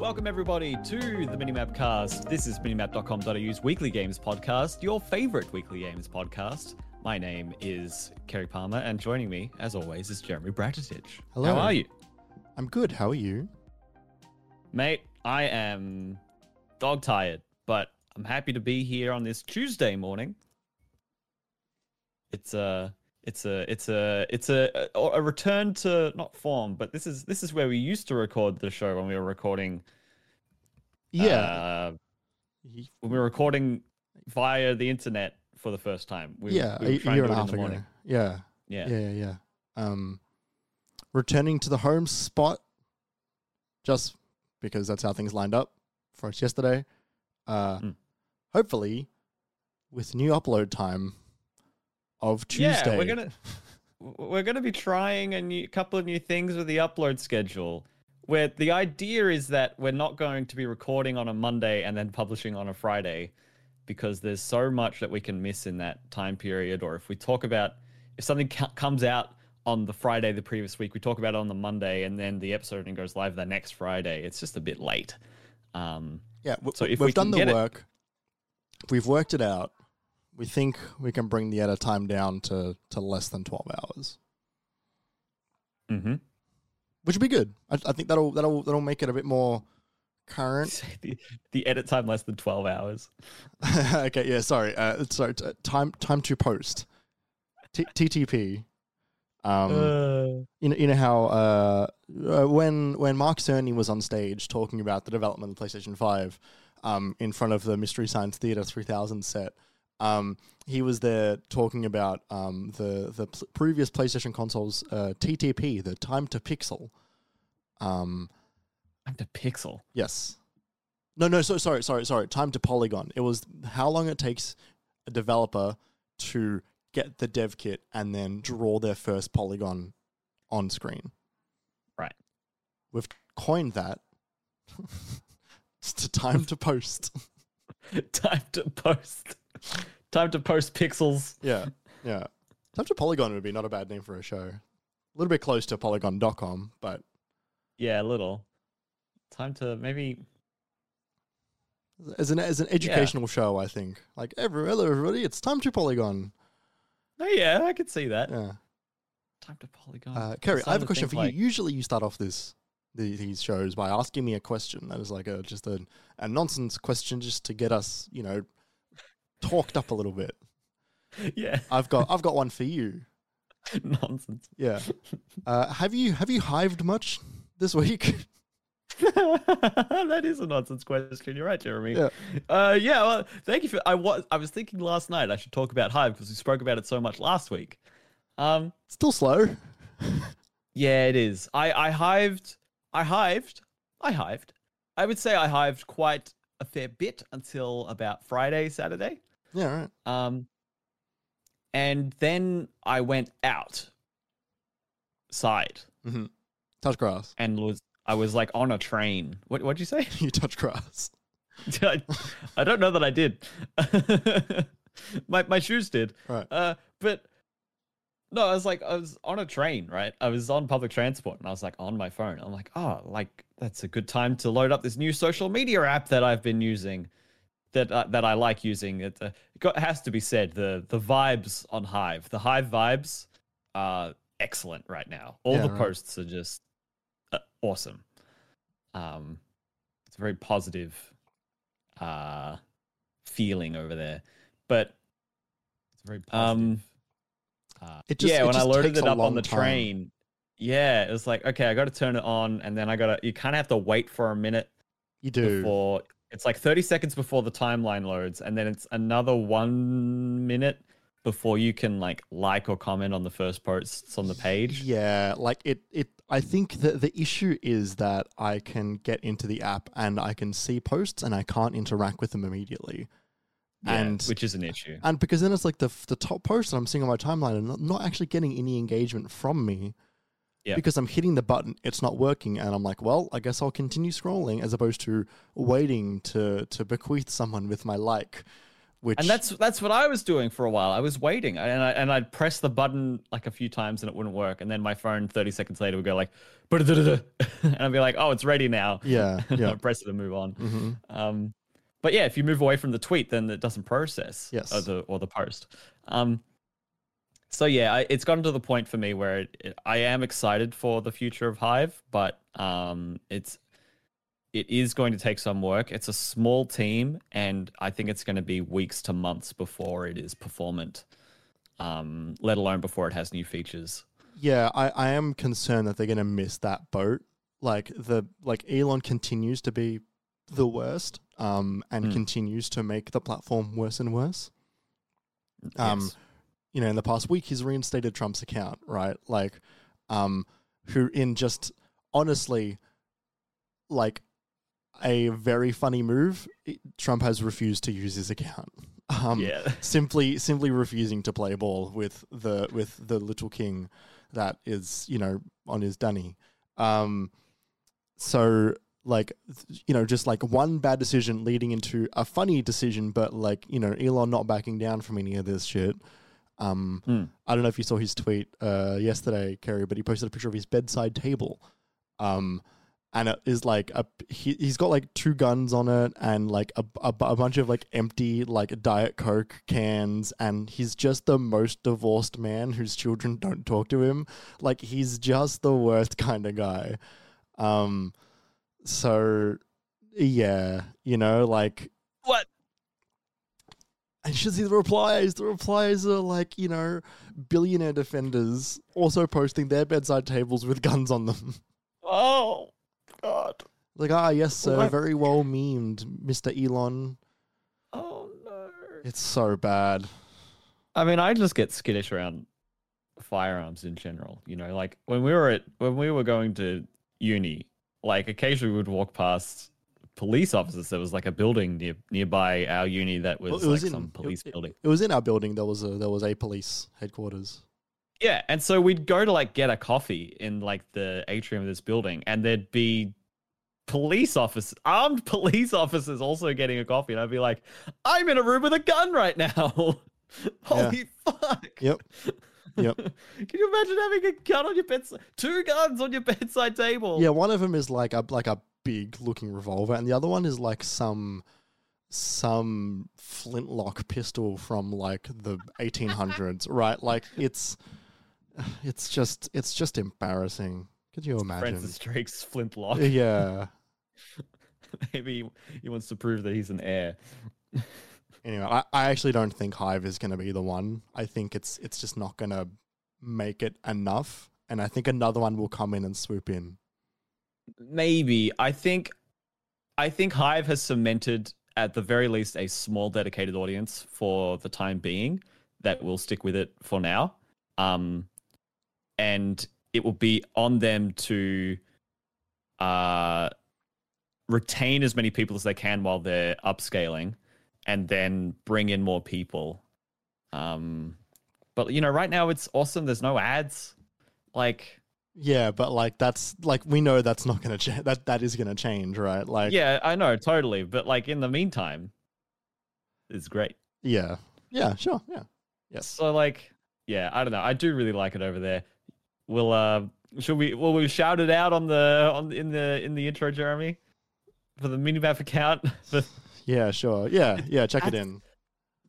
Welcome, everybody, to the Minimap Cast. This is minimap.com.au's weekly games podcast, your favorite weekly games podcast. My name is Kerry Palmer, and joining me, as always, is Jeremy Bratatich. Hello. How are you? I'm good. How are you? Mate, I am dog tired, but I'm happy to be here on this Tuesday morning. It's a it's a it's a it's a a, return to not form, but this is this is where we used to record the show when we were recording Yeah. uh, when we were recording via the internet for the first time. We, yeah, we were a year and a do it in half ago. morning. Yeah. Yeah. Yeah, yeah, yeah. Um, returning to the home spot just because that's how things lined up for us yesterday. Uh, Mm. Hopefully, with new upload time of Tuesday. Yeah, we're gonna we're gonna be trying a new couple of new things with the upload schedule. Where the idea is that we're not going to be recording on a Monday and then publishing on a Friday, because there's so much that we can miss in that time period. Or if we talk about if something co- comes out on the Friday the previous week, we talk about it on the Monday, and then the episode goes live the next Friday. It's just a bit late. Um, Yeah, w- So if we've we done the get it- work. We've worked it out. We think we can bring the edit time down to, to less than 12 hours. hmm which would be good. I, I think that'll that'll that'll make it a bit more current. the, the edit time less than twelve hours. okay, yeah, sorry. Uh, sorry. T- time time to post. T- TTP. Um, you know, you know how uh, uh, when when Mark Cerny was on stage talking about the development of PlayStation Five, um, in front of the Mystery Science Theater 3000 set, um, he was there talking about um, the the pl- previous PlayStation consoles uh, TTP, the time to pixel. Um, I'm the pixel. Yes. No, no, so sorry, sorry, sorry. Time to polygon. It was how long it takes a developer to get the dev kit and then draw their first polygon on screen. Right. We've coined that. it's to time to post. Time to post. Time to post pixels. yeah, yeah. Time to polygon would be not a bad name for a show. A little bit close to polygon.com, but Yeah, a little. Time to maybe. as an as an educational show, I think. Like every hello everybody, it's time to polygon. Oh yeah, I could see that. Yeah. Time to polygon. Uh, Kerry, I have a question for like- you. Usually, you start off this these shows by asking me a question that is like a just a, a nonsense question, just to get us, you know, talked up a little bit. Yeah, I've got I've got one for you. nonsense. Yeah. Uh, have you have you hived much this week? that is a nonsense question. You're right, Jeremy. Yeah. Uh, yeah. Well, thank you for. I was. I was thinking last night I should talk about Hive because we spoke about it so much last week. Um. Still slow. Yeah, it is. I I hived. I hived. I hived. I would say I hived quite a fair bit until about Friday, Saturday. Yeah, right. Um, and then I went out side Mm-hmm. Touch grass. and was I was like on a train. What what'd you say? you touch grass. I, I don't know that I did. my my shoes did. Right. Uh, but no, I was like, I was on a train, right? I was on public transport, and I was like on my phone. I'm like, oh, like that's a good time to load up this new social media app that I've been using, that uh, that I like using. It, uh, it got, has to be said, the the vibes on Hive, the Hive vibes, are excellent right now. All Yeah, the right. posts are just uh, awesome. Um, it's a very positive uh feeling over there, but It's very positive. um. Uh, It just- yeah, it when I loaded it up on the time. train, yeah, it was like, okay, I got to turn it on, and then I got to. You kind of have to wait for a minute you do. before. It's like thirty seconds before the timeline loads, and then it's another one minute before you can like like or comment on the first posts on the page. Yeah, like it it I think that the issue is that I can get into the app and I can see posts and I can't interact with them immediately. Yeah, and which is an issue. and because then it's like the the top post that I'm seeing on my timeline and not actually getting any engagement from me. Yeah. Because I'm hitting the button, it's not working, and I'm like, well, I guess I'll continue scrolling as opposed to waiting to to bequeath someone with my like which And that's that's what I was doing for a while. I was waiting, and I and I'd press the button like a few times and it wouldn't work, and then my phone thirty seconds later would go like, and I'd be like, oh, it's ready now. yeah, yeah. I'd press it and move on. hmm Um, but yeah, if you move away from the tweet, then it doesn't process. Yes. Or the or the post. Um. So yeah, I, it's gotten to the point for me where it, it, I am excited for the future of Hive, but um, it's it is going to take some work. It's a small team, and I think it's going to be weeks to months before it is performant. Um, let alone before it has new features. Yeah, I, I am concerned that they're gonna miss that boat. Like the like Elon continues to be the worst, um, and Mm. continues to make the platform worse and worse. Um, Yes. You know, in the past week, he's reinstated Trump's account, right? Like, um, who in just honestly, like, a very funny move, Trump has refused to use his account. Um, yeah. simply, simply refusing to play ball with the with the little king that is, you know, on his dunny. Um, so like you know just like one bad decision leading into a funny decision but like you know elon not backing down from any of this shit um Hmm. i don't know if you saw his tweet uh yesterday kerry but he posted a picture of his bedside table um and it is like a he, he's got like two guns on it and like a, a, a bunch of like empty like diet coke cans and he's just the most divorced man whose children don't talk to him like he's just the worst kind of guy um so yeah you know like? And you should see the replies. The replies are like, you know, billionaire defenders also posting their bedside tables with guns on them. Oh God. Like, ah, yes, sir. What? Very well memed, Mr. Elon. Oh no. It's so bad. I mean, I just get skittish around firearms in general. You know, like when we were at when we were going to uni, like occasionally we would walk past police officers. There was like a building near nearby our uni that was, Well, was like in- some police it- building. It was in our building. There was a there was a police headquarters. Yeah, and so we'd go to like get a coffee in like the atrium of this building, and there'd be police officers, armed police officers, also getting a coffee, and I'd be like, "I'm in a room with a gun right now." Holy fuck! Yep. Yep. Can you imagine having a gun on your bedside? Two guns on your bedside table. Yeah, one of them is like a like a big looking revolver, and the other one is like some some flintlock pistol from like the 1800s, right? Like it's it's just it's just embarrassing. Could you imagine? Francis Drake's flintlock. Yeah. Maybe he, he wants to prove that he's an heir. Anyway, I, I actually don't think Hive is going to be the one. I think it's it's just not going to make it enough, and I think another one will come in and swoop in. Maybe. I think i think hive has cemented at the very least a small dedicated audience for the time being that will stick with it for now. Um and it will be on them to uh retain as many people as they can while they're upscaling and then bring in more people. Um but you know right now it's awesome. There's no ads. Like Yeah, but like that's like we know that's not going to change. That that is going to change, right? Like yeah, I know, totally. But like in the meantime, it's great. yeah, yeah, sure, yeah, yes. So like, yeah, I don't know. I do really like it over there. We'll uh, should we? Will we shout it out on the on in the in the intro, Jeremy, for the minimap account? Yeah, sure. Yeah, yeah. Check it in.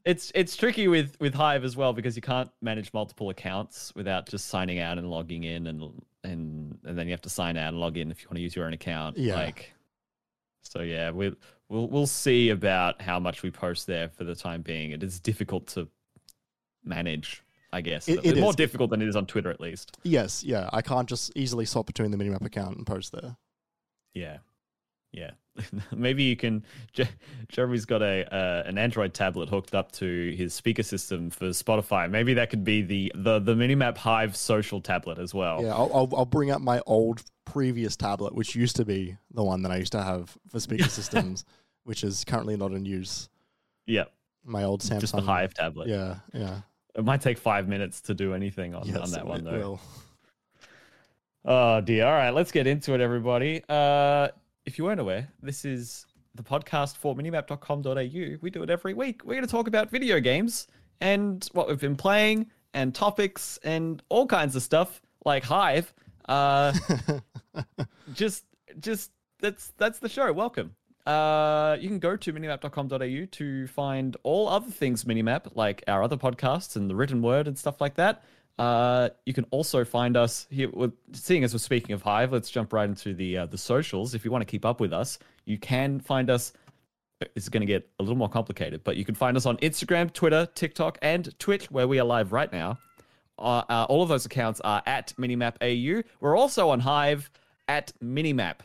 it's it's tricky with with Hive as well because you can't manage multiple accounts without just signing out and logging in and and and then you have to sign out and log in if you want to use your own account. Yeah. Like, so yeah, we we'll we'll see about how much we post there for the time being. It is difficult to manage, I guess. It- It's it more difficult than it is on Twitter, at least. Yes, yeah. I can't just easily swap between the minimap account and post there. Yeah, yeah. Maybe you can. Je- Jeremy's got a uh, an Android tablet hooked up to his speaker system for Spotify. Maybe that could be the the the Minimap Hive social tablet as well. Yeah, I'll, I'll I'll bring up my old previous tablet, which used to be the one that I used to have for speaker systems, which is currently not in use. Yeah, My old Samsung. just the Hive tablet. Yeah, yeah. It might take five minutes to do anything on, Yes, on that one though. will. Oh dear. All right, let's get into it, everybody. Uh, if you weren't aware, this is the podcast for minimap.com.au. We do it every week. We're going to talk about video games and what we've been playing and topics and all kinds of stuff like Hive. Uh, just, just that's that's the show. Welcome. Uh, you can go to minimap.com.au to find all other things Minimap, like our other podcasts and the written word and stuff like that. Uh, you can also find us here. With, seeing as we're speaking of Hive, let's jump right into the uh, the socials. If you want to keep up with us, you can find us. It's going to get a little more complicated, but you can find us on Instagram, Twitter, TikTok, and Twitch, where we are live right now. Uh, uh, all of those accounts are at minimapau. We're also on Hive at minimap.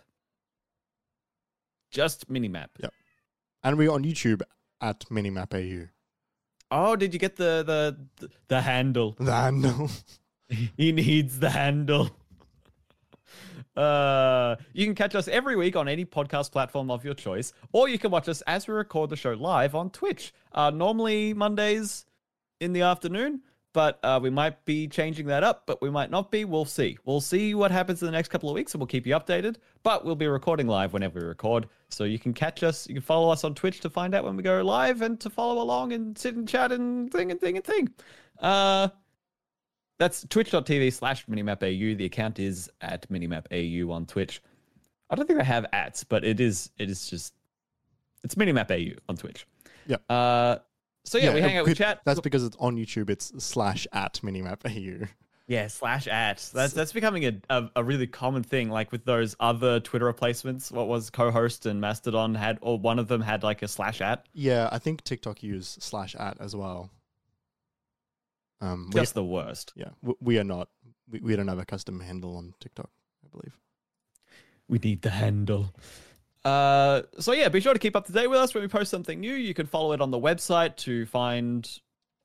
Just minimap. Yep. And we're on YouTube at minimapau. Oh, did you get the the the handle? The handle. he needs the handle. Uh, you can catch us every week on any podcast platform of your choice, or you can watch us as we record the show live on Twitch. Uh, normally Mondays in the afternoon, but uh, we might be changing that up, but we might not be. We'll see. We'll see what happens in the next couple of weeks, and we'll keep you updated. But we'll be recording live whenever we record, so you can catch us. You can follow us on Twitch to find out when we go live, and to follow along and sit and chat and thing and thing and thing. Uh, that's twitch.tv slash minimapau. The account is at minimapau on Twitch. I don't think they have ads, but it is it is just it's minimapau on Twitch. Yeah. Uh, so yeah, we hang out, we chat. That's because it's on YouTube. It's slash at minimapau. Yeah, slash at. That's that's becoming a, a, a really common thing. Like with those other Twitter replacements, what was Cohost and Mastodon had, or one of them had like a slash at. Yeah, I think TikTok use slash at as well. Um, Just the worst. Yeah, we, we are not. We, we don't have a custom handle on TikTok, I believe. We need the handle. Uh, so yeah, be sure to keep up to date with us when we post something new. You can follow it on the website to find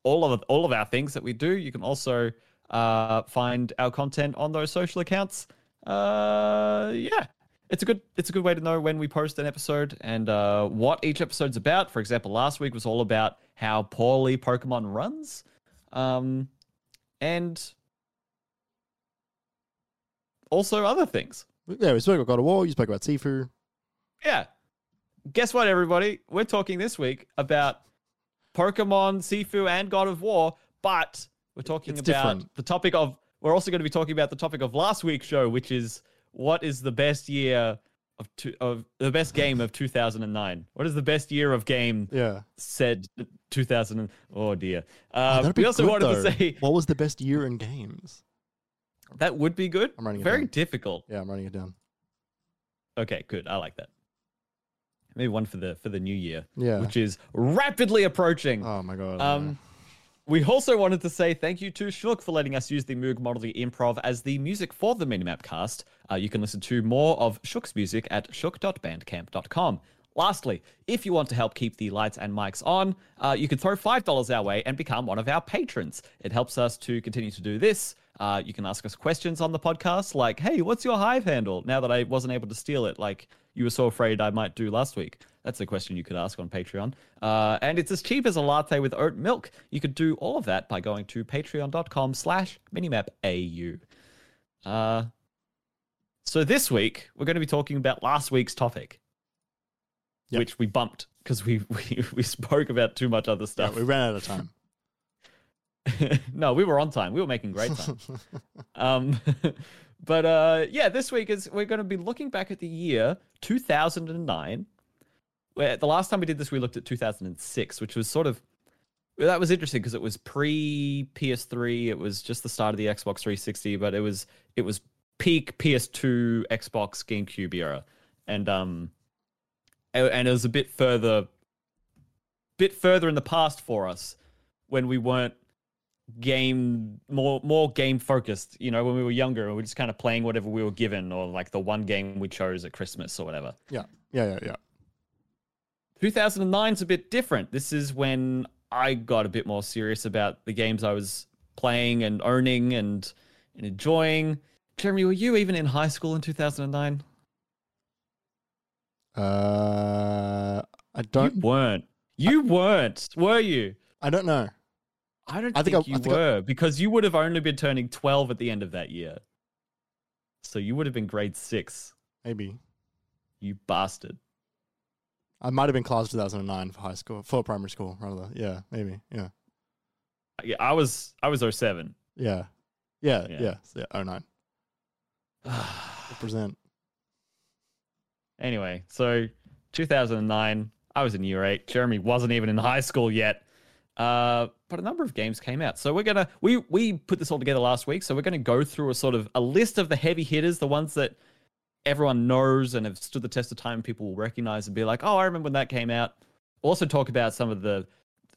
all of all of our things that we do. You can also uh, find our content on those social accounts. Uh, yeah, it's a good it's a good way to know when we post an episode and uh, what each episode's about. For example, last week was all about how poorly Pokemon runs, um, and also other things. Yeah, we spoke about God of War. You spoke about Sifu. Yeah. Guess what, everybody? We're talking this week about Pokemon, Sifu, and God of War, but we're talking it's about different. the topic of. We're also going to be talking about the topic of last week's show, which is what is the best year of two, of the best game of 2009? What is the best year of game? Yeah, said 2000. oh dear. Uh, oh, we also good, wanted though. to say what was the best year in games. That would be good. I'm running Very down. difficult. Yeah, I'm running it down. Okay, good. I like that maybe one for the for the new year. Yeah, which is rapidly approaching. Oh my god. Um, we also wanted to say thank you to Shook for letting us use the Moog Motley Improv as the music for the Minimap cast. Uh, you can listen to more of Shook's music at shook.bandcamp.com. Lastly, if you want to help keep the lights and mics on, uh, you can throw $5 our way and become one of our patrons. It helps us to continue to do this. Uh, you can ask us questions on the podcast, like, hey, what's your Hive handle? Now that I wasn't able to steal it, like you were so afraid I might do last week. That's a question you could ask on Patreon. Uh, and it's as cheap as a latte with oat milk. You could do all of that by going to patreon.com slash minimapau. Uh, so this week, we're going to be talking about last week's topic yep. which we bumped because we, we we spoke about too much other stuff. Yeah, we ran out of time. no, we were on time. We were making great time. um, but uh, yeah, this week is we're going to be looking back at the year 2009. Where the last time we did this, we looked at 2006, which was sort of that was interesting because it was pre PS3. It was just the start of the Xbox 360, but it was it was peak PS2, Xbox, GameCube era, and um, and it was a bit further bit further in the past for us when we weren't game more more game focused you know when we were younger and we were just kind of playing whatever we were given or like the one game we chose at christmas or whatever yeah yeah yeah yeah 2009 is a bit different this is when i got a bit more serious about the games i was playing and owning and, and enjoying jeremy were you even in high school in 2009 uh, I don't. You weren't. You I, weren't, were you? I don't know. I don't I think, think I, you think were because you would have only been turning twelve at the end of that year. So you would have been grade six. Maybe. You bastard. I might have been class 2009 for high school, for primary school, rather. Yeah, maybe. Yeah. Yeah, I was I was 07. Yeah. Yeah. Yeah. Yeah. Yeah. Oh nine. Represent. Anyway, so 2009, I was in year eight. Jeremy wasn't even in high school yet. Uh, but a number of games came out. So we're gonna we we put this all together last week. So we're gonna go through a sort of a list of the heavy hitters, the ones that everyone knows and have stood the test of time. People will recognize and be like, "Oh, I remember when that came out." Also talk about some of the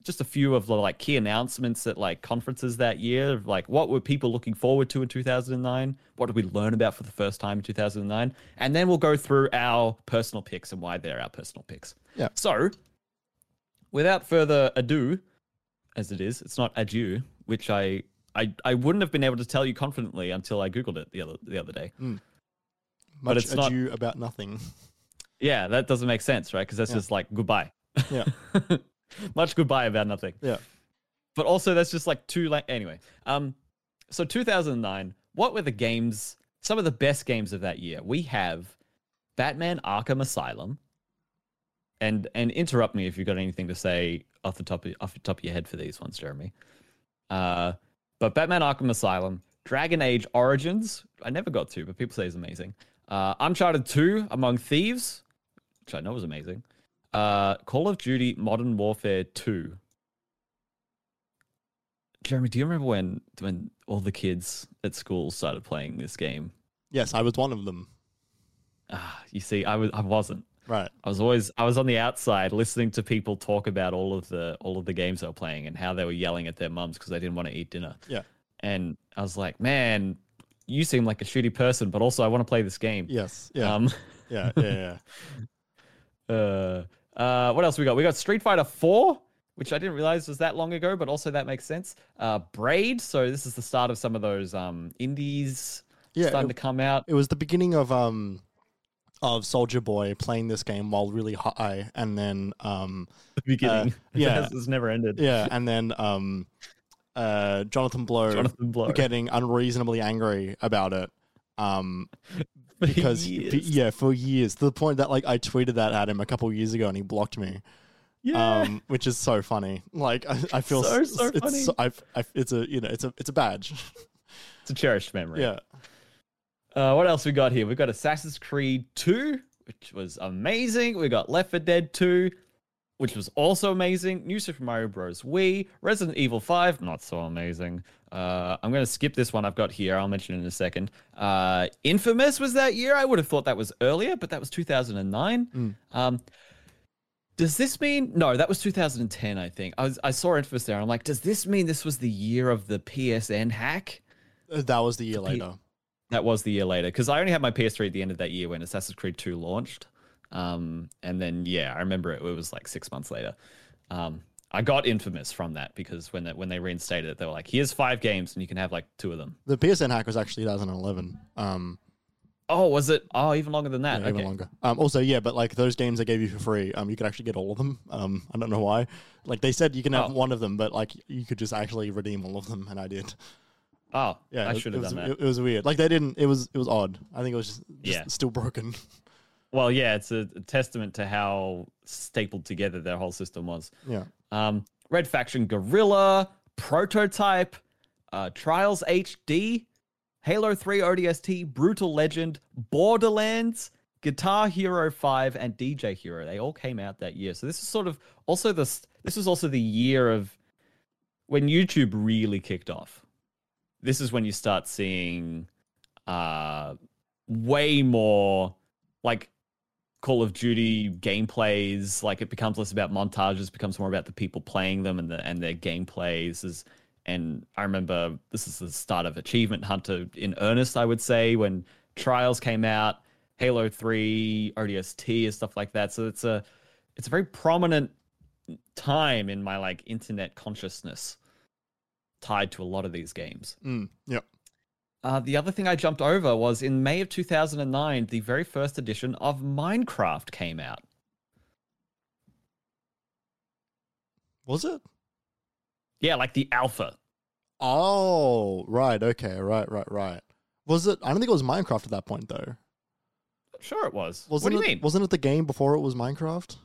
just a few of the like key announcements at like conferences that year of like what were people looking forward to in 2009 what did we learn about for the first time in 2009 and then we'll go through our personal picks and why they're our personal picks Yeah. so without further ado as it is it's not adieu which i i, I wouldn't have been able to tell you confidently until i googled it the other the other day Much it's not- ado about nothing. yeah that doesn't make sense right because that's Yeah. just like goodbye Yeah. much goodbye about nothing Yeah. but also that's just like two like anyway um so 2009 what were the games some of the best games of that year we have batman arkham asylum and and interrupt me if you've got anything to say off the top of, off the top of your head for these ones jeremy uh but batman arkham asylum dragon age origins i never got to but people say is amazing uh uncharted 2 among thieves which i know was amazing uh call of duty modern warfare 2 Jeremy, do you remember when when all the kids at school started playing this game? Yes, I was one of them. Ah, you see, I was I wasn't. Right. I was always I was on the outside listening to people talk about all of the all of the games they were playing and how they were yelling at their mums because they didn't want to eat dinner. Yeah. And I was like, man, you seem like a shitty person, but also I want to play this game. Yes. Yeah. Um, yeah. Yeah. Yeah. uh, uh, what else we got? We got Street Fighter 4, which I didn't realize was that long ago, but also that makes sense. Uh, Braid, so this is the start of some of those um, indies Yeah. starting It, to come out. it was the beginning of um of Soulja Boy playing this game while really high, and then um The beginning. yeah. it's never ended. yeah, and then um uh Jonathan Blow Jonathan Blow. getting unreasonably angry about it. Um, because Years. yeah, for years to the point that like I tweeted that at him a couple years ago and he blocked me. yeah. Um, which is so funny. Like I, I feel So, so it's funny. so- I've, I've, it's a you know it's a it's a badge. it's a cherished memory. yeah. Uh, what else we got here? We've got Assassin's Creed 2, which was amazing. We got Left 4 Dead 2, which was also amazing. New Super Mario Bros. Wii, Resident Evil 5, not so amazing. Uh, I'm going to skip this one I've got here. I'll mention it in a second. Uh, Infamous was that year. I would have thought that was earlier, but that was 2009. Mm. Um, does this mean no? That was 2010, I think. I was I saw Infamous there. I'm like, does this mean this was the year of the PSN hack? Uh, That was the year P- later. That was the year later because I only had my PS3 at the end of that year when Assassin's Creed 2 launched. Um, and then yeah, I remember it, it was like six months later. Um, I got Infamous from that because when they, when they reinstated it, they were like, "Here's five games and you can have like two of them." The PSN hack was actually 2011. Um, Oh, was it? Oh, even longer than that. yeah, okay. even longer. Um, also, yeah, but like those games they gave you for free, um, you could actually get all of them. Um, I don't know why. Like they said, you can have Oh. one of them, but like you could just actually redeem all of them, and I did. Oh, Yeah, I it- should have was, done that. It, it was weird. Like they didn't. It was it was odd. I think it was just, just Yeah. still broken. Well, yeah, it's a, a testament to how stapled together their whole system was. Yeah. Um, Red Faction Guerrilla, Prototype, uh, Trials HD, Halo 3 ODST, Brutal Legend, Borderlands, Guitar Hero 5, and DJ Hero. They all came out that year. So this is sort of also this this was also the year of when YouTube really kicked off. This is when you start seeing uh way more like Call of Duty gameplays, like it becomes less about montages, becomes more about the people playing them and the and their gameplays. Is and I remember this is the start of Achievement Hunter in earnest. I would say when Trials came out, Halo Three, ODST, and stuff like that. So it's a it's a very prominent time in my like internet consciousness tied to a lot of these games. Mm, yep. Uh, the other thing I jumped over was in May of 2009, the very first edition of Minecraft came out. Was it? Yeah, like the alpha. Oh, right. Okay. Right. Right. Right. Was it? I don't think it was Minecraft at that point, though. Sure, it was. Wasn't what do you it, mean? Wasn't it the game before it was Minecraft?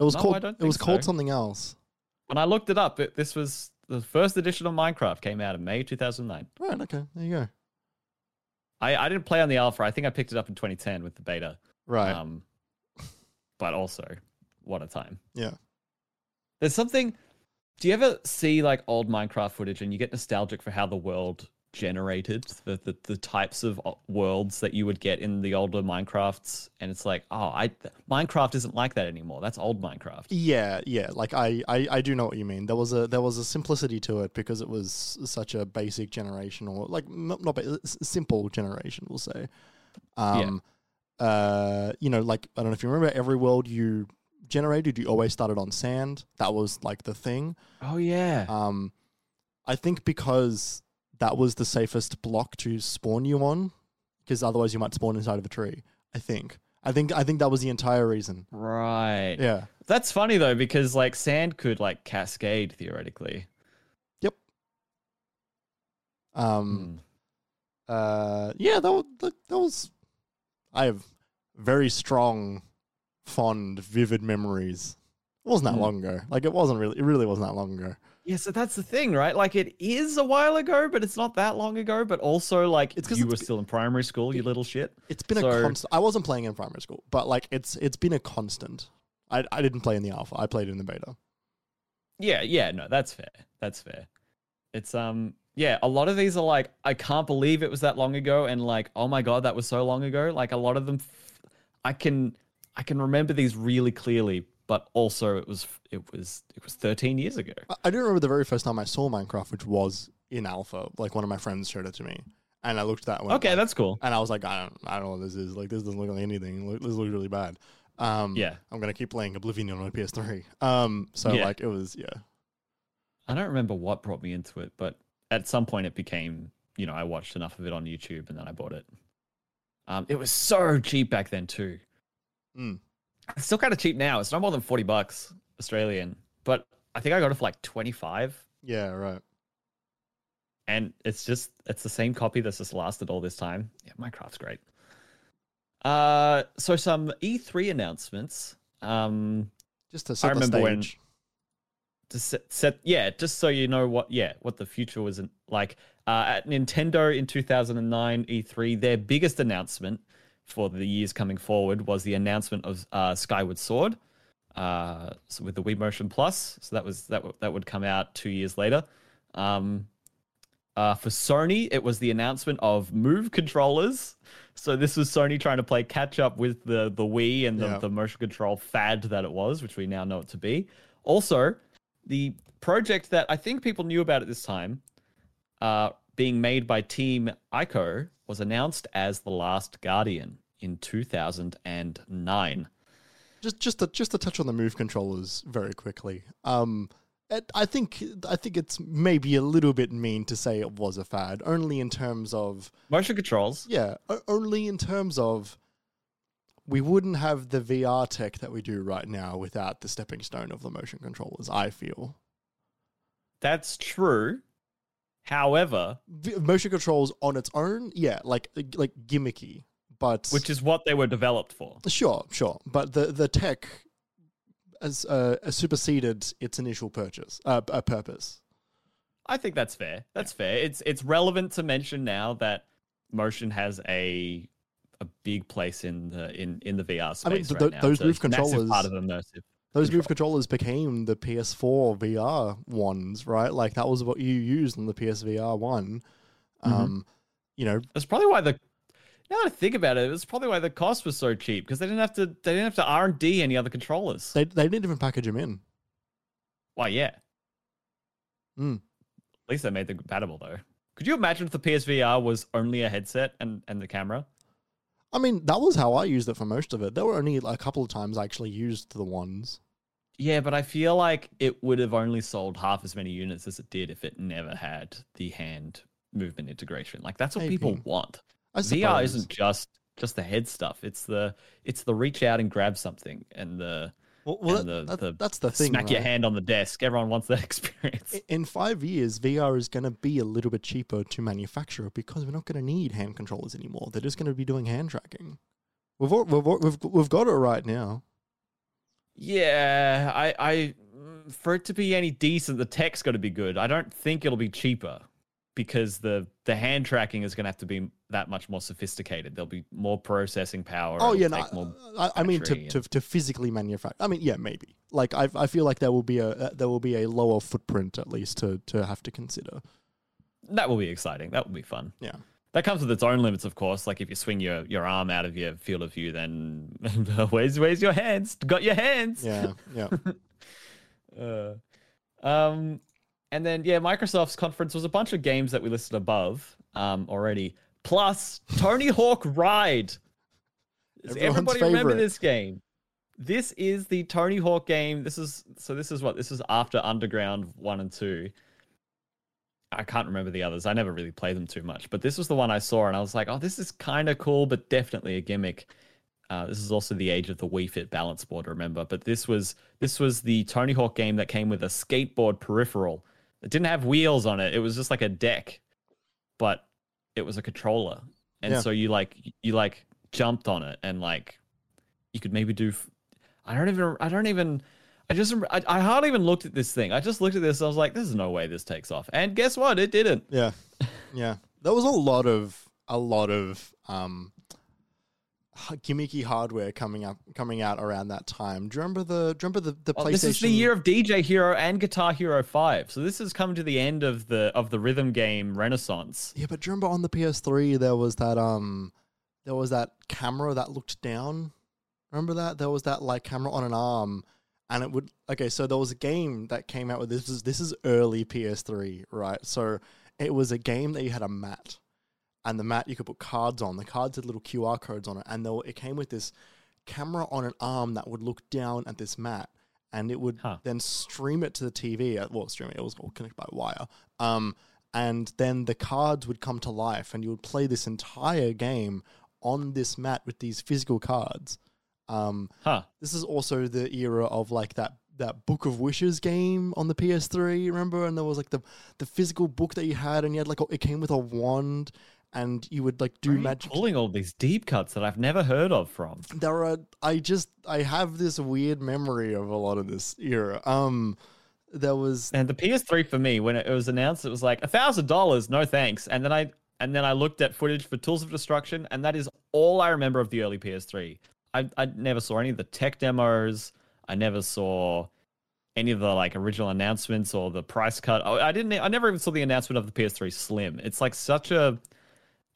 It was No, I called. It was think called something else. When I looked it up, it, this was the first edition of Minecraft came out in May 2009. Right. Okay. There you go. I, I didn't play on the alpha. I think I picked it up in 2010 with the beta. Right. Um, but also, what a time. yeah. There's something. Do you ever see like old Minecraft footage and you get nostalgic for how the world generated the, the, the types of worlds that you would get in the older Minecrafts? And it's like, oh, I Minecraft isn't like that anymore. That's old Minecraft. Yeah, yeah. Like I, I, I do know what you mean. There was a there was a simplicity to it because it was such a basic generation, or like not simple generation, we'll say. Um, uh, you know, like I don't know if you remember, every world you generated, you always started on sand. That was like the thing. Oh yeah. Um, I think because that was the safest block to spawn you on, because otherwise you might spawn inside of a tree. I think. I think. I think that was the entire reason. right. Yeah. That's funny though because like sand could like cascade theoretically. Yep. Um. Hmm. uh yeah that was that, that was i have very strong fond vivid memories it wasn't that Mm. long ago like it wasn't really it really wasn't that long ago Yeah, so that's the thing, right? Like it is a while ago, but it's not that long ago. But also, like It's you it's were still in primary school, you little shit. it's been a constant i wasn't playing in primary school but like it's it's been a constant i i didn't play in the alpha i played in the beta Yeah, yeah, no, that's fair. That's fair. It's um, yeah, a lot of these are like, I can't believe it was that long ago, and like, oh my god, that was so long ago. Like a lot of them, f- I can, I can remember these really clearly, but also it was, it was, it was 13 years ago. I, I do remember the very first time i saw minecraft which was in alpha like one of my friends showed it to me and i looked at that one. Okay, like- that's cool. and i was like i don't i don't know what this is like this doesn't look like anything this looks really bad um Yeah. i'm gonna keep playing oblivion on my ps3 um so Yeah. like it was yeah I don't remember what brought me into it, but at some point it became, you know, I watched enough of it on YouTube and then I bought it. Um, it was so cheap back then too. Mm. It's still kind of cheap now. It's not more than 40 bucks Australian, but I think I got it for like 25 Yeah, right. and it's just it's the same copy that's just lasted all this time. Yeah, Minecraft's great. Uh so some E3 announcements. Um Just to set the remember when- stage. to set, set yeah just so you know what yeah what the future was like uh, at nintendo in 2009 e3 their biggest announcement for the years coming forward was the announcement of uh, skyward sword uh, so with the wii motion plus. So that was that, w- that would come out two years later. Um, uh, for sony it was the announcement of move controllers. So this was sony trying to play catch up with the the wii and the, Yeah. the motion control fad that it was which we now know it to be. Also the project that I think people knew about at this time, uh, being made by Team Ico, was announced as The Last Guardian in 2009. Just just to just to touch on the move controllers very quickly. Um I think I think it's maybe a little bit mean to say it was a fad, only in terms of Motion controls. yeah, only in terms of we wouldn't have the VR tech that we do right now without the stepping stone of the motion controllers. I feel That's true. However, v- motion controls on its own, yeah, like like gimmicky, but which is what they were developed for. Sure, sure, but the the tech has uh, superseded its initial purchase uh, uh, purpose. I think that's fair. That's fair. It's it's relevant to mention now that motion has a a big place in the in in the VR space I mean, th- right th- now. those So move it's a massive part of immersive. Those move controllers became the PS4 VR ones, right? Like that was what you used on the PSVR one. Mhm. Um, you know, That's probably why the now that I think about it, it's probably why the cost was so cheap because they didn't have to they didn't have to R and D any other controllers. they they didn't even package them in. Why, yeah. Mm. At least they made them compatible though. Could you imagine if the PSVR was only a headset and and the camera? I mean, that was how I used it for most of it. There were only a couple of times I actually used the ones. Yeah, but I feel like it would have only sold half as many units as it did if it never had the hand movement integration. Like that's what people want. I VR isn't just just the head stuff. It's the it's the reach out and grab something and the Well, that- the- that- the that's the thing. smack your hand on the desk. Everyone wants that experience. In five years, VR is going to be a little bit cheaper to manufacture because we're not going to need hand controllers anymore. They're just going to be doing hand tracking. We've al- we've we've we've got it right now. Yeah, I, I, for it to be any decent, the tech's got to be good. I don't think it'll be cheaper because the the hand tracking is going to have to be that much more sophisticated. There'll be more processing power. Oh yeah, no, I, I mean to, battery to to physically manufacture. I mean, yeah, maybe. Like I I feel like there will be a uh, there will be a lower footprint at least to to have to consider. That will be exciting. That will be fun. Yeah. That comes with its own limits, of course. Like if you swing your, your arm out of your field of view, then where's where's your hands? Got your hands. Yeah, yeah. Uh, um, and then yeah, Microsoft's conference was a bunch of games that we listed above um already, plus Tony Hawk Ride. Does Everyone's everybody remember this game? This is the Tony Hawk game. This is so. This is what this is after Underground one and two. I can't remember the others. I never really played them too much, but this was the one I saw, and I was like, "Oh, this is kind of cool, but definitely a gimmick." Uh, this is also the age of the Wii Fit balance board, remember? But this was this was the Tony Hawk game that came with a skateboard peripheral. It didn't have wheels on it. It was just like a deck, but it was a controller, and Yeah. so you like you like jumped on it, and like you could maybe do. f- I don't even. I don't even. I just. I, I hardly even looked at this thing. I just looked at this. I was like, "There's no way this takes off." And guess what? It didn't. Yeah, yeah. There was a lot of a lot of um, gimmicky hardware coming up coming out around that time. Do you remember the? Do you remember the the Oh, PlayStation? this is the year of DJ Hero and Guitar Hero 5. So this has come to the end of the of the rhythm game renaissance. Yeah, but do you remember on the PS3 there was that um, there was that camera that looked down. Remember that there was that like camera on an arm, and it would. Okay, so there was a game that came out with this. Is this is early PS3, right? So it was a game that you had a mat, and the mat you could put cards on. The cards had little QR codes on it, and were- it came with this camera on an arm that would look down at this mat, and it would Huh. then stream it to the TV. Well, stream it. It was all connected by wire. Um, and then the cards would come to life, and you would play this entire game on this mat with these physical cards. Um, Huh. this is also the era of like that that Book of Wishes game on the PS3. Remember, and there was like the the physical book that you had, and you had like a, it came with a wand, and you would like do Where are you magic. pulling all these deep cuts that I've never heard of from. There are I just I have this weird memory of a lot of this era. Um, there was And the PS3 for me, when it was announced, it was like a thousand dollars, no thanks. And then I and then I looked at footage for Tools of Destruction, and that is all I remember of the early PS3. I I never saw any of the tech demos. I never saw any of the like original announcements or the price cut. Oh, I didn't. I never even saw the announcement of the PS3 Slim. It's like such a.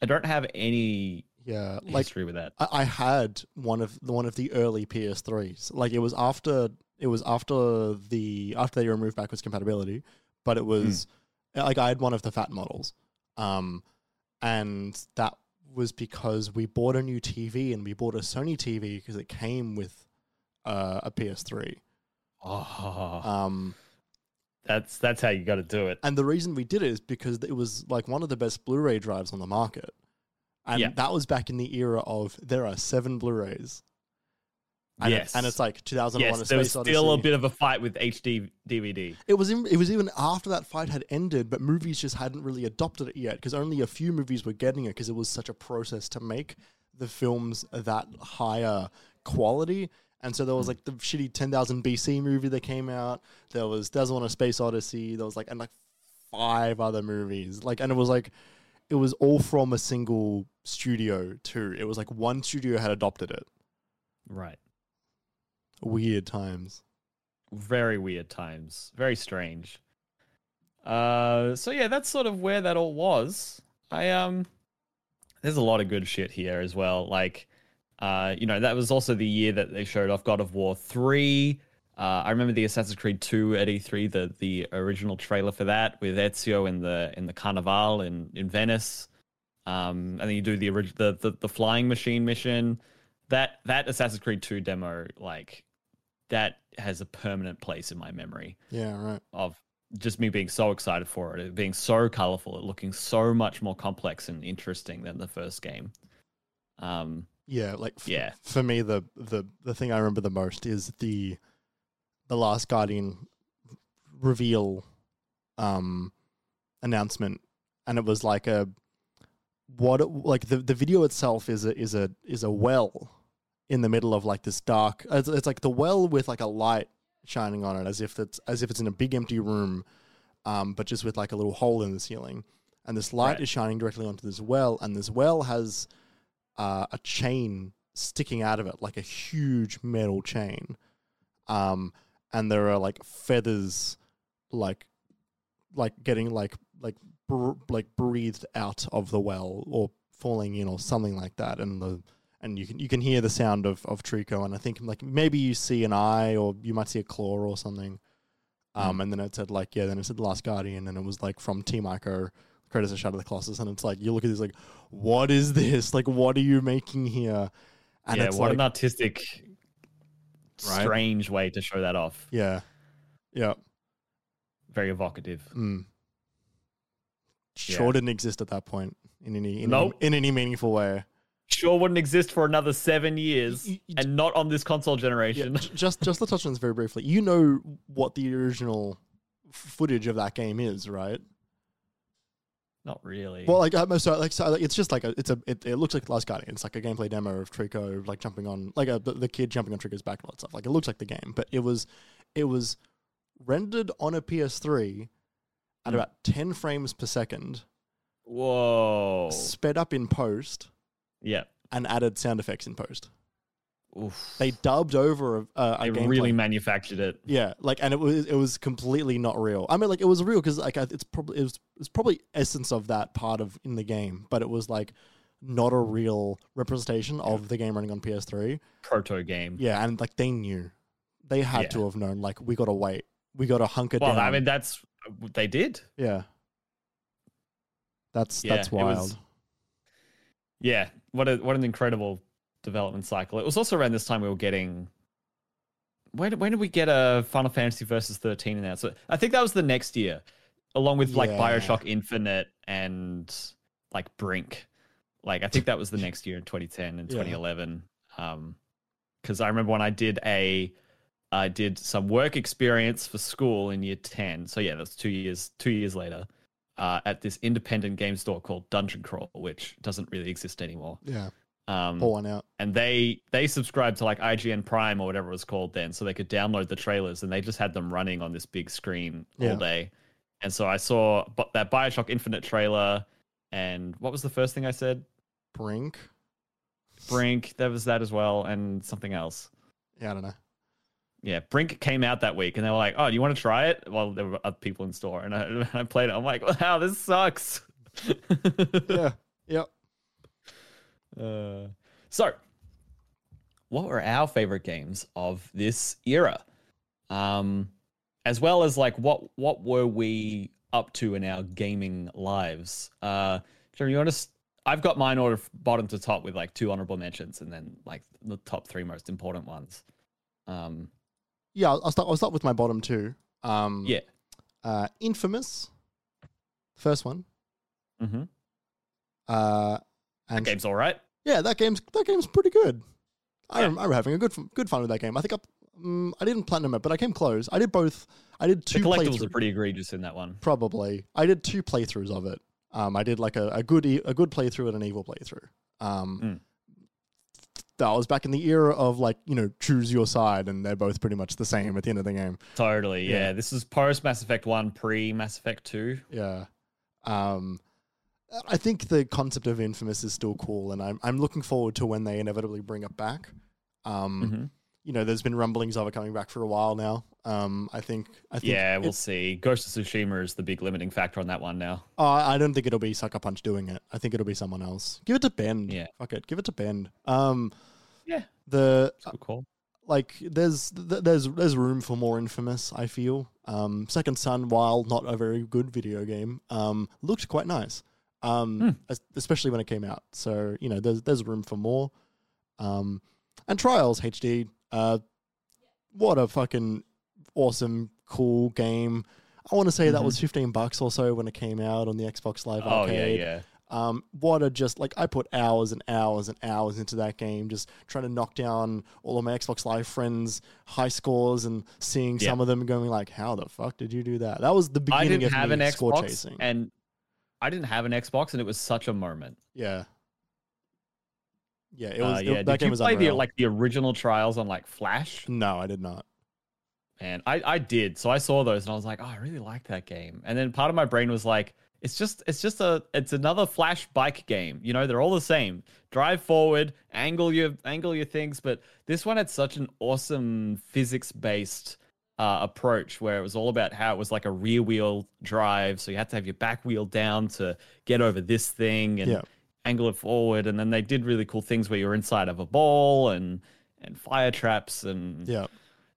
I don't have any yeah like history with that. I, I had one of the one of the early PS3s. Like it was after it was after the after they removed backwards compatibility, but it was like I had one of the fat models. Um and that was because we bought a new TV and we bought a Sony TV because it came with uh, a PS3. Oh, Um that's that's how you got to do it. and the reason we did it is because it was like one of the best Blu-ray drives on the market. And Yeah. that was back in the era of there are seven Blu-rays. And yes, it, and it's like 2001: A yes. There was still a Odyssey. bit of a fight with HD DVD. It was in, it was even after that fight had ended, but movies just hadn't really adopted it yet because only a few movies were getting it because it was such a process to make the films that higher quality. And so there was like the shitty 10,000 BC movie that came out. There was There's One a Space Odyssey. There was like and like five other movies. Like and it was like it was all from a single studio too. It was like one studio had adopted it. Right. Weird times. very weird times very strange uh so yeah that's sort of where that all was i um there's a lot of good shit here as well like uh you know that was also the year that they showed off god of war 3 uh, I remember the Assassin's Creed 2 at E3, the the original trailer for that with Ezio in the in the Carnival in in Venice. Um, and then you do the orig- the, the the flying machine mission. That that Assassin's Creed 2 demo, like that has a permanent place in my memory Yeah, right. of just me being so excited for it, it being so colorful, it looking so much more complex and interesting than the first game. Um, Yeah, like f- Yeah. For me, the the the thing I remember the most is the the Last Guardian reveal um announcement, and it was like a what it- like the the video itself is a is a is a well, in the middle of like this dark. It's, it's like the well with like a light shining on it, as if it's as if it's in a big empty room, um, but just with like a little hole in the ceiling. And this light Right. is shining directly onto this well, and this well has uh, a chain sticking out of it, like a huge metal chain. Um, and there are like feathers, like, like getting like like br- like breathed out of the well or falling in or something like that, and the and you can you can hear the sound of of Trico, and I think like maybe you see an eye or you might see a claw or something. Um, and then it said like yeah, then it said the Last Guardian, and it was like from Team Ico, credits of Shadow of the Colossus, and it's like you look at this like, what is this? Like, what are you making here? And yeah, what like, an artistic, Right. strange way to show that off. yeah, yeah, Very evocative. mm. Sure Yeah. didn't exist at that point in any in, Nope. any, in any meaningful way. Sure wouldn't exist for another seven years, Y- y- and not on this console generation. j- just just to touch on this very briefly, you know what the original footage of that game is, right? Not really. Well, like I'm sorry, like so, like, it's just like a, it's a it, it looks like The Last Guardian. It's like a gameplay demo of Trico like jumping on like a, the, the kid jumping on Trico's back and all that stuff. Like it looks like the game, but it was it was rendered on a PS3 at Mm. about 10 frames per second, Whoa. sped up in post, Yeah. and added sound effects in post. Oof. They dubbed over a, a, a They gameplay. really manufactured it. Yeah, like, and it was it was completely not real. I mean, like, it was real because like it's probably it was it's probably essence of that part of in the game, but it was like not a real representation of the game running on PS3. Proto game. Yeah, and like they knew, they had Yeah. to have known. Like, we got to wait, we got to hunker Well, down. Well, I mean, that's they did. yeah, that's Yeah, that's it was- wild. Yeah. What a what an incredible development cycle. It was also around this time we were getting. When when did we get a Final Fantasy Versus 13 announced? So I think that was the next year, along with like Yeah. Bioshock Infinite and like Brink. Like I think that was the next year in 2010 and Yeah. 2011. Um, because I remember when I did a, I did some work experience for school in year 10. So yeah, that's two years two years later. Uh, at this independent game store called Dungeon Crawl, which doesn't really exist anymore. Yeah, Um, pour one out. and they they subscribed to like IGN Prime or whatever it was called then, so they could download the trailers, and they just had them running on this big screen Yeah. all day. And so I saw that Bioshock Infinite trailer, and what was the first thing I said? Brink. Brink. There was that as well, and something else. Yeah, I don't know. Yeah, Brink came out that week, and they were like, "Oh, do you want to try it?" Well, there were other people in store, and I, I played it. I'm like, "Wow, this sucks." Yeah, yep. Uh, so, what were our favorite games of this era? Um, as well as like what what were we up to in our gaming lives? Uh, Jeremy, you want to? I've got mine ordered bottom to top with like two honorable mentions, and then like the top three most important ones. Um, Yeah, I'll I'll start. I'll start with my bottom two. Um, yeah. uh, Infamous, first one. Mm-hmm. Uh, and Game's all right. Yeah, that game's that game's pretty good. I Yeah. rem- I remember having a good good fun with that game. I think I, um, I didn't platinum it, but I came close. I did both. I did The two collectibles playthroughs. are pretty egregious in that one. Probably, I did two playthroughs of it. Um, I did like a, a good e- a good playthrough and an evil playthrough. Um, Mm. that was back in the era of like you know choose your side, and they're both pretty much the same at the end of the game. Totally. Yeah. Yeah. This is post Mass Effect One, pre Mass Effect Two. Yeah. Um, I think the concept of Infamous is still cool, and I'm I'm looking forward to when they inevitably bring it back. Um, Mm-hmm. you know, there's been rumblings of it coming back for a while now. Um, I think I think Yeah, we'll see. Ghost of Tsushima is the big limiting factor on that one now. uh, I don't think it'll be Sucker Punch doing it. I think it'll be someone else. Give it to Bend. Yeah. Fuck it. Give it to Bend. Um, Yeah. The It's good call. like there's there's there's room for more infamous i feel um second son while not a very good video game um looked quite nice um es- especially when it came out so you know there's there's room for more um and trials hd uh what a fucking awesome cool game i want to say that Mhm. was 15 bucks or so when it came out on the xbox live Oh arcade yeah, yeah. um, what a just like I put hours and hours and hours into that game, just trying to knock down all of my Xbox Live friends' high scores and seeing Yeah. some of them going like, "How the fuck did you do that?" That was the I beginning didn't of have me an score Xbox, chasing. and I didn't have an Xbox, and it was such a moment. yeah, Yeah, it Uh, was. it- yeah, that did game you was play the like the original Trials on like Flash? No, I did not. And I I did. So I saw those and I was like, oh, I really like that game. And then part of my brain was like, it's just it's just a it's another Flash bike game. You know, they're all the same. Drive forward, angle your angle your things, but this one had such an awesome physics based uh, approach where it was all about how it was like a rear wheel drive, so you had to have your back wheel down to get over this thing and Yeah. angle it forward. And then they did really cool things where you're inside of a ball and and fire traps and Yeah,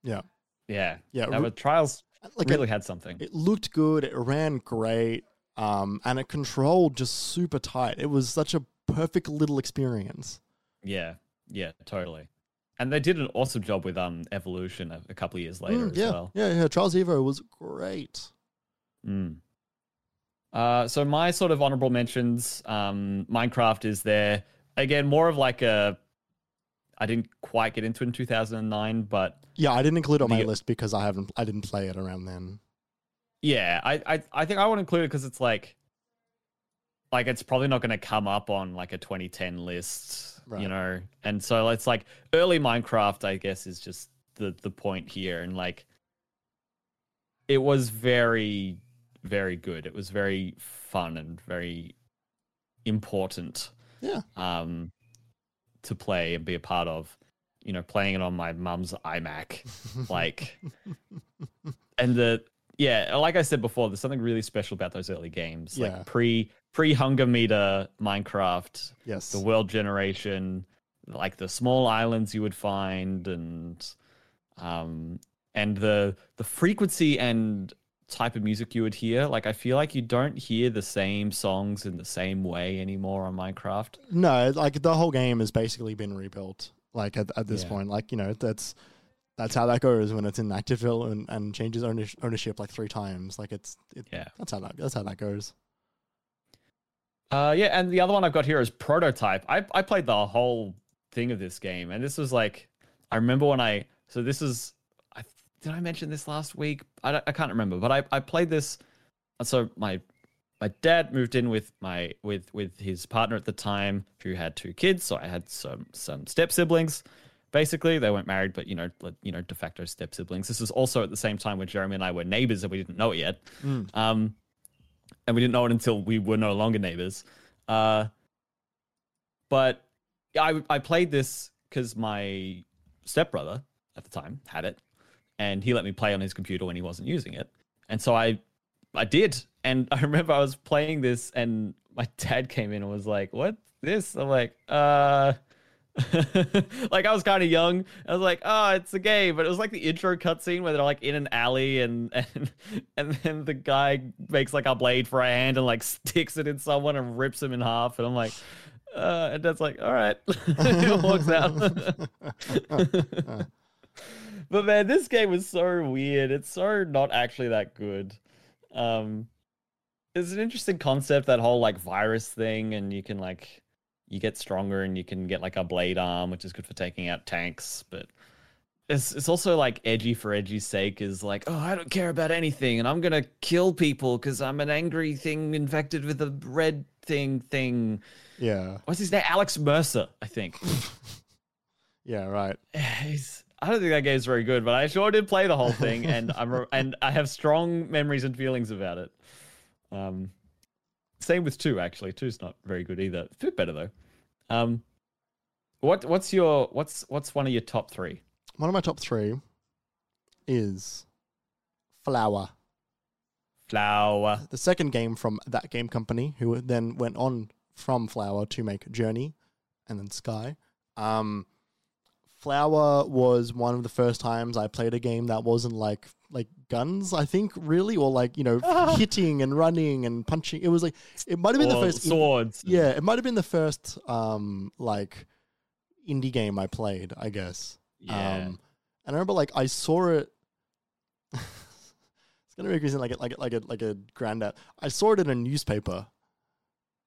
yeah, yeah, Yeah, That was, trials like really it, had something. it looked good. It ran great, um, and it controlled just super tight. It was such a perfect little experience. Yeah, yeah, totally. And they did an awesome job with um evolution a, a couple of years later Mm, as yeah, well. yeah, yeah. Trials Evo was great. Mm. Uh, so my sort of honorable mentions, um, Minecraft is there again, more of like a. I didn't quite get into it in 2009, but Yeah, I didn't include it on my The- list because I haven't. I didn't play it around then. yeah, I I, I think I want to include it because it's like, like it's probably not going to come up on like a 2010 list, Right. you know. And so it's like early Minecraft, I guess, is just the the point here, and like, it was very very good. It was very fun and very important. Yeah. Um, to play and be a part of, you know, playing it on my mum's iMac, like, and the yeah, like I said before, there's something really special about those early games, Yeah. like pre pre hunger meter Minecraft, yes. the world generation, like the small islands you would find, and um, and the the frequency and type of music you would hear. Like I feel like you don't hear the same songs in the same way anymore on Minecraft. No, like the whole game has basically been rebuilt. Like at, at this Yeah. point, like you know that's that's how that goes when it's in active development and changes ownership, ownership like three times. Like it's it, Yeah. that's how that that's how that goes. Uh, yeah, and the other one I've got here is Prototype. I I played the whole thing of this game, and this was like, I remember when I so this is, I did I mention this last week? I, I can't remember, but I I played this. So my my dad moved in with my with with his partner at the time, who had two kids. So I had some some step siblings. Basically, they weren't married, but you know, you know, de facto step siblings. This was also at the same time when Jeremy and I were neighbors, and we didn't know it yet. Mm. Um, and we didn't know it until we were no longer neighbors. Uh, but I I played this because my stepbrother at the time had it, and he let me play on his computer when he wasn't using it, and so I I did, and I remember I was playing this, and my dad came in and was like, "What this?" I'm like, "Uh." like I was kind of young. I was like, "Oh, it's a game," but it was like the intro cutscene where they're like in an alley, and and and then the guy makes like a blade for a hand and like sticks it in someone and rips him in half, and I'm like, uh, and that's like, all right, it walks out. but man, this game was so weird. It's so not actually that good. Um, it's an interesting concept that whole like virus thing, and you can like you get stronger and you can get like a blade arm, which is good for taking out tanks, but. It's, it's also like edgy for edgy's sake is like oh i don't care about anything and i'm gonna kill people because i'm an angry thing infected with a red thing thing yeah, what's his name alex mercer i think yeah, right. He's, I don't think that game's very good, but I sure did play the whole thing, and I'm and I have strong memories and feelings about it. Um, same with two actually. Two's not very good either. It's a bit better though. Um, what what's your what's what's one of your top three? One of my top three is Flower, Flower. the second game from that game company, who then went on from Flower to make Journey, and then Sky. Um, Flower was one of the first times I played a game that wasn't like like guns, I think, really, or like you know hitting and running and punching. It was like it might have been the Or first. in- swords. yeah, it might have been the first um like indie game I played, I guess. Yeah. Um, and I remember like I saw it. it's gonna make me sound like a, like a, like a like a granddad. I saw it in a newspaper,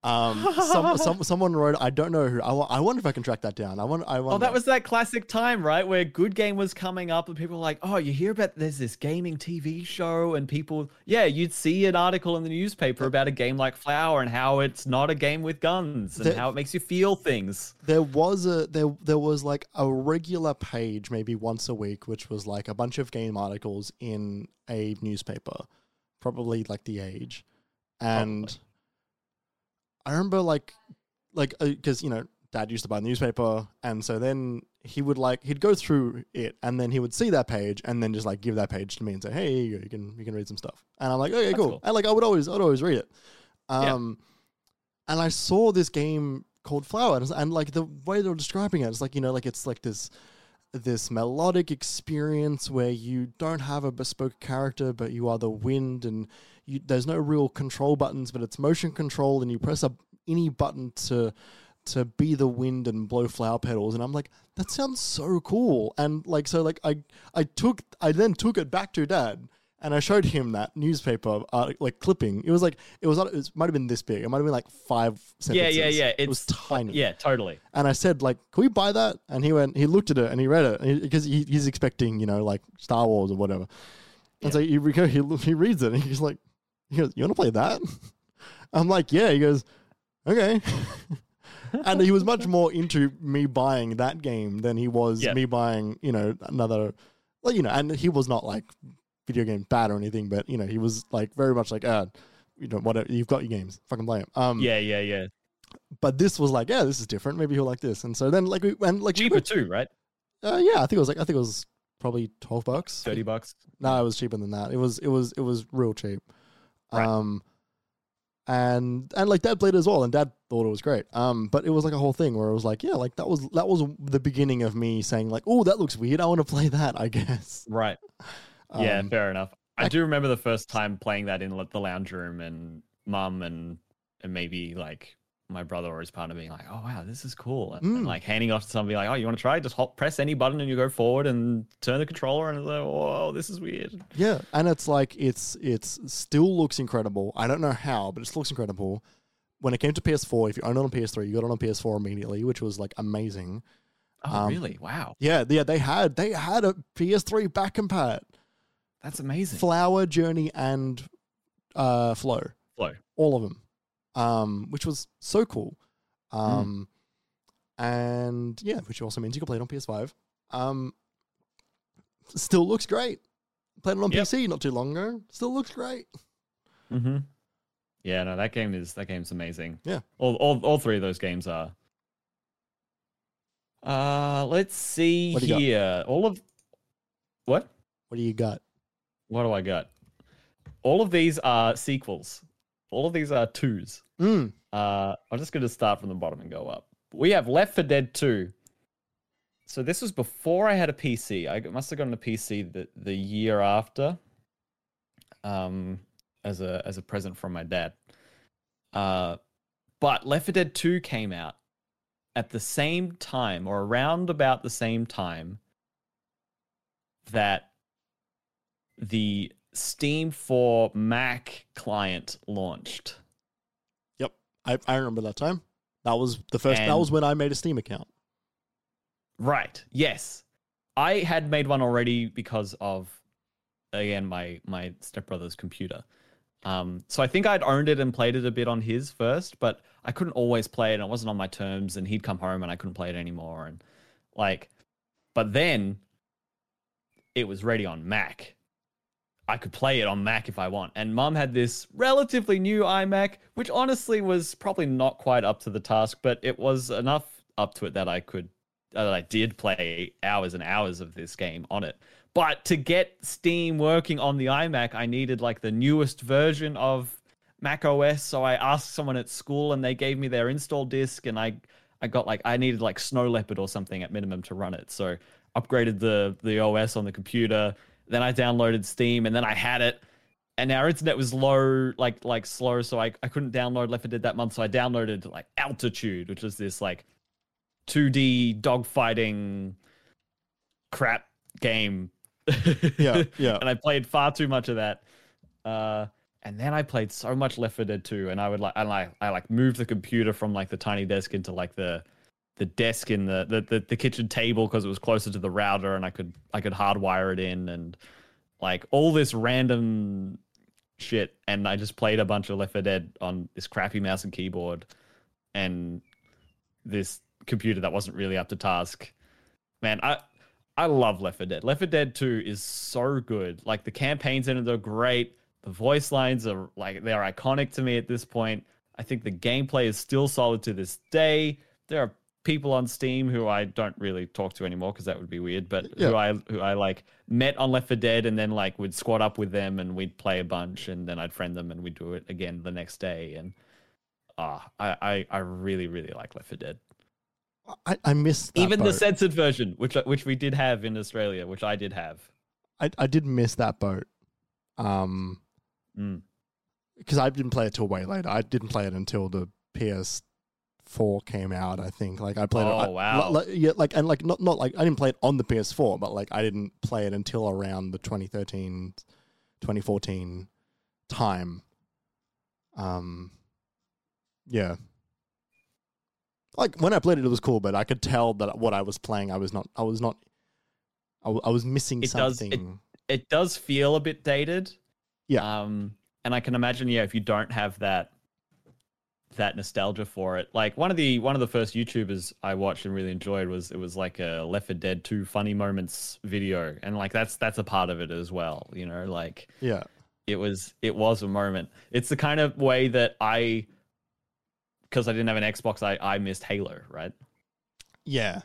Um, some, some, someone wrote, I don't know who. I, I wonder if I can track that down. I want. I wonder. Oh, that was that classic time, right? Where Good Game was coming up and people were like, oh, you hear about there's this gaming TV show and people, yeah, you'd see an article in the newspaper about a game like Flower and how it's not a game with guns and There- how it makes you feel things. there was a there there was like a regular page maybe once a week which was like a bunch of game articles in a newspaper probably like the age and i remember like like because you know dad used to buy the newspaper and so then he would like he'd go through it and then he would see that page and then just like give that page to me and say hey you, you can you can read some stuff and i'm like okay That's cool. cool. and like i would always i'd always read it Yeah. um and I saw this game called Flower, and, and like the way they were describing it, it's like you know, like it's like this this melodic experience where you don't have a bespoke character, but you are the wind, and you, there's no real control buttons, but it's motion control, and you press a any button to to be the wind and blow flower petals, and I'm like, that sounds so cool, and like so, like I I took I then took it back to dad. And I showed him that newspaper, uh, like clipping. It was like it was. It might have been this big. It might have been like five Yeah, sentences. yeah, yeah. It was tiny. Yeah, totally. And I said, like, can we buy that? And he went, he looked at it and he read it because he, he's expecting, you know, like Star Wars or whatever. And so he, he he reads it and he's like, he goes, you want to play that? I'm like, yeah. He goes, okay. and he was much more into me buying that game than he was Yeah. me buying, you know, another, like, you know, and he was not like video game bad or anything, but you know, he was like very much like, ah, you know, whatever, you've got your games, fucking play them. Um, Yeah, yeah, yeah. but this was like, yeah, this is different. Maybe he'll like this. And so then like we and like Cheaper too, right? Uh, yeah, I think it was like I think it was probably twelve bucks. Thirty bucks. No, it was cheaper than that. It was it was it was real cheap. Right. Um, and and like dad played it as well, and dad thought it was great. Um, but it was like a whole thing where it was like, yeah, like that was that was the beginning of me saying like, oh, that looks weird. I want to play that. I guess. Right. yeah, Um, fair enough. I I- do remember the first time playing that in the lounge room and mum and and maybe like my brother or his partner being like, "Oh wow, this is cool," and, and, Mm. like handing off to somebody like, "Oh, you want to try? Just hop, press any button and you go forward and turn the controller and it's like, whoa, this is weird." Yeah, and it's like it's it's still looks incredible. I don't know how, but it still looks incredible. When it came to PS4, if you own it on PS3, you got it on PS4 immediately, which was like amazing. Oh, Um, really? Wow, Yeah, yeah, they had they had a PS3 back compat, that's amazing. Flower, Journey, and uh, Flow, Flow. all of them, um, which was so cool. Hmm. Um, and yeah, which also means you can play it on PS5. Um, still looks great. Played it on Yep. PC not too long ago. Still looks great. Mm-hmm. Yeah, no, that game is that game's amazing. Yeah. all all, all three of those games are. Uh, let's see you got? here. All of what? What do you got? What do I got? All of these are sequels. All of these are twos. Mm, Uh, I'm just going to start from the bottom and go up. We have Left 4 Dead 2. So this was before I had a PC. I must have gotten a PC the, the year after, um, as a as a present from my dad. Uh, but Left 4 Dead 2 came out at the same time, or around about the same time, that the Steam for Mac client launched. I, I remember that time. That was the first. that was when I made a Steam account. Right. Yes. I had made one already because of again my my stepbrother's computer. Um so I think I'd owned it and played it a bit on his first, but I couldn't always play it and it wasn't on my terms and he'd come home and I couldn't play it anymore and like but then it was ready on Mac. I could play it on Mac if I want. And mum had this relatively new iMac, which honestly was probably not quite up to the task, but it was enough up to it that I could uh, that I did play hours and hours of this game on it. But to get Steam working on the iMac, I needed like the newest version of Mac OS. So I asked someone at school and they gave me their install disk and I I got like I needed like Snow Leopard or something at minimum to run it. So upgraded the the OS on the computer. Then I downloaded Steam and then I had it. And our internet was low, like like slow, so I, I couldn't download Left 4 Dead that month. So I downloaded like Altitude, which was this like 2D dogfighting crap game. Yeah, yeah. and I played far too much of that. Uh, And then I played so much Left 4 Dead 2, and I would like, and I, I like moved the computer from like the tiny desk into like the, the desk in the the, the, the kitchen table because it was closer to the router, and I could I could hardwire it in, and like all this random shit. And I just played a bunch of Left 4 Dead on this crappy mouse and keyboard, and this computer that wasn't really up to task. Man, I I love Left 4 Dead. Left 4 Dead 2 is so good. Like the campaigns in it are great. The voice lines are like they're iconic to me at this point. I think the gameplay is still solid to this day. There are people on Steam who I don't really talk to anymore because that would be weird, but Yeah. who I who I like met on Left 4 Dead and then like would squat up with them and we'd play a bunch and then I'd friend them and we'd do it again the next day and ah I, I I really really like Left 4 Dead. I, I missed that Even the censored version, which which we did have in Australia, which I did have. I, I did miss that boat. Um, Mm. because I didn't play it till way later. I didn't play it until the PS4 came out. I think like I played it. Oh, I- wow. li- li- yeah, like and like not not like I didn't play it on the PS4, but like I didn't play it until around the 2013, 2014 time. Um, yeah. Like when I played it, it was cool, but I could tell that what I was playing, I was not. I was not. I, w- I was missing It does- it- something. It does feel a bit dated. Yeah. Um, and I can imagine, yeah, if you don't have that that nostalgia for it. Like one of the one of the first YouTubers I watched and really enjoyed was it was like a Left 4 Dead 2 funny moments video. And like that's that's a part of it as well, you know, like yeah. it was it was a moment. It's the kind of way that I because I didn't have an Xbox, I, I missed Halo, right? Yeah.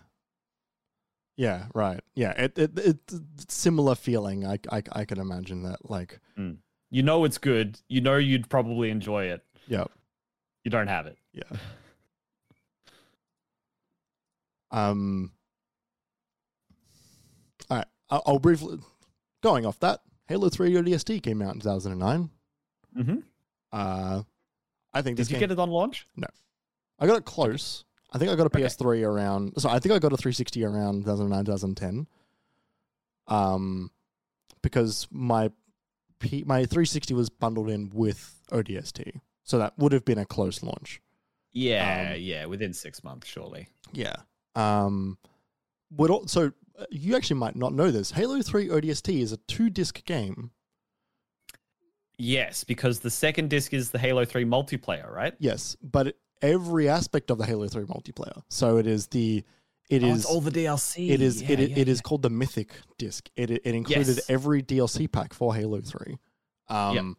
Yeah, right. Yeah, it it it's similar feeling. I I I can imagine that. Like, mm. You know it's good. You know you'd probably enjoy it. yeah, You don't have it. yeah. Um. All right, I'll, I'll briefly going off that. Halo Three ODST came out in two thousand and nine. Mm-hmm. Uh, I think Did you game, get it on launch? No, I got it close. I think I got a Okay. PS3 around. So I think I got a 360 around 2009, 2010. Um, because my P, my 360 was bundled in with ODST, so that would have been a close launch. Yeah, Um, yeah, within six months, surely. Yeah. Um, would al- so uh, you actually might not know this. Halo 3 ODST is a two disc game. Yes, because the second disc is the Halo 3 multiplayer, right? Yes, but it, every aspect of the Halo 3 multiplayer. So it is the it Oh, is it's all the DLC. It is Yeah, it, yeah, it is yeah. called the Mythic disc. It it included Yes. every DLC pack for Halo Three, um,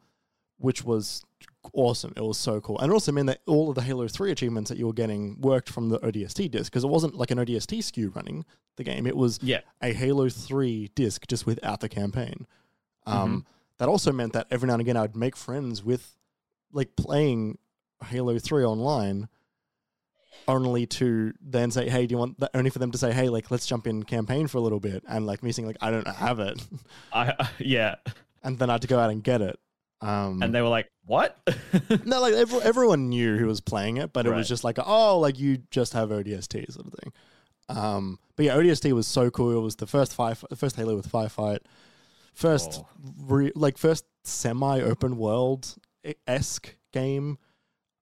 which was awesome. It was so cool, and it also meant that all of the Halo Three achievements that you were getting worked from the ODST disc because it wasn't like an ODST SKU running the game. It was Yeah. a Halo Three disc just without the campaign. Mm-hmm. Um, That also meant that every now and again I'd make friends with like playing Halo Three online only to then say, "Hey, do you want?" That? Only for them to say, "Hey, like let's jump in campaign for a little bit," and like me saying, "Like I don't have it," I, yeah. and then I had to go out and get it. Um, And they were like, what? no, like every, everyone knew who was playing it, but it Right. was just like, "Oh, like you just have ODST sort of thing." Um, but yeah, ODST was so cool. It was the first five, the first Halo with firefight, first Oh. re, like first semi open world esque game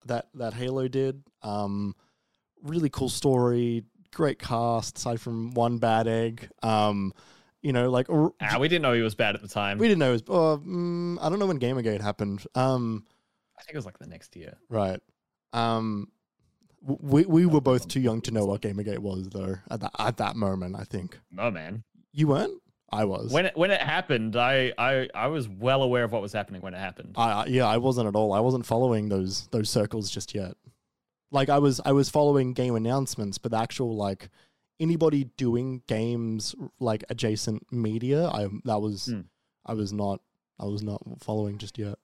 that that Halo did. Um, really cool story, great cast aside from one bad egg. Um, you know, like or, ah, we didn't know he was bad at the time. we didn't know. It was, oh, mm, I don't know when Gamergate happened. Um, I think it was like the next year. right. Um, we we were both too young to know what Gamergate was though at that at that moment. I think No, man. you weren't. I was. When it, when it happened, I, I, I was well aware of what was happening when it happened. I, I yeah, I wasn't at all. I wasn't following those those circles just yet. Like I was I was following game announcements, but the actual like anybody doing games like adjacent media, I that was Hmm. I was not I was not following just yet.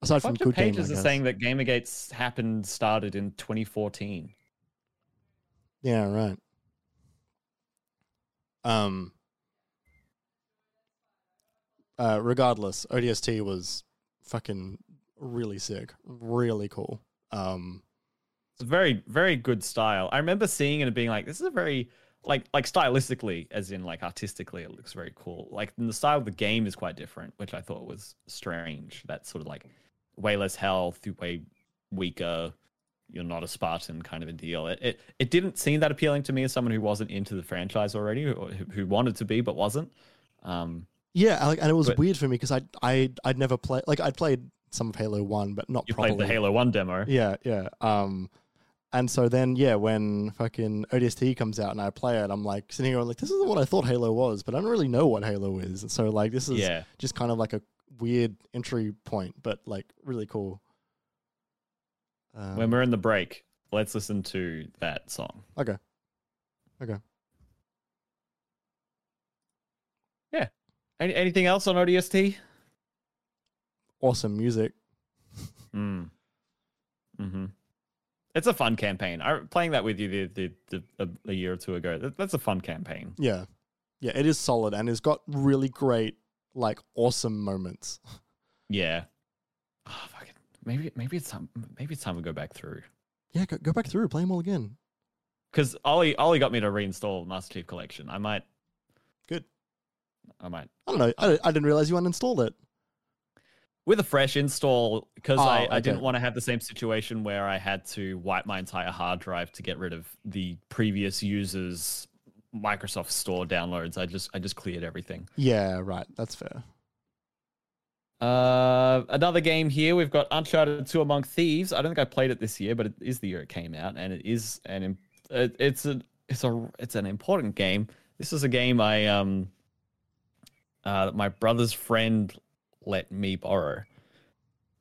Aside from good pages game, are saying that Gamergate's happened started in 2014. Yeah, right. Um uh regardless, ODST was fucking really sick. Really cool. Um It's very very good style. I remember seeing it and being like, this is a very like like stylistically, as in like artistically, it looks very cool. Like the style of the game is quite different, which I thought was strange. That sort of like way less health, way weaker. You're not a Spartan kind of a deal. It, it it didn't seem that appealing to me as someone who wasn't into the franchise already, or who, wanted to be but wasn't. Um, Yeah, like, and it was But- weird for me because I I I'd never played like I'd played some of Halo One, but not you properly. played the Halo One demo. Yeah, yeah. Um, and so then yeah, when fucking ODST comes out and I play it, I'm like sitting here like this isn't what I thought Halo was, but I don't really know what Halo is. So like this is Yeah. just kind of like a weird entry point, but like really cool. Um, When we're in the break, let's listen to that song. okay, okay. Any, anything else on ODST? Awesome music. Mm. Mm-hmm. It's a fun campaign. I playing that with you the, the, the a, year or two ago. That, that's a fun campaign. Yeah, yeah. It is solid and it's got really great like awesome moments. Yeah. Ah, oh, fuck it. Maybe maybe it's time maybe it's time to go back through. Yeah, go, go back through, play them all again. Because Ollie Ollie got me to reinstall Master Chief Collection. I might. Good. I might I don't know. I, I didn't realize you uninstalled it. With a fresh install because Oh, I, I didn't want to have the same situation where I had to wipe my entire hard drive to get rid of the previous users Microsoft Store downloads. I just I just cleared everything. Yeah, right. That's fair. Uh, another game here. We've got Uncharted 2 Among Thieves. I don't think I played it this year, but it is the year it came out, and it is an it's a it's a it's an important game. This is a game I um uh my brother's friend let me borrow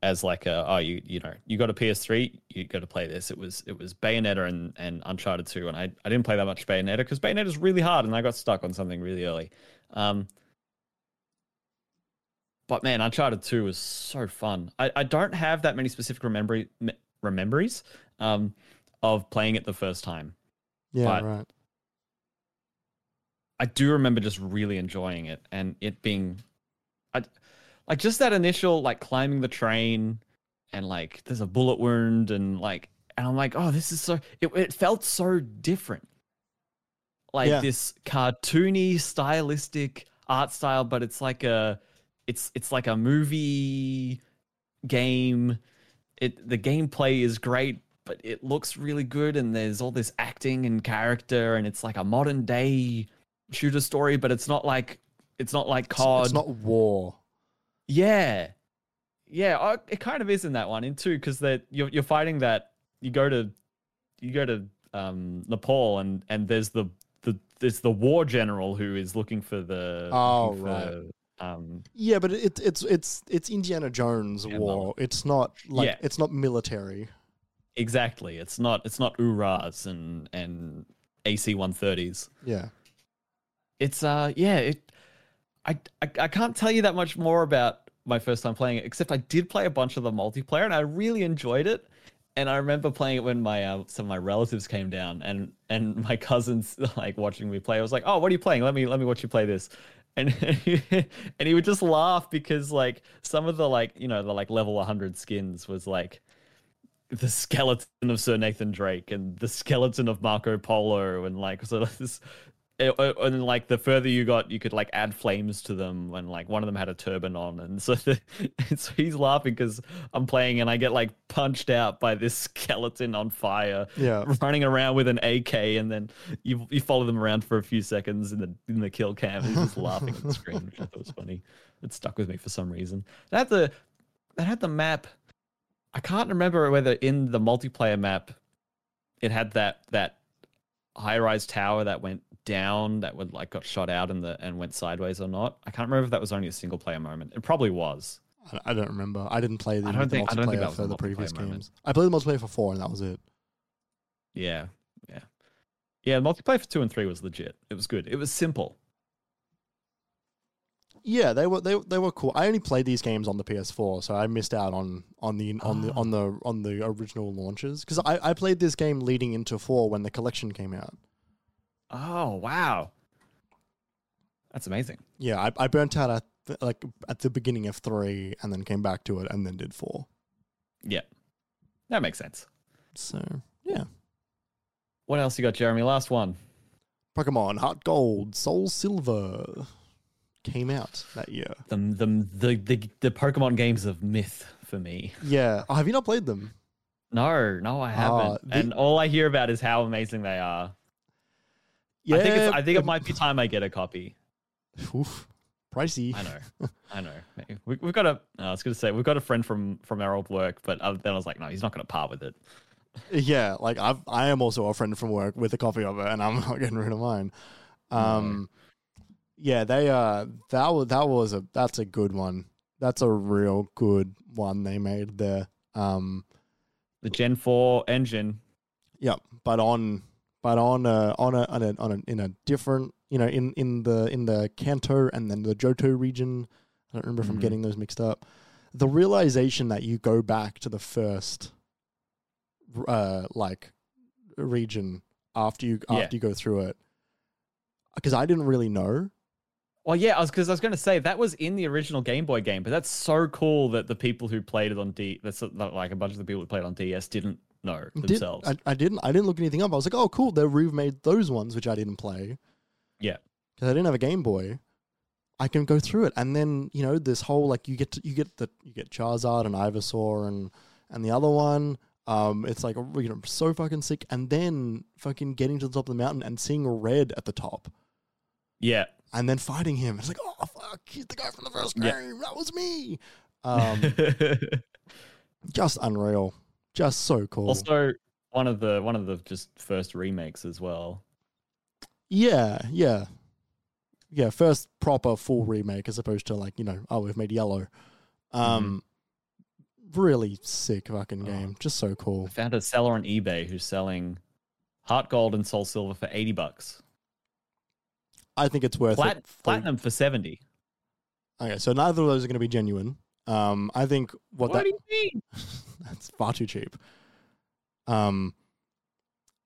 as like a oh you you know you got a PS3 you got to play this. It was it was Bayonetta and and Uncharted 2, and I I didn't play that much Bayonetta because Bayonetta is really hard, and I got stuck on something really early. Um, but man, Uncharted 2 was so fun. I, I don't have that many specific remember me- rememberies um, of playing it the first time. Yeah, But- right. I do remember just really enjoying it and it being I like just that initial like climbing the train and like there's a bullet wound and like and I'm like, oh, this is so it, it felt so different. Like Yeah. this cartoony stylistic art style, but it's like a it's it's like a movie game. It the gameplay is great, but it looks really good and there's all this acting and character and it's like a modern day shooter story, but it's not like it's not like It's- COD. It's, not war. Yeah, yeah. uh, It kind of is in that one in two because that you're you're fighting that you go to you go to um Nepal and and there's the the there's the war general who is looking for the Oh, looking right. um Yeah, but it, it's it's it's Indiana Jones war. It's not like Yeah. it's not military. exactly. It's not it's not URAs and and AC 130s. Yeah. it's uh yeah it I, I i can't tell you that much more about my first time playing it except i did play a bunch of the multiplayer and i really enjoyed it. And i remember playing it when my uh, some of my relatives came down and and my cousins like watching me play. I was like oh what are you playing? Let me let me watch you play this. And and he would just laugh because like some of the like you know the like level 100 skins was like the skeleton of Sir Nathan Drake and the skeleton of Marco Polo and like of this uh, and like the further you got you could like add flames to them and like one of them had a turban on and so, the, so he's laughing because i'm playing and i get like punched out by this skeleton on fire Yeah. running around with an ak and then you you follow them around for a few seconds in the in the kill cam he's just laughing at the screen which i thought was funny. It stuck with me for some reason. That had the that had the map. I can't remember whether in the multiplayer map it had that that high rise tower that went down that would like got shot out and the and went sideways or not. I can't remember if that was only a single player moment. It probably was. I, I don't remember. I didn't play the, I don't the think- I don't think for the previous multiplayer moment. games. I played the multiplayer for four, and that was it. Yeah, yeah, yeah. Multiplayer for two and three was legit. It was good. It was simple. Yeah, they were they they were cool. I only played these games on the PS4, so I missed out on on the on the Ah. on the on the original launches because I I played this game leading into four when the collection came out. Oh wow, that's amazing. Yeah, I, I burnt out at the, like at the beginning of three, and then came back to it, and then did four. Yeah, that makes sense. So yeah, What else you got, Jeremy? Last one. Pokemon Heart Gold, Soul Silver came out that year. The the the the, the Pokemon games of myth for me. Yeah. Oh, have you not played them? No, no, I haven't. Ah, the- and all I hear about is how amazing they are. Yeah. I think it's, I think it might be time I get a copy. Oof. Pricey. I know, I know. We, we've got a. I was going to say we've got a friend from from our old work, but uh, then I was like, no, he's not going to part with it. Yeah, like I've I am also a friend from work with a copy of it, and I'm not getting rid of mine. Um, yeah, they uh that was that was a that's a good one. That's a real good one they made there. Um, The Gen Four engine. yeah, but on but on a, on a on a on a in a different you know in in the in the Kanto and then the Johto region. I don't remember if I'm Mhm. getting those mixed up. The realization that you go back to the first uh like region after you Yeah. after you go through it because I didn't really know. Well, yeah, I was because I was going to say that was in the original Game Boy game, but that's so cool that the people who played it on D, that's like a bunch of the people who played on DS didn't know Did- themselves. I, I didn't I didn't look anything up. I was like, oh cool, they've remade those ones which I didn't play. Yeah. because I didn't have a Game Boy. I can go through it, and then you know this whole like you get to, you get the you get Charizard and Ivysaur and and the other one. Um, it's like you know so fucking sick, and then fucking getting to the top of the mountain and seeing Red at the top, yeah, and then fighting him. It's like oh fuck, he's the guy from the first game. Yeah. That was me. Um, just unreal, just so cool. also one of the one of the just first remakes as well. Yeah, yeah, yeah. First proper full remake as opposed to like you know oh we've made yellow. Um, really sick fucking Mm-hmm. Oh. game, just so cool. I found a seller on eBay who's selling Heart Gold and Soul Silver for eighty bucks. I think it's worth Plat- it. for- Platinum for seventy. Okay, so neither of those are going to be genuine. Um, I think what, What, that do you mean? that's far too cheap. Um,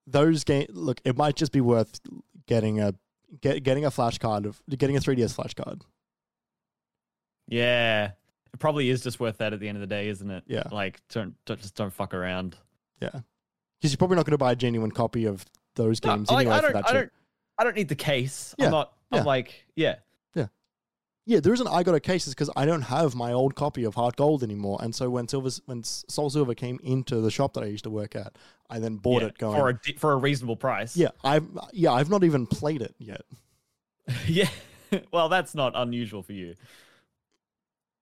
those game look, it might just be worth getting a get, getting a flash card of getting a 3ds flash card. Yeah, it probably is just worth that at the end of the day, isn't it? Yeah. Like don't, don't just don't fuck around. Yeah, because you're probably not going to buy a genuine copy of those No, games like, anyway I for don't, that I don't, I don't need the case. Yeah, I'm not. I'm yeah. like, yeah, Yeah, the reason I got a case is because I don't have my old copy of Heart Gold anymore, and so when Silver, when Soul Silver came into the shop that I used to work at, I then bought yeah, it. Going, for a for a reasonable price. yeah, I've yeah, I've not even played it yet. yeah. well, that's not unusual for you.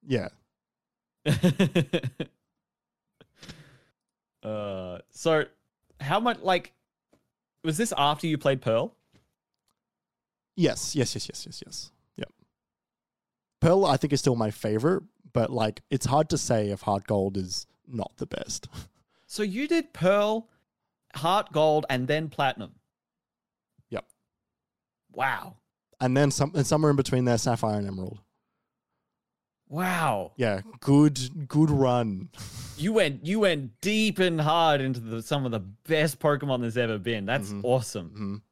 Yeah, uh, so how much like was this after you played Pearl? yes, yes, yes, yes, yes, yes. Pearl, I think is still my favorite, but like it's hard to say if Heart Gold is not the best. So you did Pearl, Heart Gold, and then Platinum. Yep. Wow. and then some, and somewhere in between there, Sapphire and Emerald. Wow. Yeah, good, good run. You went you went deep and hard into the, some of the best Pokemon there's ever been. That's Mhm. awesome.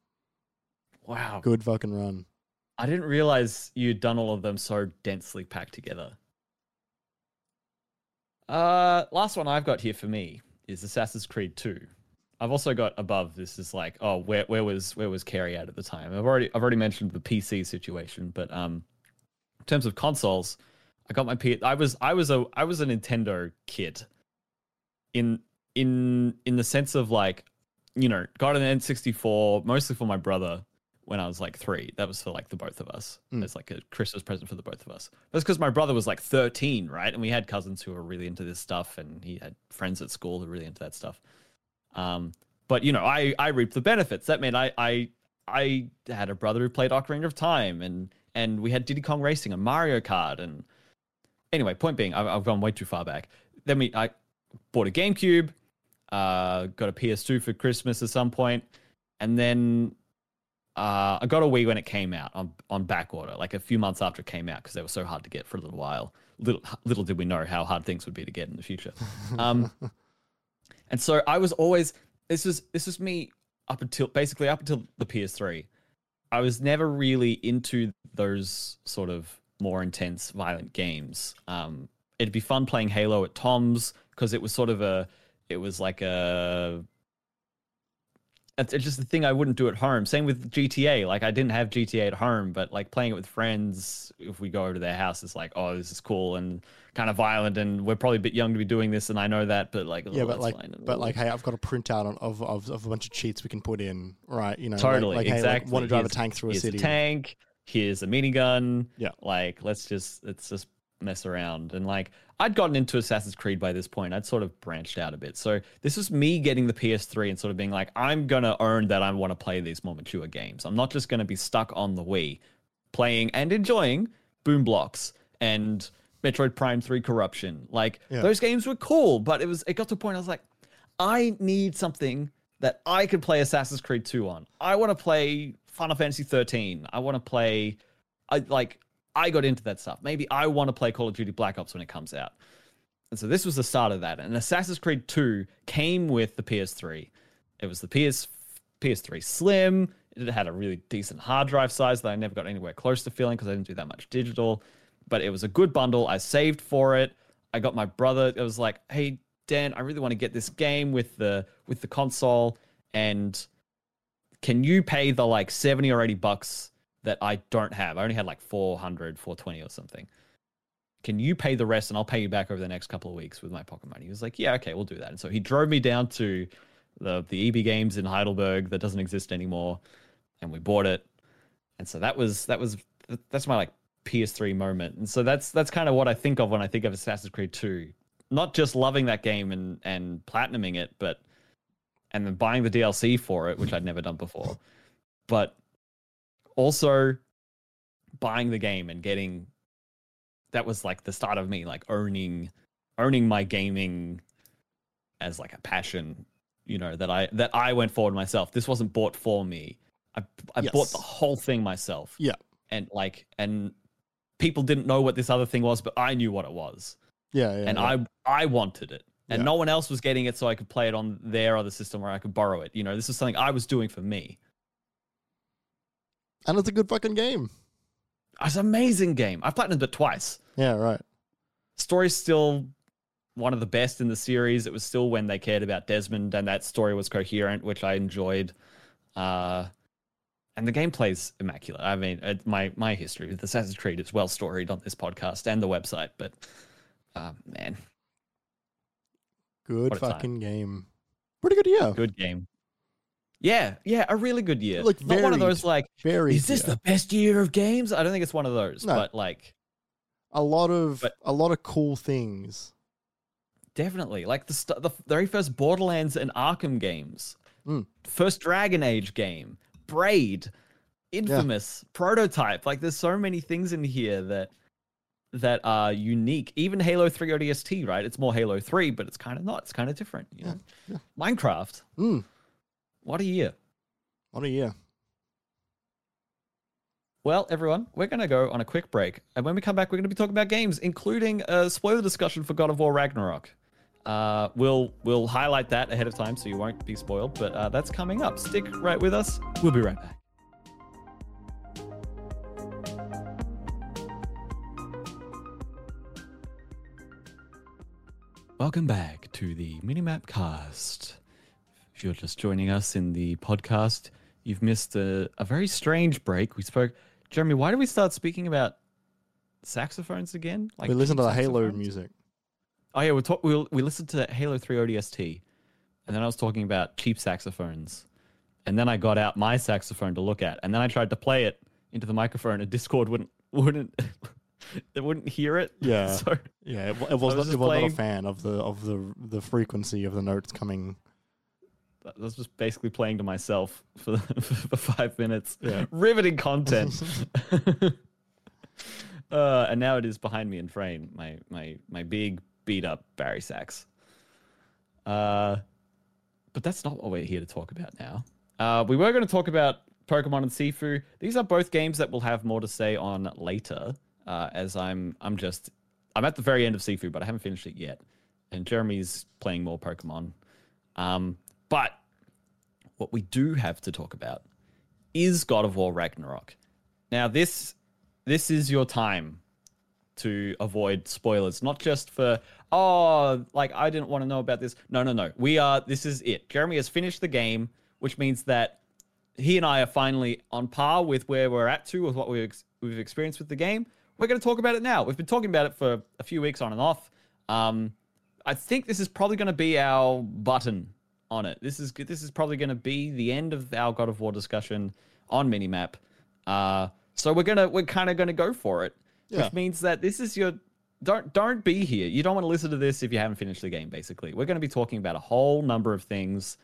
Mhm. Wow. Good fucking run. I didn't realize you'd done all of them so densely packed together. Uh, last one I've got here for me is Assassin's Creed 2. I've also got above this is like, oh, where where was where was Carrie at at the time? I've already I've already mentioned the PC situation, but um, in terms of consoles, I got my P. I was I was a I was a Nintendo kid. In in in the sense of like, you know, got an N64 mostly for my brother when I was like three. That was for like the both of us. Mm. It's like a Christmas present for the both of us. That's because my brother was like 13, right? And we had cousins who were really into this stuff, and he had friends at school who were really into that stuff. Um, but you know, I I reaped the benefits. That meant I I I had a brother who played Ocarina of Time, and and we had Diddy Kong Racing and Mario Kart, and anyway, point being, I've, I've gone way too far back. Then we I bought a GameCube, uh, got a PS2 for Christmas at some point, and then uh, I got a Wii when it came out on on back order, like a few months after it came out, because they were so hard to get for a little while. Little little did we know how hard things would be to get in the future. Um, and so I was always this was this was me up until basically up until the PS3. I was never really into those sort of more intense, violent games. Um, it'd be fun playing Halo at Tom's because it was sort of a, it was like a, it's just the thing I wouldn't do at home. Same with GTA. Like I didn't have GTA at home, but like playing it with friends, if we go over to their house, it's like, oh, this is cool and kind of violent, and we're probably a bit young to be doing this, and I know that, but like, Yeah, oh, but like, fine. but like, hey, I've got a printout of, of of a bunch of cheats we can put in, right? You know, like- totally, like, hey, exactly. want to drive a tank through a here's city? tank. Here's a minigun. Yeah. Like let's just let's just mess around and like I'd gotten into Assassin's Creed by this point. I'd sort of branched out a bit. So this was me getting the PS3 and sort of being like, I'm gonna earn that I want to play these more mature games. I'm not just gonna be stuck on the Wii, playing and enjoying Boom Blox and Metroid Prime 3 Corruption. Like Yeah. those games were cool, but it was it got to a point I was like, I need something that I could play Assassin's Creed 2 on. I want to play Final Fantasy 13. I want to play I like I got into that stuff. Maybe I want to play Call of Duty Black Ops when it comes out. And so this was the start of that. And Assassin's Creed 2 came with the PS3. It was the PS PS3 Slim. It had a really decent hard drive size that I never got anywhere close to feeling because I didn't do that much digital. But it was a good bundle. I saved for it. I got my brother. It was like, hey Dan, I really want to get this game with the with the console, and can you pay the like seventy or eighty bucks that I don't have? I only had like 400, 420 or something. Can you pay the rest and I'll pay you back over the next couple of weeks with my pocket money? He was like, yeah, okay, we'll do that. And so he drove me down to the the EB Games in Heidelberg that doesn't exist anymore, and we bought it. And so that was that was that's my like PS3 moment. And so that's that's kind of what I think of when I think of Assassin's Creed 2. Not just loving that game and and platinuming it, but and then buying the DLC for it, which I'd never done before. But also buying the game and getting that was like the start of me like owning owning my gaming as like a passion you know that i that i went forward myself this wasn't bought for me i i bought the whole thing myself Yeah. and like and people didn't know what this other thing was but i knew what it was Yeah, yeah. and yeah. I I wanted it, and Yeah. no one else was getting it, so I could play it on their other system where I could borrow it. You know, this is something I was doing for me. And it's a good fucking game. It's an amazing game. I've platinumed it twice. Yeah, right. Story's still one of the best in the series. It was still when they cared about Desmond, and that story was coherent, which I enjoyed. Uh, and the gameplay's immaculate. I mean, my my history with Assassin's Creed is well storied on this podcast and the website, but uh, man, Good a time. fucking game. Pretty good year. good game. Yeah, yeah, a really good year. Like, Not one of those like, Very. is this year. the best year of games? I don't think it's one of those, No. but like, a lot of But- a lot of cool things? definitely like the st- the very first Borderlands and Arkham games, Mm. first Dragon Age game, Braid, Infamous, Prototype. Like, there's so many things in here that that are unique. Even Halo 3 ODST, right? It's more Halo 3, but it's kind of not. It's kind of different. You Yeah, know? yeah. Minecraft. Mm. What a year. What a year. Well, everyone, we're going to go on a quick break. And when we come back, we're going to be talking about games, including a spoiler discussion for God of War Ragnarok. Uh, we'll we'll highlight that ahead of time so you won't be spoiled, but uh, that's coming up. Stick right with us. We'll be right back. Welcome back to the Minimap Cast. If you're just joining us in the podcast, you've missed a, a very strange break. We spoke, Jeremy. Why did we start speaking about saxophones again? Like we listened to the Halo music. Oh yeah, we talk, we we listened to Halo Three ODST, and then I was talking about cheap saxophones, and then I got out my saxophone to look at, and then I tried to play it into the microphone, and Discord wouldn't wouldn't it wouldn't hear it. Yeah. so Yeah, it, it was, was not, it was not a fan of the of the the frequency of the notes coming. I was just basically playing to myself for for five minutes. Yeah. Riveting content. uh, and now it is behind me in frame. My my my big beat up bari sax. Uh, but that's not what we're here to talk about now. Uh, we were going to talk about Pokemon and Sifu. These are both games that we'll have more to say on later. Uh, as I'm I'm just I'm at the very end of Sifu, but I haven't finished it yet. And Jeremy's playing more Pokemon. Um, but what we do have to talk about is God of War Ragnarok. Now this this is your time to avoid spoilers, not just for oh like I didn't want to know about this. No, no, no. We are this is it. Jeremy has finished the game. which means that he and I are finally on par with where we're at to with what we've we've experienced with the game. We're going to talk about it now. We've been talking about it for a few weeks on and off. Um, I think this is probably going to be our button on it. This is this is probably going to be the end of our God of War discussion on Minimap. Uh, so we're gonna we're kind of gonna go for it, Yeah. which means that this is your don't don't be here. You don't want to listen to this if you haven't finished the game. Basically, we're going to be talking about a whole number of things,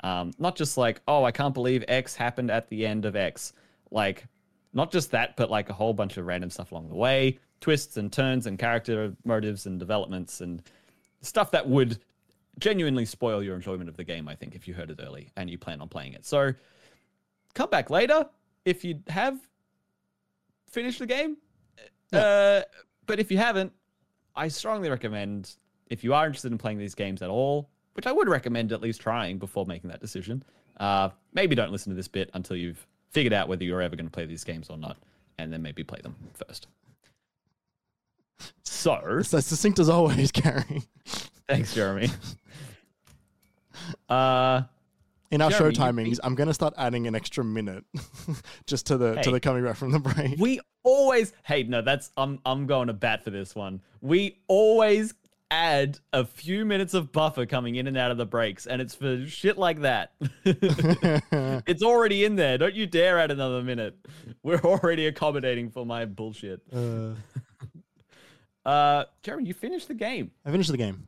um, not just like oh I can't believe X happened at the end of X, like not just that, but like a whole bunch of random stuff along the way, twists and turns and character motives and developments and stuff that would genuinely spoil your enjoyment of the game. I think if you heard it early and you plan on playing it, so come back later if you have finished the game. Uh, but if you haven't, I strongly recommend if you are interested in playing these games at all, which I would recommend at least trying before making that decision. Uh, maybe don't listen to this bit until you've figured out whether you're ever going to play these games or not, and then maybe play them first. So, It's as succinct as always, Gary. Thanks, Jeremy. Uh, In our Jeremy, show timings, beat- I'm gonna start adding an extra minute just to the to the coming back from the break. we always hey no that's i'm i'm going to bat for this one. We always add a few minutes of buffer coming in and out of the breaks and it's for shit like that. It's already in there. Don't you dare add another minute. We're already accommodating for my bullshit. Uh, uh jeremy you finished the game. I finished the game.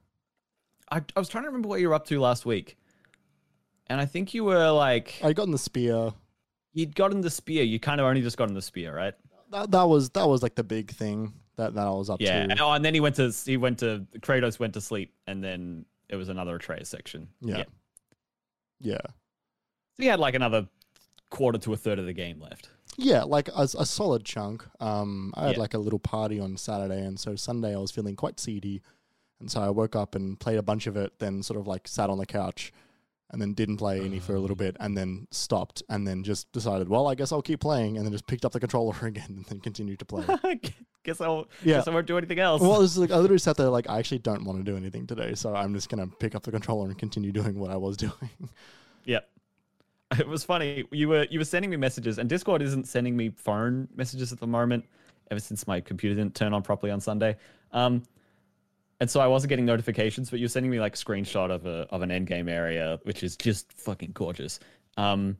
I, I was trying to remember what you were up to last week and i think you were like I got in the spear. you'd gotten the spear you kind of only just got in the spear right That, that was that was like the big thing that, that I was up Yeah. to. Yeah. Oh, and then he went to he went to Kratos went to sleep, and then it was another Atreus section. Yeah. Yeah. So he had like another quarter to a third of the game left. Yeah, like a, a solid chunk. Um, I had Yeah. like a little party on Saturday, and so Sunday I was feeling quite seedy, and so I woke up and played a bunch of it. Then sort of like sat on the couch, and then didn't play any for a little bit, and then stopped, and then just decided, well, I guess I'll keep playing, and then just picked up the controller again, and then continued to play. guess I'll Yeah. guess I won't do anything else. well, it's like I literally sat there like I actually don't want to do anything today, so I'm just gonna pick up the controller and continue doing what I was doing. Yep. It was funny. You were you were sending me messages, and Discord isn't sending me phone messages at the moment. Ever since my computer didn't turn on properly on Sunday, um, and so I wasn't getting notifications. But you're sending me like a screenshot of a of an end game area, which is just fucking gorgeous. Um,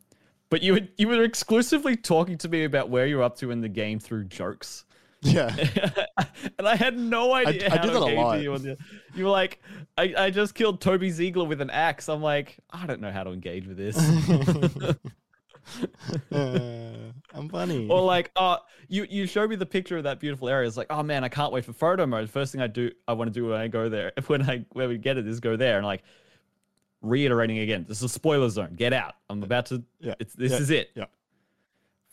but you were you were exclusively talking to me about where you're up to in the game through jokes. yeah, and I had no idea I how do to that a engage lot. with you. the- You were like, I, I just killed Toby Ziegler with an axe. I'm like, I don't know how to engage with this. Uh, I'm funny. or like, oh, you you showed me the picture of that beautiful area. It's like, oh man, I can't wait for photo mode. First thing I do, I want to do when I go there, if when I when we get it is go there and like reiterating again. This is a spoiler zone. Get out. I'm about to. Yeah, It's this yeah, is it. yeah.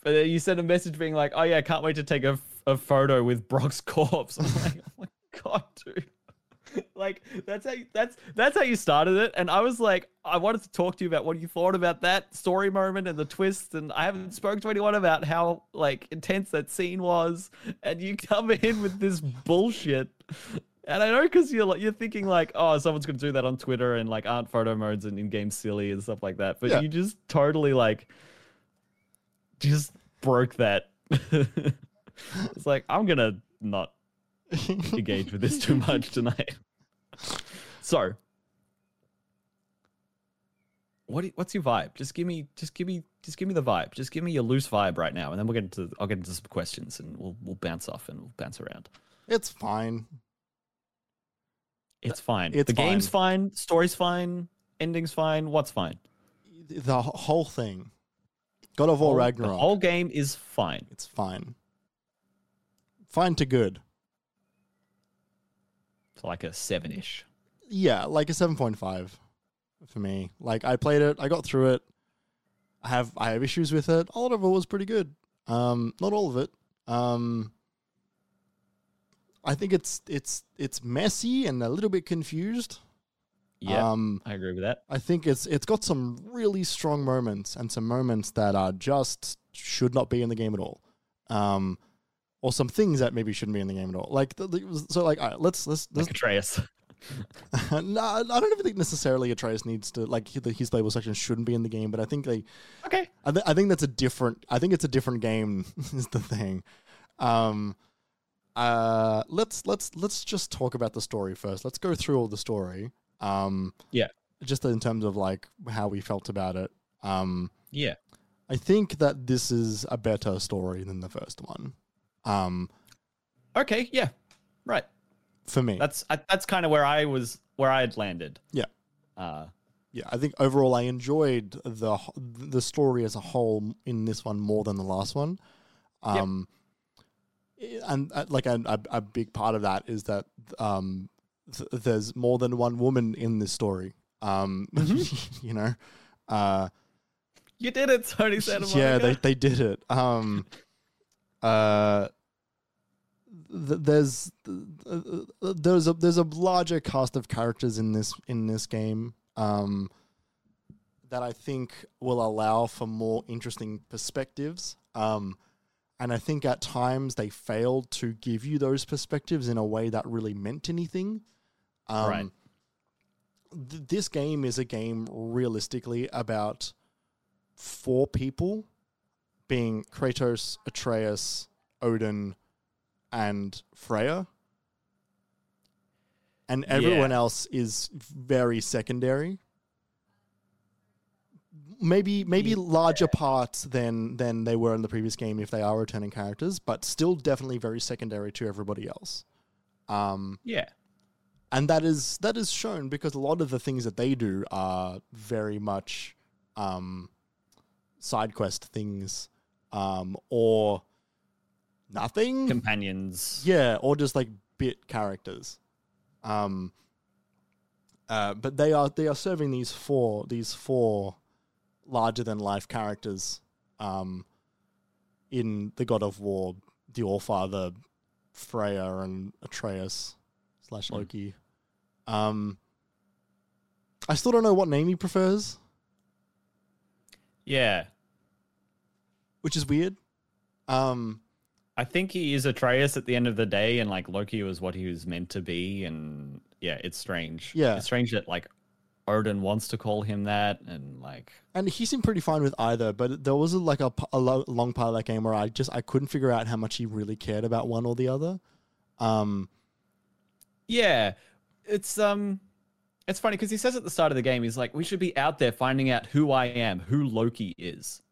But then you sent a message being like, oh yeah, I can't wait to take a, a photo with Brok's corpse. I'm like, oh my god, dude. like that's how you, that's that's how you started it. And i was like i wanted to talk to you about what you thought about that story moment and the twist. And i haven't spoken to anyone about how like intense that scene was. And you come in with this bullshit. And i know because you're like you're thinking like oh someone's gonna do that on twitter and like aren't photo modes and in-game silly and stuff like that. But Yeah. you just totally like just broke that. It's like i'm gonna not engage with this too much tonight. So, what do- what's your vibe? Just give me just give me just give me the vibe. Just give me your loose vibe right now, and then we'll get into I'll get into some questions and we'll we'll bounce off and we'll bounce around. it's fine. It's fine. It's the game's fine. Story's fine. Ending's fine. What's fine? The whole thing. God of War Ragnarok. The whole game is fine. It's fine. Fine to good. It's like a seven ish. Yeah, like a 7.5 for me. Like I played it, I got through it. I have I have issues with it. A lot of it was pretty good. Um not all of it. Um I think it's it's it's messy and a little bit confused. Yeah, Um I agree with that. I think it's it's got some really strong moments and some moments that are just should not be in the game at all. Um or some things that maybe shouldn't be in the game at all. Like so like all right, let's let's let's Like Atreus. no, I don't even think necessarily Atreus needs to like his, playable section shouldn't be in the game, but I think they. Okay. I, th- I think that's a different. I think it's a different game. is the thing. Um. Uh. Let's let's let's just talk about the story first. Let's go through all the story. Um. Yeah. Just in terms of like how we felt about it. Um. Yeah. I think that this is a better story than the first one. Um. Okay. Yeah. Right. For me, That's I, that's kind of where I was where I had landed. Yeah. Uh, yeah, I think overall I enjoyed the the story as a whole in this one more than the last one. Yep. Um, i- and uh, like a, a, a big part of that is that um, th- there's more than one woman in this story. Um, you know, uh, you did it, Tony Santa yeah, they they did it. Um, uh, th- there's uh, there's a there's a larger cast of characters in this in this game. Um, that I think will allow for more interesting perspectives. Um, and I think at times they failed to give you those perspectives in a way that really meant anything. Um, Right. th- this game is a game realistically about four people being Kratos, Atreus, Odin, and Freya. And everyone Yeah. else is very secondary. Maybe maybe larger parts than than they were in the previous game if they are returning characters, but still definitely very secondary to everybody else. Um, yeah. and that is that is shown because a lot of the things that they do are very much um, side quest things um, or nothing Companions. yeah or just like bit characters um, uh, but they are they are serving these four these four larger than life characters um, in the God of War, the Allfather, Freya, and Atreus slash Hmm. Loki. Um, I still don't know what name he prefers, Yeah. Which is weird. Um, I think he is Atreus at the end of the day, and like Loki was what he was meant to be, and yeah, it's strange. Yeah. it's strange that like Odin wants to call him that, and like and he seemed pretty fine with either, but there was like a lo- long part of that game where I just I couldn't figure out how much he really cared about one or the other. Um, yeah, it's um, it's funny because he says at the start of the game, he's like, we should be out there finding out who I am, who Loki is.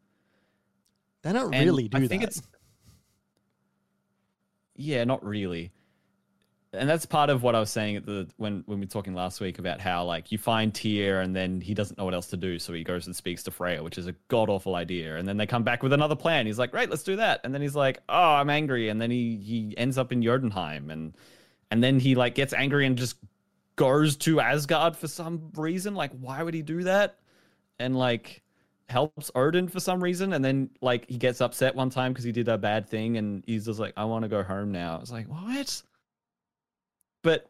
They don't And really do I think that. it's yeah, not really. And that's part of what I was saying at the when when we were talking last week about how like you find Tyr and then he doesn't know what else to do, so he goes and speaks to Freya, which is a god awful idea. And then they come back with another plan. He's like, "Great, let's do that." And then he's like, "Oh, I'm angry." And then he he ends up in Jotunheim, and and then he like gets angry and just goes to Asgard for some reason. Like, why would he do that? And like helps Odin for some reason, and then like he gets upset one time because he did a bad thing, and he's just like, "I want to go home now." It's like what? But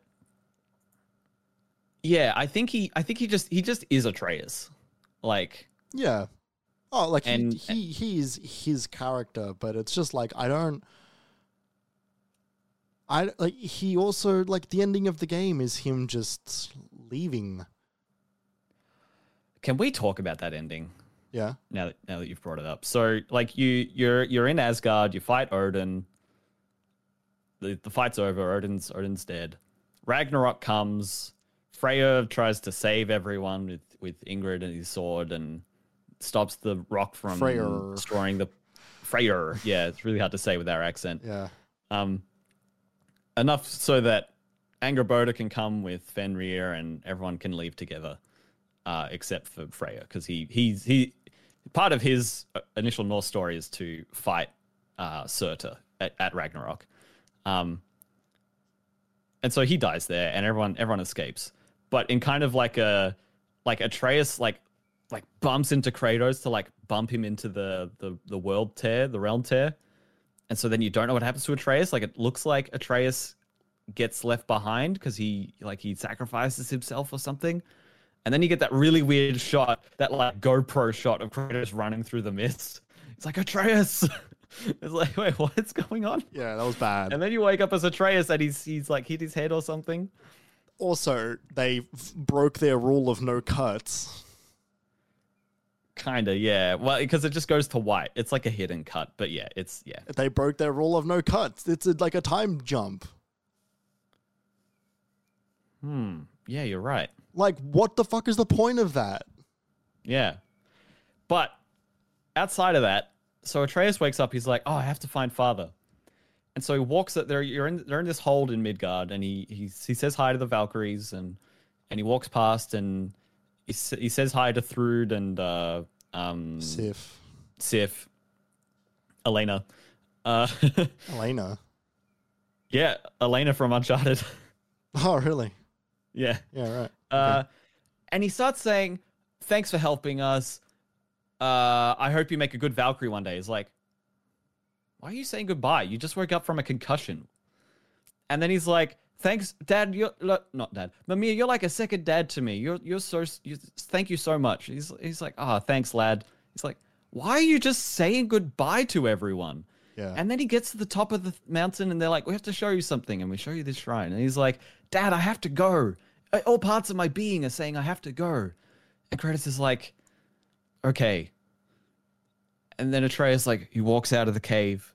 yeah, I think he, I think he just, he just is Atreus. Like, Yeah. Oh, like And- he, he he's his character, but it's just like I don't. I like he also like the ending of the game is him just leaving. can we talk about that ending? Yeah. now that now that you've brought it up. So like you you're you're in Asgard, you fight Odin. The the fight's over, Odin's Odin's dead. Ragnarok comes, Freya tries to save everyone with with Ingrid and his sword and stops the rock from destroying the Freyr. Yeah, it's really hard to say with our accent. Yeah. Um enough so that Angrboda can come with Fenrir and everyone can leave together, uh, except for Freya, because he he's he part of his uh, initial Norse story is to fight uh, Surtr at, at Ragnarok, um, and so he dies there, and everyone everyone escapes, but in kind of like a like Atreus like like bumps into Kratos to like bump him into the the the world tear, the realm tear. And so then you don't know what happens to Atreus. Like it looks like Atreus gets left behind because he like he sacrifices himself or something. And then you get that really weird shot, that like GoPro shot of Kratos running through the mist. It's like Atreus. it's like, wait, what's going on? Yeah, that was bad. And then you wake up as Atreus and he's he's like hit his head or something. also they f- broke their rule of no cuts. Kinda, yeah. Well, because it just goes to white. It's like a hidden cut, but yeah, it's yeah. They broke their rule of no cuts. It's a, like a time jump. Hmm. Yeah, you're right. Like, what the fuck is the point of that? Yeah. But outside of that, so Atreus wakes up. He's like, "Oh, I have to find father," and so he walks. At, they're you're in they're in this hold in Midgard, and he he he says hi to the Valkyries, and and he walks past, and he he says hi to Thrud and uh um Sif, Sif, Elena, uh Elena. yeah, Elena from Uncharted, Oh, really? Yeah. Yeah, right. Uh, and he starts saying, "Thanks for helping us. Uh, I hope you make a good Valkyrie one day." He's like, "Why are you saying goodbye? You just woke up from a concussion." And then he's like, "Thanks, Dad. You're look, not Dad, Mimir. You're like a second dad to me. You're you're so you, thank you so much." He's he's like, "Ah, thanks, lad." He's like, "Why are you just saying goodbye to everyone?" Yeah. And then he gets to the top of the mountain and they're like, we have to show you something. And we show you this shrine. And he's like, Dad, I have to go. All parts of my being are saying I have to go. And Kratos is like, okay. And then Atreus, like, he walks out of the cave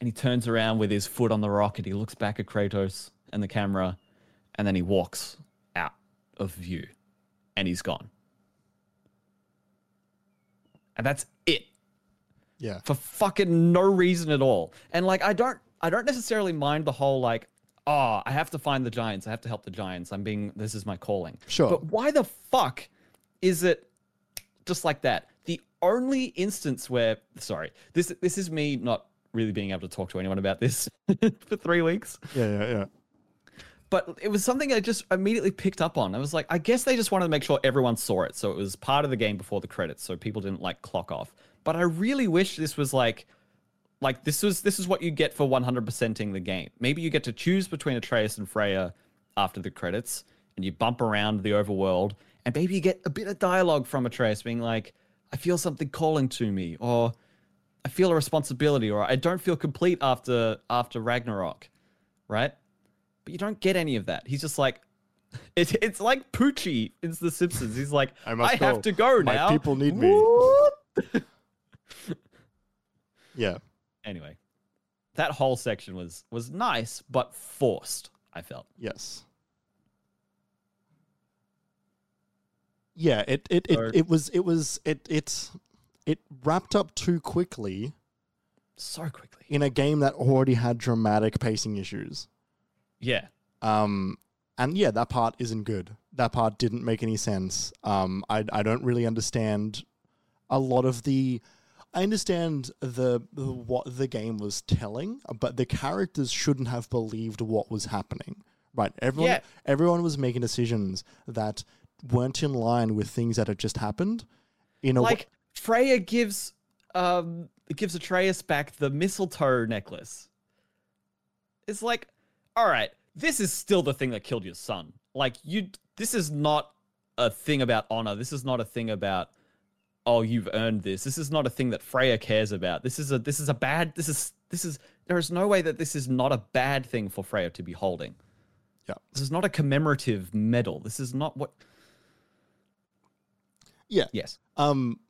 and he turns around with his foot on the rock and he looks back at Kratos and the camera. And then he walks out of view and he's gone. And that's it yeah. for fucking no reason at all. And like I don't I don't necessarily mind the whole like oh, I have to find the giants. I have to help the giants. I'm being this is my calling. Sure. But why the fuck is it just like that? The only instance where sorry, this this is me not really being able to talk to anyone about this for 3 weeks. Yeah, yeah, yeah. But it was something I just immediately picked up on. I was like, I guess they just wanted to make sure everyone saw it. So it was part of the game before the credits, so people didn't like clock off. But I really wish this was like like this was this is what you get for 100%ing the game. Maybe you get to choose between Atreus and Freya after the credits and you bump around the overworld and maybe you get a bit of dialogue from Atreus being like I feel something calling to me or I feel a responsibility or I don't feel complete after after Ragnarok, right? But you don't get any of that. He's just like it, it's like Poochie in The Simpsons. He's like, I I, must have go. to go My now. people need me." Yeah. Anyway, that whole section was was nice but forced. I felt. Yes. Yeah, it it, it, Or- it was it was it it it wrapped up too quickly so quickly. in a game that already had dramatic pacing issues. Yeah. Um and yeah, that part isn't good. That part didn't make any sense. Um I I don't really understand a lot of the I understand the, the what the game was telling, but the characters shouldn't have believed what was happening. Right? Everyone Yeah. everyone was making decisions that weren't in line with things that had just happened. In a wa- Like Freya gives um gives Atreus back the mistletoe necklace. It's like, all right, this is still the thing that killed your son. Like you this is not a thing about honor. This is not a thing about oh, you've earned this. This is not a thing that Freya cares about. This is a this is a bad this is this is there is no way that this is not a bad thing for Freya to be holding. Yeah. This is not a commemorative medal. This is not what yeah. Yes. Um,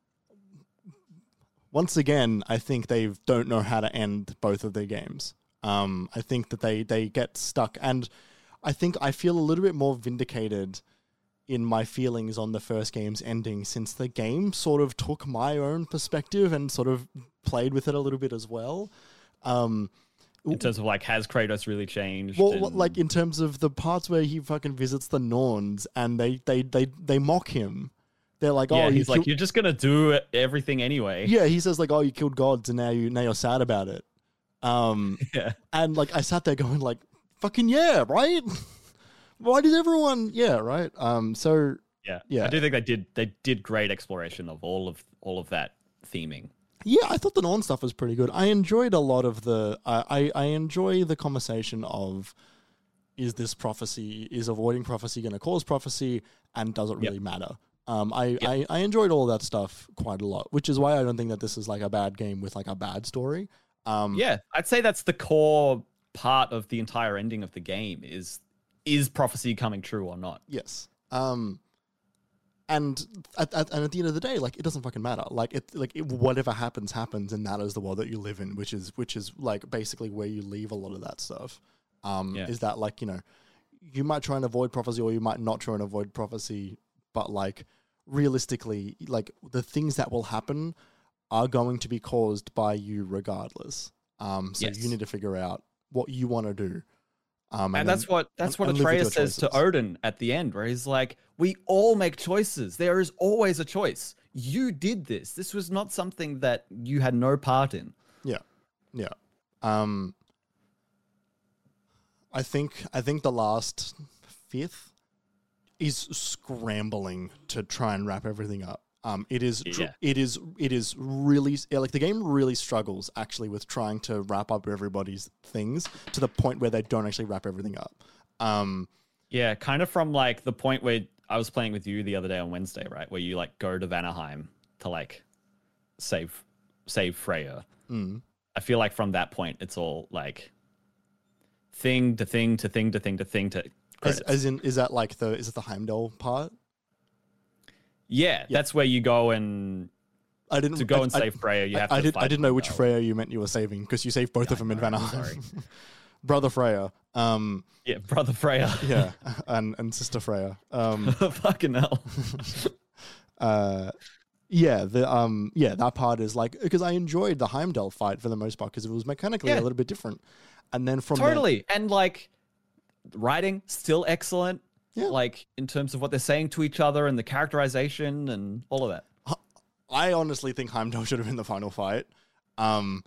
once again, I think they don't know how to end both of their games. Um, I think that they they get stuck, and I think I feel a little bit more vindicated in my feelings on the first game's ending since the game sort of took my own perspective and sort of played with it a little bit as well. Um, In terms of like has Kratos really changed? well, and- like in terms of the parts where he fucking visits the Norns and they they they they mock him. They're like, yeah, oh, you he's like, killed- you're just gonna do everything anyway. Yeah, he says like, "Oh, you killed gods, and now you now you're sad about it." Um, Yeah. and like I sat there going like, "Fucking yeah, right? Why did everyone? Yeah, right." Um, so yeah, Yeah. I do think they did. They did great exploration of all of all of that theming. yeah, I thought the Norn stuff was pretty good. I enjoyed a lot of the. I I, I enjoy the conversation of, is this prophecy is avoiding prophecy going to cause prophecy, and does it really matter? Um, I, I I enjoyed all that stuff quite a lot, which is why I don't think that this is like a bad game with like a bad story. Um, Yeah, I'd say that's the core part of the entire ending of the game is is prophecy coming true or not? Yes. Um, and at, at, and at the end of the day, like it doesn't fucking matter. Like it, like it, whatever happens, happens, and that is the world that you live in, which is which is like basically where you leave a lot of that stuff. Um, Yeah. is that like you know, you might try and avoid prophecy, or you might not try and avoid prophecy, but like realistically, like the things that will happen are going to be caused by you regardless. Um, so Yes. you need to figure out what you want to do. Um, And, then- that's what that's what and Atreus says to. Odin at the end, where he's like, "We all make choices. There is always a choice. You did this. This was not something that you had no part in." Yeah, yeah. Um, I think I think the last fifth is scrambling to try and wrap everything up. Um, it is yeah. it is it is really like the game really struggles actually with trying to wrap up everybody's things to the point where they don't actually wrap everything up. Um, Yeah, kind of from like the point where I was playing with you the other day on Wednesday, right? Where you like go to Vanaheim to like save save Freya. mm, I feel like from that point it's all like thing to thing to thing to thing to thing to as, as in is that like the is it the Heimdall part? Yeah, that's where you go and I didn't to go I- and I- save Freya. You I, have I to. did. I didn't know which. Freya you meant you were saving because you saved both of them in I Vanaheim. Brother Freya, um, Yeah, brother Freya. yeah, and and sister Freya, um, Fucking hell. uh, yeah, the um, yeah, that part is like because I enjoyed the Heimdall fight for the most part because it was mechanically Yeah. a little bit different, and then from there- totally. And like writing still excellent. Yeah. Like in terms of what they're saying to each other and the characterization and all of that. I honestly think Heimdall should have been the final fight. Um,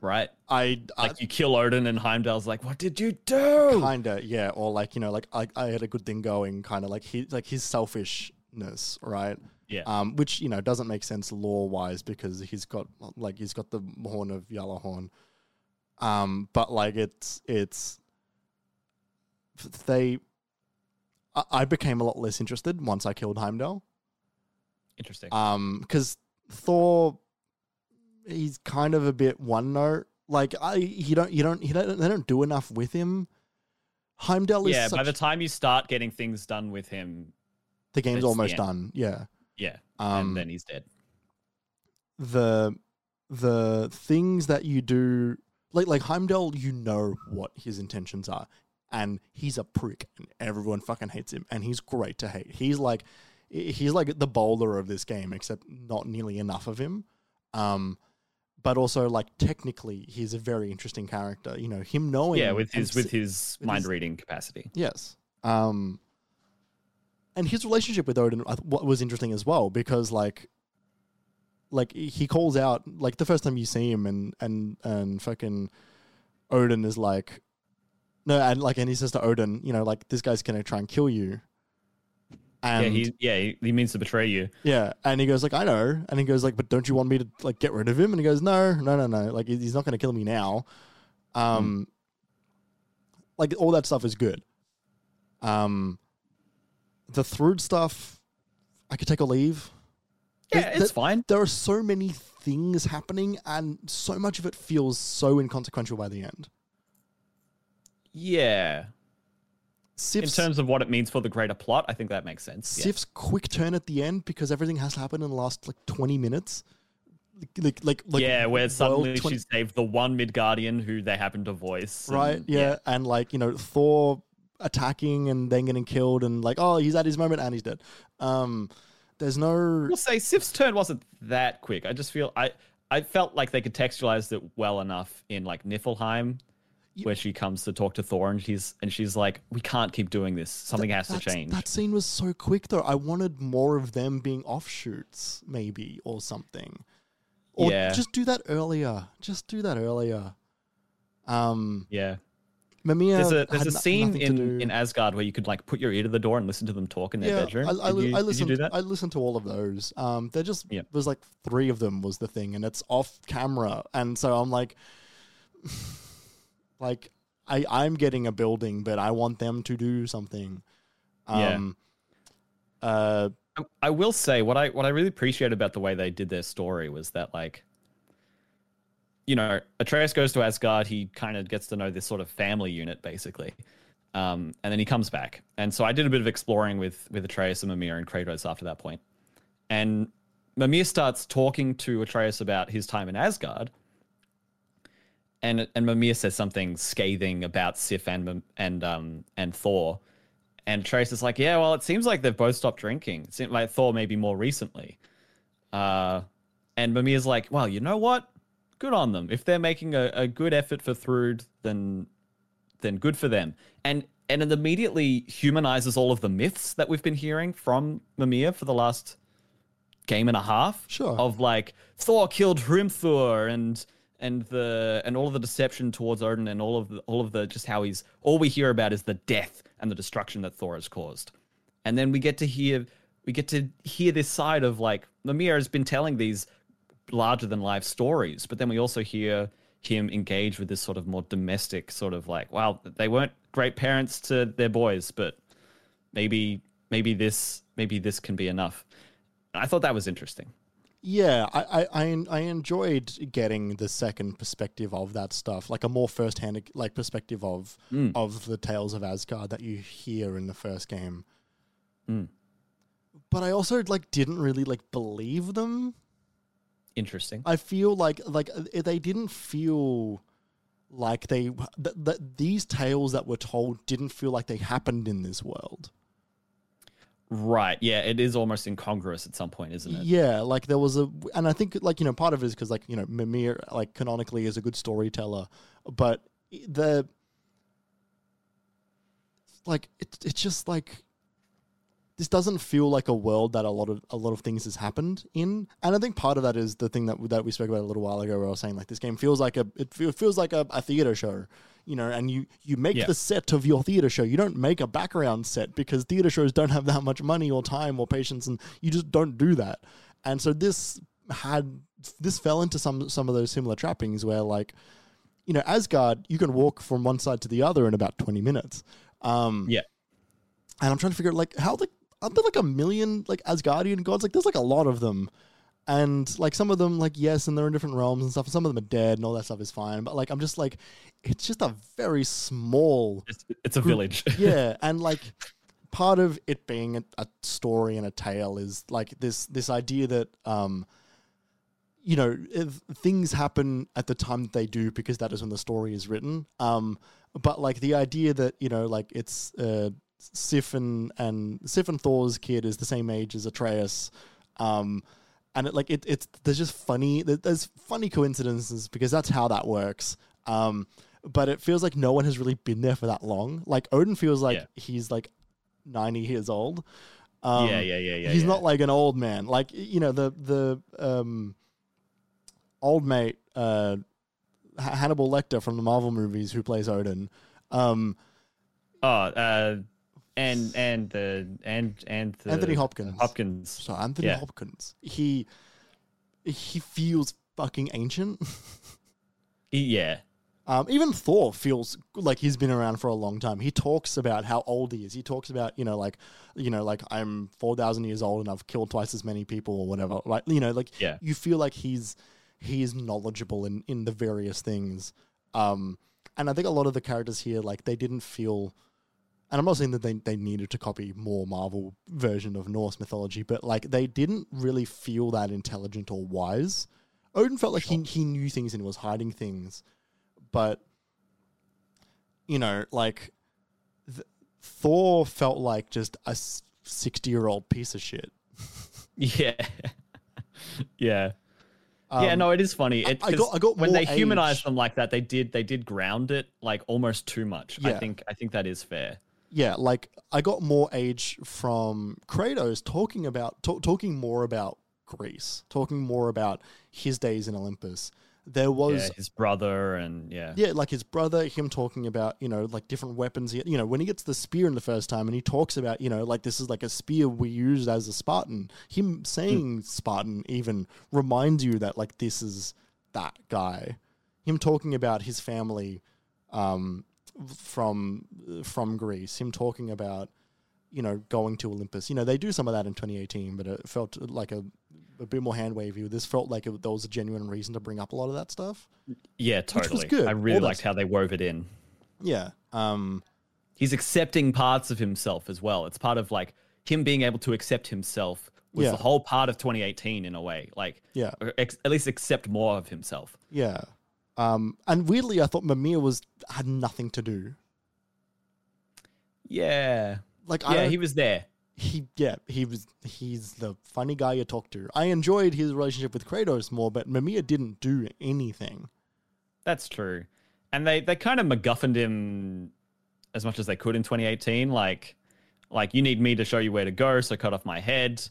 Right. I, I Like you kill Odin and Heimdall's like, what did you do? kinda yeah or like you know like I, I had a good thing going kind of like he like his selfishness right Yeah. um which you know doesn't make sense law wise because he's got like he's got the horn of Gjallarhorn um but like it's it's they I, I became a lot less interested once I killed Heimdall. Interesting. um because Thor he's kind of a bit one note. Like I you don't you don't he don't they don't do enough with him. Heimdall is yeah, such, by the time you start getting things done with him, the game's it's the almost done. Yeah. Yeah, um and then he's dead. the the things that you do like like Heimdall you know what his intentions are and he's a prick and everyone fucking hates him and he's great to hate he's like he's like the Baldur of this game except not nearly enough of him um but also like technically he's a very interesting character you know him knowing Yeah, with his with his with mind his- reading capacity. Yes. Um, and his relationship with Odin wa- was interesting as well because like, like he calls out like the first time you see him and and and fucking Odin is like, no, and like and he says to Odin, you know, like this guy's gonna try and kill you. And yeah, he yeah he, he means to betray you. yeah, and he goes like, I know, and he goes like, but don't you want me to like get rid of him? And he goes, no, no, no, no, like he's not going to kill me now. Um, like all that stuff is good. Um, the Thrud stuff, I could take a leave. Yeah, There- it's there- fine. There are so many things happening, and so much of it feels so inconsequential by the end. Yeah, in terms of what it means for the greater plot, I think that makes sense. Yeah. Sif's quick turn at the end because everything has to happen in the last like twenty minutes. Like, like, like yeah, where suddenly 20 she saved the one Midgardian who they happen to voice. right? and- Yeah. and like you know Thor attacking and then getting killed, and like oh he's at his moment and he's dead. Um, there's no We'll say Sif's turn wasn't that quick. I just feel I I felt like they contextualized it well enough in like Niflheim, where she comes to talk to Thor and she's and she's like, "We can't keep doing this. Something has to change." That scene was so quick though. I wanted more of them being offshoots, maybe or something, or Yeah. just do that earlier. Just do that earlier. Um, yeah, there's a there's a scene in in Asgard where you could like put your ear to the door and listen to them talk in their yeah, bedroom. I, I, did, you, I did listened. you do that? I listened to all of those. Um, there just Yeah. was like three of them was the thing, and it's off camera, and so I'm like, like I I'm getting a building, but I want them to do something. Yeah. Um, uh, I- I will say what I what I really appreciate about the way they did their story was that like you know, Atreus goes to Asgard, he kind of gets to know this sort of family unit basically. Um, and then he comes back. And so I did a bit of exploring with with Atreus and Mimir and Kratos after that point. And Mimir starts talking to Atreus about his time in Asgard. And and Mimir says something scathing about Sif and and um and Thor. And Atreus is like, yeah, well, it seems like they've both stopped drinking. It seems like Thor maybe more recently. Uh, and Mimir's like, well, you know what? Good on them. If they're making a, a good effort for Thrud, then then good for them. And and it immediately humanizes all of the myths that we've been hearing from Mimir for the last game and a half. Sure. Of like Thor killed Hrimthur and and the and all of the deception towards Odin and all of the all of the just how he's all we hear about is the death and the destruction that Thor has caused. And then we get to hear we get to hear this side of like Mimir has been telling these larger than life stories, but then we also hear him engage with this sort of more domestic sort of like, wow, they weren't great parents to their boys, but maybe maybe this maybe this can be enough. I thought that was interesting. Yeah, I, I I enjoyed getting the second perspective of that stuff, like a more first-hand like perspective of Mm. of the tales of Asgard that you hear in the first game. Mm. But I also like didn't really like believe them. Interesting. I feel like like uh, they didn't feel like they that th- these tales that were told didn't feel like they happened in this world. Right. Yeah, it is almost incongruous at some point, isn't it? Yeah, like there was a, and I think like you know part of it is because like you know Mimir like canonically is a good storyteller, but the like it's it's just like this doesn't feel like a world that a lot of a lot of things has happened in, and I think part of that is the thing that that we spoke about a little while ago, where I was saying like this game feels like a it feels like a, a theater show, you know, and you you make Yeah. the set of your theater show. You don't make a background set because theater shows don't have that much money or time or patience, and you just don't do that. And so this had this fell into some some of those similar trappings where like you know Asgard you can walk from one side to the other in about twenty minutes. Um, Yeah. and I'm trying to figure out like how like aren't there like a million like Asgardian gods? Like there's like a lot of them. And like some of them, like yes, and they're in different realms and stuff. And some of them are dead, and all that stuff is fine. But like, I'm just like, it's just a very small, It's, it's a village. yeah. And like, part of it being a, a story and a tale is like this this idea that um, you know, if things happen at the time that they do because that is when the story is written. Um, but like the idea that you know, like it's uh, Sif and and Sif and Thor's kid is the same age as Atreus. Um, and it, like it, it's there's just funny there's funny coincidences because that's how that works. Um, but it feels like no one has really been there for that long. Like Odin feels like Yeah. he's like ninety years old. Um, yeah, yeah, yeah, yeah. he's yeah. not like an old man. Like you know the the um, old mate uh, Hannibal Lecter from the Marvel movies who plays Odin. Um, Oh, uh, and and the and and the, Anthony Hopkins. Hopkins. so Anthony Yeah. Hopkins. He he feels fucking ancient. Yeah, Um, even Thor feels like he's been around for a long time. He talks about how old he is. He talks about you know like you know like I'm four thousand years old and I've killed twice as many people or whatever. Like you know like Yeah. you feel like he's he's knowledgeable in in the various things. Um, and I think a lot of the characters here like they didn't feel. And I'm not saying that they, they needed to copy more Marvel version of Norse mythology, but like they didn't really feel that intelligent or wise. Odin felt like he, he knew things and was hiding things, but you know, like th- Thor felt like just a sixty year old piece of shit. yeah, yeah. yeah, Um, no, it is funny. It, I 'cause got- I got when they humanized age. them like that, they did they did ground it like almost too much. I think I think that is fair. Yeah, like I got more age from Kratos talking about ta- talking more about Greece, talking more about his days in Olympus. There was yeah, his brother and yeah, Yeah, like his brother, him talking about, you know, like different weapons. He, you know, when he gets the spear in the first time and he talks about, you know, like this is like a spear we used as a Spartan. Him saying Spartan even reminds you that like this is that guy. Him talking about his family um, from from Greece. Him talking about, you know, going to Olympus. You know, they do some of that in 2018, but it felt like a, a bit more hand wavy. This felt like it, there was a genuine reason to bring up a lot of that stuff. yeah, was totally. good. I really All liked how they wove it in. Yeah. Um he's accepting parts of himself as well. It's part of like him being able to accept himself was Yeah. the whole part of 2018 in a way. Like Yeah. ex- at least accept more of himself. Yeah. Um, and weirdly, I thought Mimir was had nothing to do. Yeah. Like Yeah, don't- he was there. he yeah he was he's the funny guy you talk to. I enjoyed his relationship with Kratos more, but Mimir didn't do anything. That's true. And they they kind of MacGuffined him as much as they could in 2018. Like, like you need me to show you where to go, so cut off my head.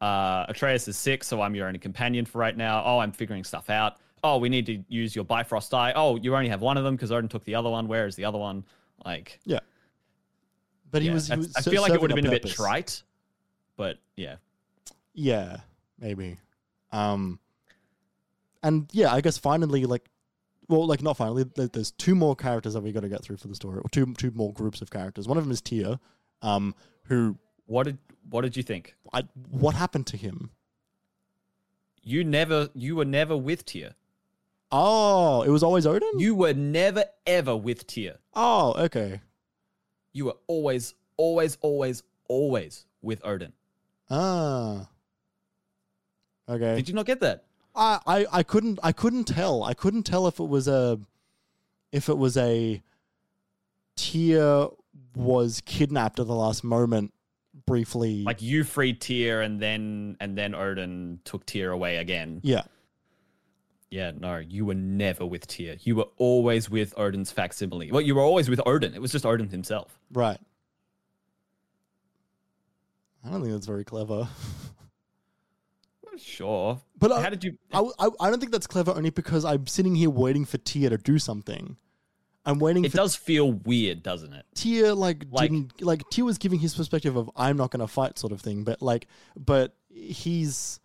Uh, Atreus is sick, so I'm your only companion for right now. Oh, I'm figuring stuff out. Oh, we need to use your Bifrost eye. Oh, you only have one of them because Odin took the other one. Where is the other one? Like, Yeah. But he yeah, was. He was I feel like it would have been a bit trite, but yeah. Yeah, maybe. Um, and yeah, I guess finally, like, well, like not finally. There's two more characters that we got to get through for the story, or two two more groups of characters. One of them is Tyr, um, who What did what did you think? I, what happened to him? You never, you were never with Tyr. Oh, it was always Odin. You were never ever with Tyr. oh, okay. You were always, always, always, always with Odin. Ah, okay. Did you not get that? I, I, I couldn't I couldn't tell. I couldn't tell if it was a if it was a Tyr was kidnapped at the last moment briefly. Like you freed Tyr, and then and then Odin took Tyr away again. yeah. Yeah, no, you were never with Tyr. You were always with Odin's facsimile. Well, you were always with Odin. It was just Odin himself. Right. I don't think that's very clever. Sure, But how I, did you? I, I, I don't think that's clever only because I'm sitting here waiting for Tyr to do something. I'm waiting It for does feel weird, doesn't it? Tyr like, Like- didn't like Tyr was giving his perspective of I'm not gonna fight sort of thing, but like but he's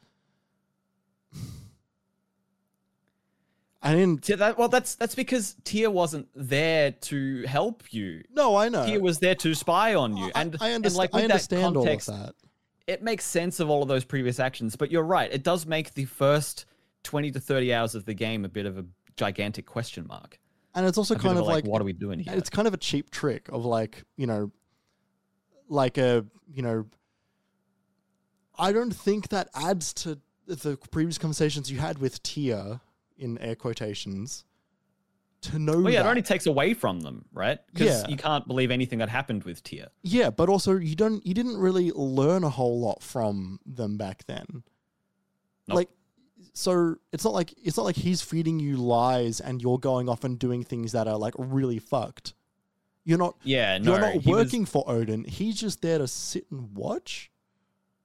I didn't Tyr- that, well, that's that's because Tyr wasn't there to help you. No, I know. Tyr was there to spy on you, I- and I, and understand, like I understand that all of that. it makes sense of all of those previous actions. But you're right; it does make the first twenty to thirty hours of the game a bit of a gigantic question mark. And it's also A kind of, of a, like, what are we doing here? it's kind of a cheap trick of like, you know like a you know I don't think that adds to the previous conversations you had with Tyr in air quotations to know Well, yeah, that. it only takes away from them, right? Because Yeah. you can't believe anything that happened with Tyr. Yeah, but also you don't you didn't really learn a whole lot from them back then. Nope. Like so it's not like it's not like he's feeding you lies and you're going off and doing things that are like really fucked. You're not Yeah, no, you're not he was- working for Odin. He's just there to sit and watch.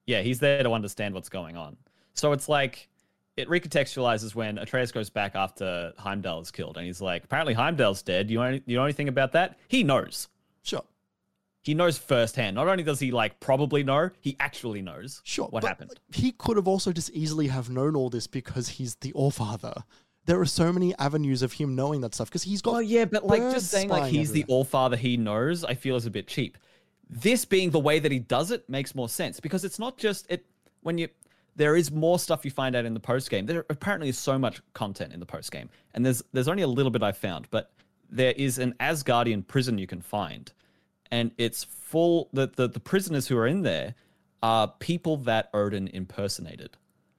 yeah, he's there to understand what's going on. So it's like it recontextualizes when Atreus goes back after Heimdall is killed, and he's like, apparently Heimdall's dead. You know, any- you know anything about that? He knows. Sure. He knows firsthand. Not only does he like probably know, he actually knows Sure. what happened. he could have also just easily have known all this because he's the Allfather. There are so many avenues of him knowing that stuff because he's got Oh yeah, but like just saying like he's the everywhere. all father he knows, I feel is a bit cheap. This being the way that he does it makes more sense because it's not just it when you there is more stuff you find out in the post game. There apparently is so much content in the post game, and there's there's only a little bit I've found, but there is an Asgardian prison you can find, and it's full. The the, the prisoners who are in there are people that Odin impersonated.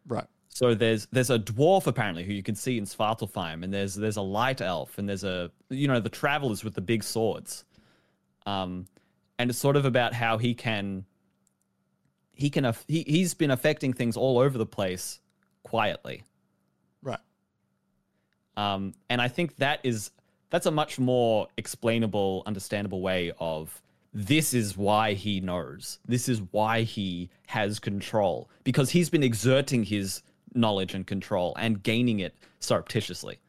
right. So there's there's a dwarf apparently who you can see in Svartalfheim, and there's there's a light elf, and there's a you know the travelers with the big swords, um, and it's sort of about how he can he can aff- he he's been affecting things all over the place quietly, Right. um, and I think that is that's a much more explainable, understandable way of this is why he knows. This is why he has control because he's been exerting his knowledge and control and gaining it surreptitiously.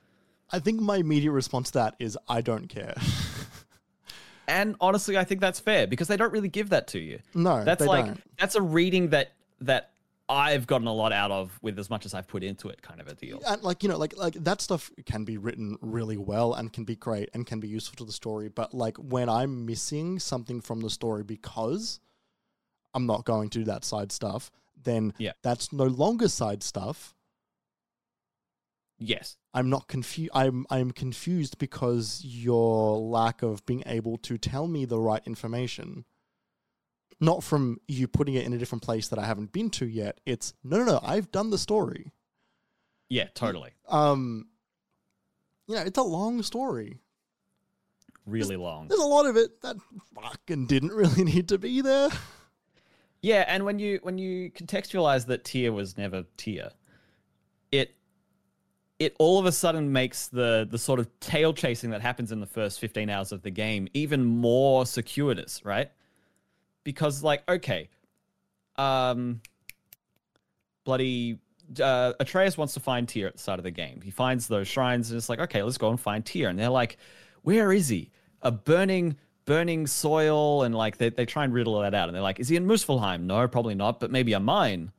I think my immediate response to that is I don't care. And honestly, I think that's fair because they don't really give that to you. no, That's they like don't. that's a reading that that I've gotten a lot out of with as much as I've put into it, kind of a deal. and like you know like like that stuff can be written really well and can be great and can be useful to the story but like when i'm missing something from the story because i'm not going to do that side stuff then Yeah. that's no longer side stuff Yes. I'm not confused. I'm I'm confused because your lack of being able to tell me the right information. Not from you putting it in a different place that I haven't been to yet. It's no, no, no. I've done the story. Yeah, totally. Um, you know, it's a long story. Really long. There's a lot of it that fucking didn't really need to be there. Yeah, and when you when you contextualize that Tyr was never Tyr, it it all of a sudden makes the the sort of tail chasing that happens in the first 15 hours of the game even more circuitous, right? Because like, okay, um bloody uh, Atreus wants to find Tyr at the start of the game. He finds those shrines and it's like, okay, let's go and find Tyr. And they're like, where is he? A burning, burning soil, and like they, they try and riddle that out. And they're like, is he in Muspelheim? No, probably not, but maybe a mine.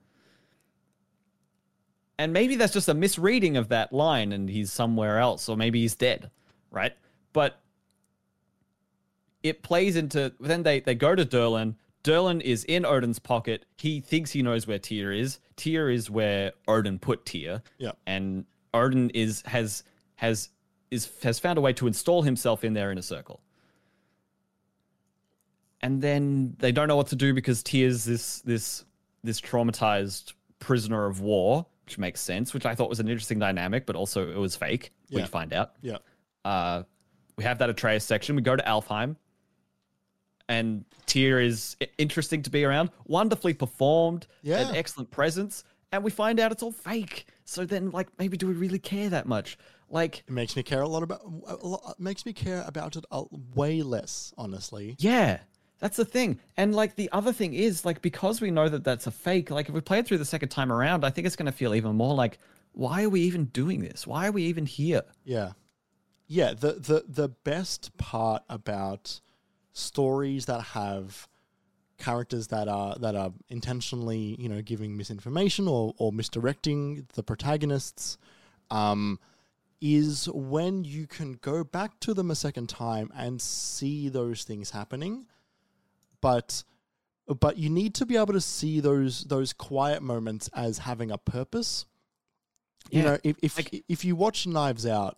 And maybe that's just a misreading of that line and he's somewhere else, or maybe he's dead, right? But it plays into then they, they go to Durlin. Durlin is in Odin's pocket. He thinks he knows where Tyr is. Tyr is where Odin put Tyr. Yeah. And Odin is has has is has found a way to install himself in there in a circle. And then they don't know what to do because Tyr's this this this traumatized prisoner of war, which makes sense, which I thought was an interesting dynamic, but also it was fake. We Yeah. find out. Yeah. Uh, we have that Atreus section. We go to Alfheim, and Tyr is interesting to be around. Wonderfully performed, Yeah. an excellent presence, and we find out it's all fake. So then, like, maybe do we really care that much? Like, It makes me care a lot about. A lot, makes me care about it a, way less, honestly. yeah, that's the thing. And like, the other thing is, like, because we know that that's a fake. Like, if we play it through the second time around, I think it's going to feel even more like, why are we even doing this? Why are we even here? Yeah. Yeah, the the the best part about stories that have characters that are that are intentionally, you know, giving misinformation or or misdirecting the protagonists um is when you can go back to them a second time and see those things happening. But but you need to be able to see those those quiet moments as having a purpose. You know, if if, like- if you watch Knives Out,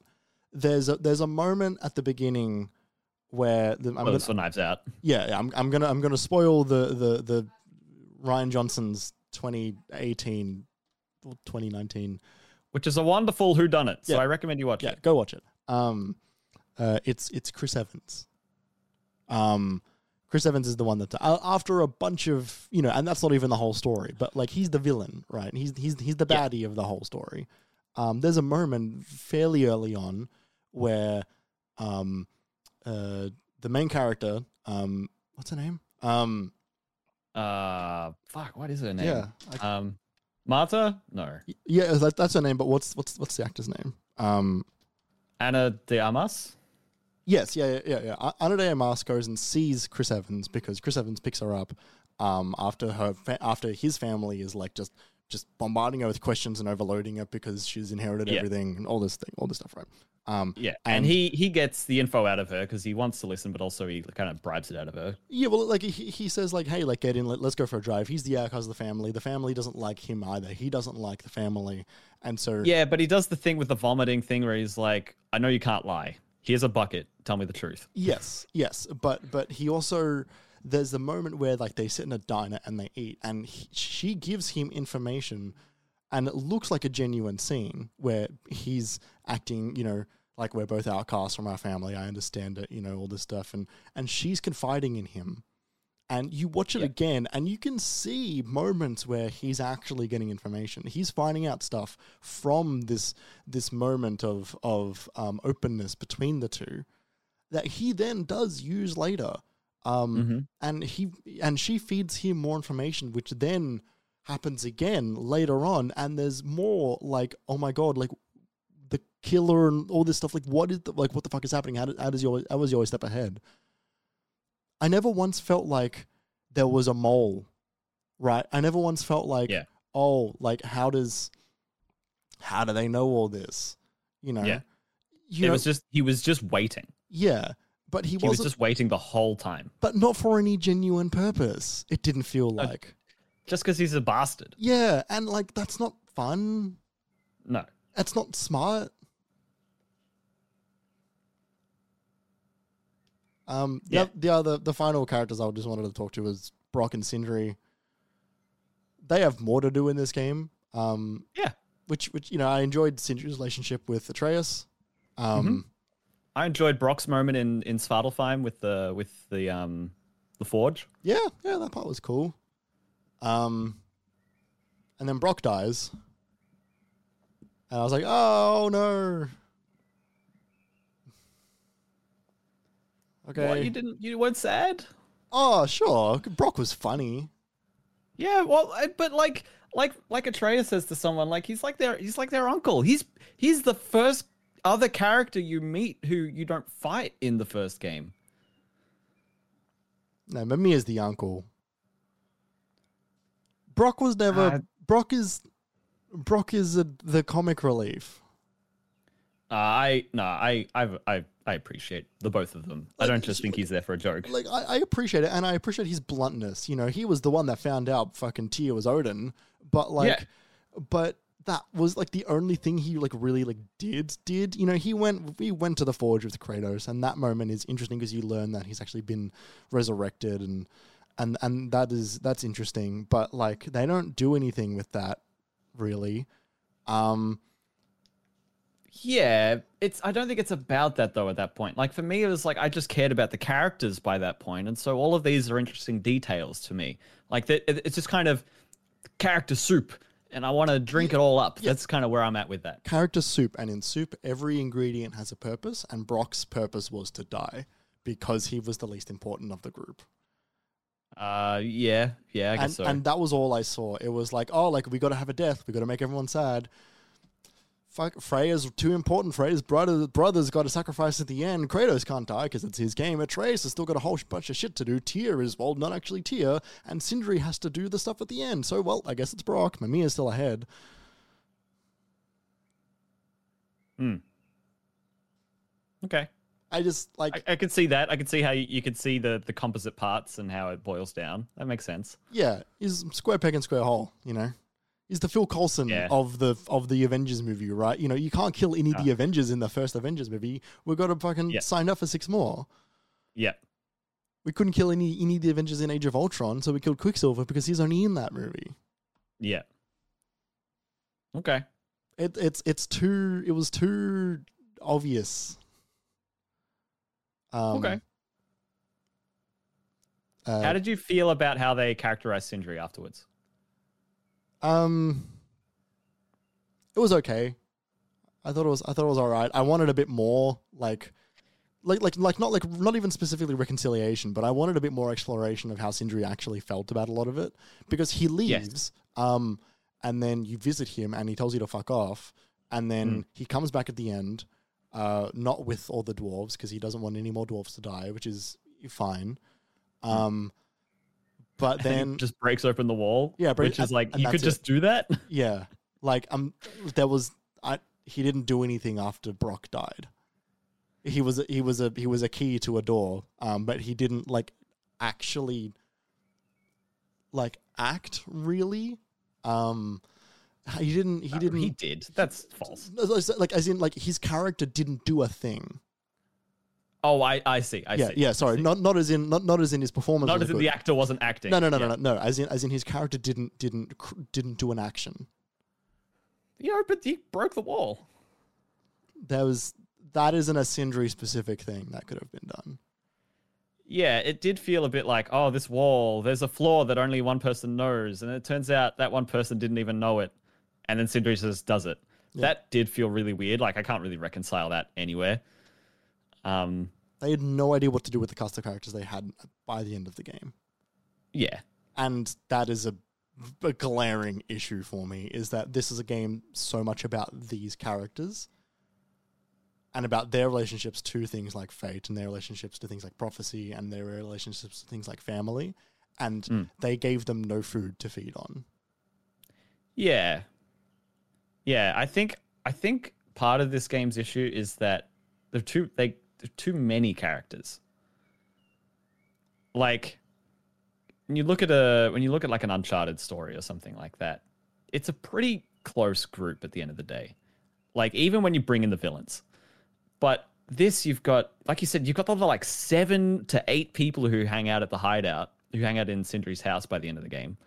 there's a there's a moment at the beginning where the, I'm Well, gonna, for Knives Out. yeah, yeah, I'm, I'm gonna I'm gonna spoil the the the Rian Johnson's 2018 or 2019. Which is a wonderful whodunit. So Yeah. I recommend you watch Yeah, it. go watch it. Um, uh, it's it's Chris Evans. Um, Chris Evans is the one that uh, after a bunch of you know, and that's not even the whole story, but like he's the villain, right? He's he's he's the Yeah. baddie of the whole story. Um, there's a moment fairly early on where um, uh, the main character, um, what's her name? Um, Uh, fuck, what is her name? yeah, I- Um, Marta? No. yeah, that, that's her name. But what's what's what's the actor's name? Um, Ana de Armas? Yes, yeah, yeah, yeah. yeah. A- de Armas goes and sees Chris Evans because Chris Evans picks her up um, after her fa- after his family is like just just bombarding her with questions and overloading her because she's inherited Yeah. everything and all this thing, all this stuff, right? Um, Yeah. And, And- he he gets the info out of her because he wants to listen, but also he kind of bribes it out of her. yeah, well, like he, he says, like, hey, like, get in, let, let's go for a drive. He's the outcast of the family. The family doesn't like him either. He doesn't like the family, and so Yeah, but he does the thing with the vomiting thing where he's like, I know you can't lie. Here's a bucket. Tell me the truth. Yes, yes, but but he also there's the moment where like they sit in a diner and they eat, and he, she gives him information, and it looks like a genuine scene where he's acting, you know, like we're both outcasts from our family. I understand it, you know, all this stuff, and and she's confiding in him, and you watch it Yeah. again, and you can see moments where he's actually getting information. He's finding out stuff from this this moment of of um, openness between the two that he then does use later. Um, Mhm. and he and she feeds him more information, which then happens again later on. And there's more like, oh my god, like the killer and all this stuff. Like, what is the, like what the fuck is happening? How, did, how does you always, how was you always step ahead? I never once felt like there was a mole, right? I never once felt like, Yeah. oh, like how does how do they know all this? You know, Yeah. you it know, was just he was just waiting. yeah, but he, He was just waiting the whole time. but not for any genuine purpose. It didn't feel No. like. Just because he's a bastard. Yeah, and like that's not fun. No. That's not smart. Um, Yeah. the, the other, the final characters I just wanted to talk to was Brok and Sindri. They have more to do in this game. Um, Yeah. which, which you know, I enjoyed Sindri's relationship with Atreus. Um, I enjoyed Brok's moment in in Svartalfheim with the with the um the forge. yeah, yeah, that part was cool. Um, and then Brok dies, and I was like, oh no. Okay. What you didn't you weren't sad? Oh, sure. Brok was funny. Yeah, well, I- but like like like Atreus says to someone, like he's like their he's like their uncle. He's he's the first other character you meet who you don't fight in the first game. No, Mimir is the uncle. Brok was never. Uh, Brok is. Brok is a, the comic relief. Uh, I no, I I've I I appreciate the both of them. I don't just think he's there for a joke. Like I, I appreciate it, and I appreciate his bluntness. You know, he was the one that found out fucking Tyr was Odin, but like, Yeah. but that was like the only thing he like really like did did. You know, he went he went to the forge with Kratos, and that moment is interesting because you learn that he's actually been resurrected, and and and that is that's interesting. But like, they don't do anything with that really. Um, Yeah, it's. I don't think it's about that though. At that point, like for me, it was like I just cared about the characters by that point, and so all of these are interesting details to me. Like that, it's just kind of character soup, and I want to drink it all up. That's kind of where I'm at with that. character soup, and in soup, every ingredient has a purpose, and Brok's purpose was to die because he was the least important of the group. Uh, yeah, yeah, I guess and, so. and that was all I saw. It was like, oh, like we got to have a death. We got to make everyone sad. Fuck, Freya's too important. Freya's brother, brother's got to sacrifice at the end. Kratos can't die because it's his game. Atreus has still got a whole bunch of shit to do. Tyr is, well, not actually Tyr. And Sindri has to do the stuff at the end. So, well, I guess it's Brok. Mimir's still ahead. Hmm. Okay, I just, like, I, I could see that. I could see how you, you could see the the composite parts and how it boils down. That makes sense. yeah, he's square peg and square hole, you know? He's the Phil Coulson Yeah. of the of the Avengers movie, right? You know, you can't kill any of the Avengers in the first Avengers movie. We've got to fucking Yeah. sign up for six more. Yeah, We couldn't kill any any of the Avengers in Age of Ultron, so we killed Quicksilver because he's only in that movie. yeah. Okay. It, it's it's too it was too obvious. Um, Okay. uh, How did you feel about how they characterized Sindri afterwards? Um, it was okay. I thought it was. I thought it was all right. I wanted a bit more, like, like, like, like, not like, not even specifically reconciliation, but I wanted a bit more exploration of how Sindri actually felt about a lot of it, because he leaves, um, and then you visit him, and he tells you to fuck off, and then he comes back at the end, uh, not with all the dwarves, because he doesn't want any more dwarves to die, which is fine. Um, but then just breaks open the wall. Yeah, break- which is and- like and you could it. just do that. Yeah, like um, there was I. He didn't do anything after Brok died. He was a, he was a he was a key to a door, um, but he didn't like actually like act really. Um, he didn't. He didn't. He did. That's false. like as in like his character didn't do a thing. Oh, I, I see. I yeah, see. yeah. Sorry, not not as in not not as in his performance. Not as in the actor wasn't acting. No, no, no, Yeah. no, no, no. As in as in his character didn't didn't didn't do an action. Yeah, but he broke the wall. There was that isn't a Sindri specific thing that could have been done. Yeah, it did feel a bit like, oh, this wall, there's a flaw that only one person knows. And it turns out that one person didn't even know it. And then Sindri just does it. That did feel really weird. Like, I can't really reconcile that anywhere. Um, They had no idea what to do with the cast of characters they had by the end of the game. yeah. And that is a, a glaring issue for me is that this is a game so much about these characters and about their relationships to things like fate and their relationships to things like prophecy and their relationships to things like family. And Mm. they gave them no food to feed on. Yeah. Yeah, I think I think part of this game's issue is that the two they too many characters. Like when you look at a when you look at like an uncharted story or something like that, it's a pretty close group at the end of the day. Like even when you bring in the villains. But this you've got like you said, you've got the like seven to eight people who hang out at the hideout, who hang out in Sindri's house by the end of the game.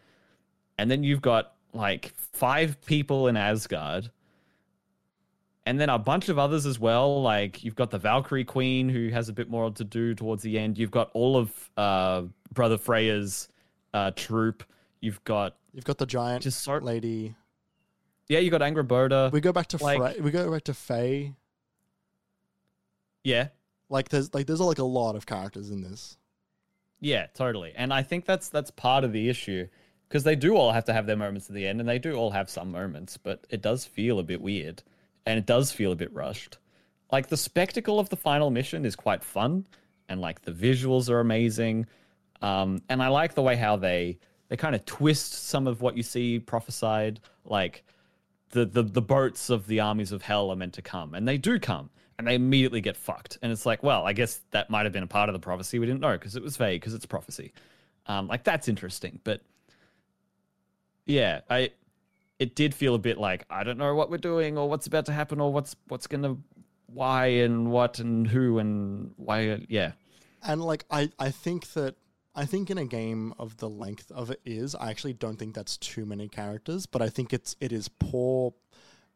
And then you've got like five people in Asgard. And then a bunch of others as well. Like you've got the Valkyrie Queen who has a bit more to do towards the end. You've got all of uh, Brother Freyr's uh, troop. You've got You've got the giant just sort lady. yeah, you got Angrboda. We go back to Like- Frey, we go back to Faye. Yeah, Like there's like there's like a lot of characters in this. Yeah, totally. And I think that's that's part of the issue because they do all have to have their moments at the end and they do all have some moments, but it does feel a bit weird and it does feel a bit rushed. Like the spectacle of the final mission is quite fun and like the visuals are amazing. Um and I like the way how they they kind of twist some of what you see prophesied like the, the the boats of the armies of hell are meant to come and they do come and they immediately get fucked and it's like well i guess that might have been a part of the prophecy we didn't know because it was vague because it's prophecy um like that's interesting but yeah i it did feel a bit like i don't know what we're doing or what's about to happen or what's what's gonna why and what and who and why yeah And like I I think that I think in a game of the length of it is, I actually don't think that's too many characters, but I think it's it is poor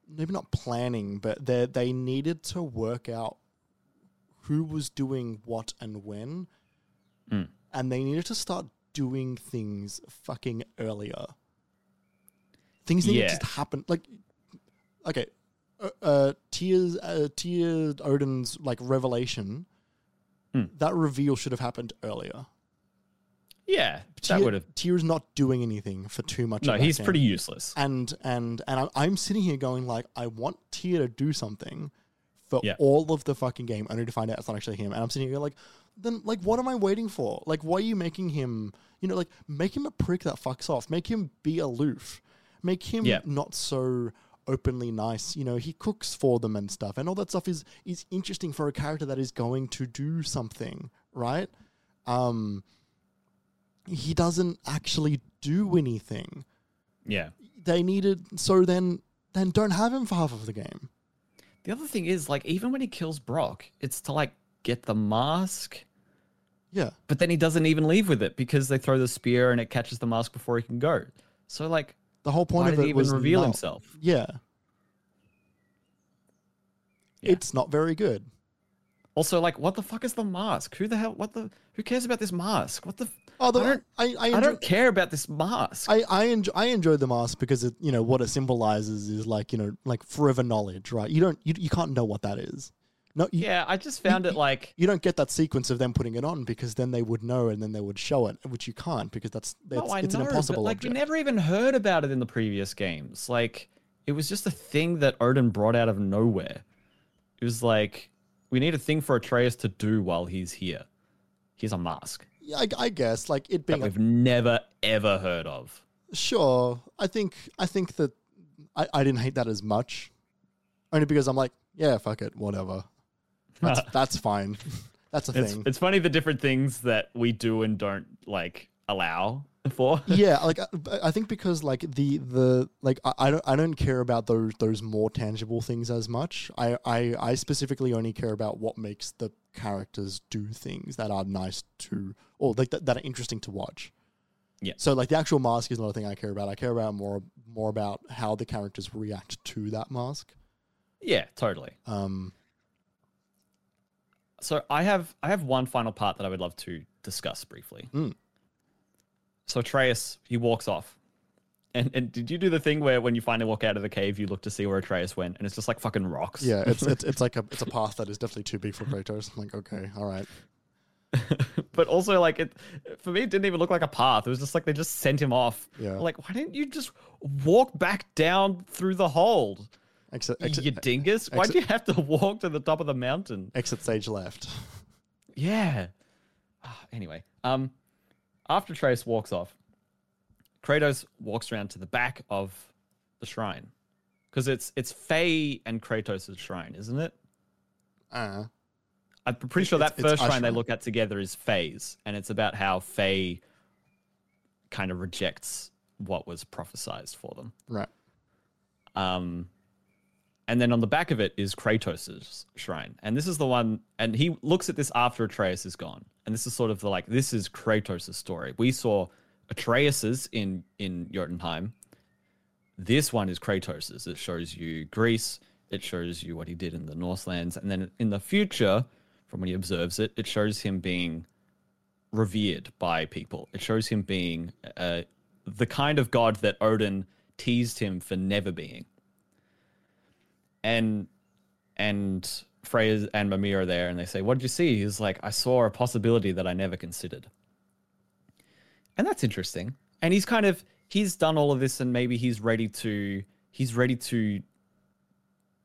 maybe not planning, but they they needed to work out who was doing what and when. Mm. And they needed to start doing things fucking earlier. Things Yeah. to happen like okay, uh, uh Tyr's uh, Tyr Odin's like revelation Hmm. that reveal should have happened earlier. yeah that Tyr- would have Tyr's not doing anything for too much. no that he's game. pretty useless And and and I'm, I'm sitting here going like, I want Tyr to do something for Yeah. all of the fucking game, only to find out it's not actually him. And I'm sitting here like, then like, what am I waiting for? Like, why are you making him? You know, like, make him a prick that fucks off. Make him be aloof. Make him Yeah. not so openly nice. You know, he cooks for them and stuff, and all that stuff is is interesting for a character that is going to do something, right? Um, he doesn't actually do anything. yeah They needed so then then don't have him for half of the game. The other thing is, like, even when he kills Brok, it's to like get the mask, Yeah. but then he doesn't even leave with it because they throw the spear and it catches the mask before he can go. So, like, The whole point why of it he even was reveal himself? Yeah. Yeah. It's not very good. Also, like, what the fuck is the mask? Who the hell? What the? Who cares about this mask? What the? Oh, the, I don't- I, I, I don't care about this mask. I, I enjoy I enjoy the mask because it you know what it symbolizes is like you know like forever knowledge right you don't you, you can't know what that is no you, yeah, I just found it like you don't get that sequence of them putting it on because then they would know and then they would show it which you can't because that's it's, no, I it's know, an impossible like object we never even heard about it in the previous games. Like, it was just a thing that Odin brought out of nowhere. It was like we need a thing for Atreus to do while he's here. Here's a mask. yeah, I, I guess like it that being a we've never ever heard of. Sure. I think I think that I, I didn't hate that as much. Only because I'm like, yeah, fuck it, whatever. That's that's fine. That's a It's thing. it's funny the different things that we do and don't like allow for. yeah, like I, I think because like the the like I, I don't I don't care about those those more tangible things as much. I, I I specifically only care about what makes the characters do things that are nice to or like that, that are interesting to watch. Yeah. So like the actual mask is not a thing I care about. I care about more more about how the characters react to that mask. yeah, totally. Um So I have I have one final part that I would love to discuss briefly. Mm. So Atreus he walks off. And, and did you do the thing where when you finally walk out of the cave, you look to see where Atreus went, and it's just like fucking rocks? Yeah, it's it's it's like a it's a path that is definitely too big for Kratos. I'm like, okay, all right. but also like it for me, it didn't even look like a path. It was just like they just sent him off. Yeah. Like, why didn't you just walk back down through the hold? Exit you exit, dingus! Why'd exit- you have to walk to the top of the mountain? exit stage left. Yeah. Ah, Anyway, um, after Trace walks off, Kratos walks around to the back of the shrine because it's it's Faye and Kratos' shrine, isn't it? Uh, I'm pretty sure that first shrine they look at together is Faye's, and it's about how Faye kind of rejects what was prophesized for them. right. Um, and then on the back of it is Kratos' shrine. And this is the one, and he looks at this after Atreus is gone. And this is sort of the like, this is Kratos' story. We saw Atreus's in in Jotunheim. This one is Kratos's. It shows you Greece. It shows you what he did in the Northlands, and then in the future, from when he observes it, it shows him being revered by people. It shows him being uh, the kind of god that Odin teased him for never being. And and Freya and Mimir are there, and they say, "What did you see?" He's like, "I saw a possibility that I never considered." And that's interesting. And he's kind of he's done all of this, and maybe he's ready to he's ready to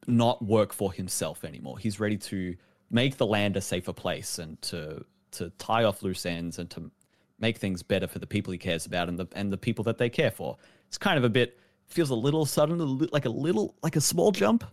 not work for himself anymore. He's ready to make the land a safer place and to to tie off loose ends and to make things better for the people he cares about and the and the people that they care for. It's kind of a bit feels a little sudden, a li- like a little like a small jump.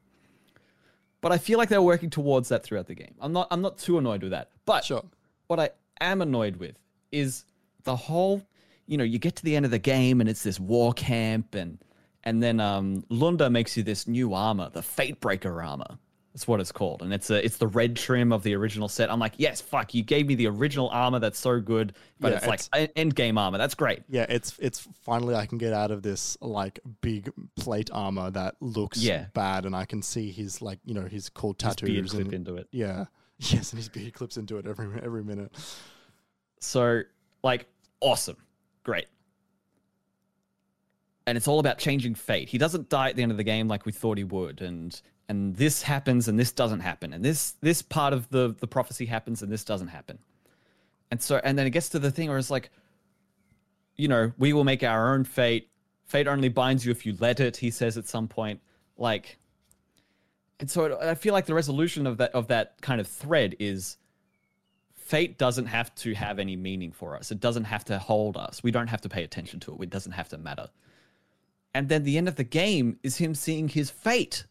But I feel like they're working towards that throughout the game. I'm not I'm not too annoyed with that. But Sure. what I am annoyed with is the whole, you know, you get to the end of the game and it's this war camp and and then um Lunda makes you this new armor, the Fatebreaker armor. That's what it's called. And it's a it's the red trim of the original set. I'm like, yes, fuck, you gave me the original armor that's so good, but Yeah, it's like end game armor. That's great. Yeah, it's it's finally I can get out of this like big plate armor that looks Yeah. bad, and I can see his like you know his cool His beard tattoos clip and into it. yeah, yes, and his beard clips into it every every minute. So, like, awesome. Great. And it's all about changing fate. He doesn't die at the end of the game like we thought he would, and and this happens and this doesn't happen. And this this part of the the prophecy happens and this doesn't happen. And so and then it gets to the thing where it's like, you know, we will make our own fate. Fate only binds you if you let it, he says at some point. Like and so it, I feel like the resolution of that of that kind of thread is fate doesn't have to have any meaning for us. It doesn't have to hold us. We don't have to pay attention to it. It doesn't have to matter. And then the end of the game is him seeing his fate.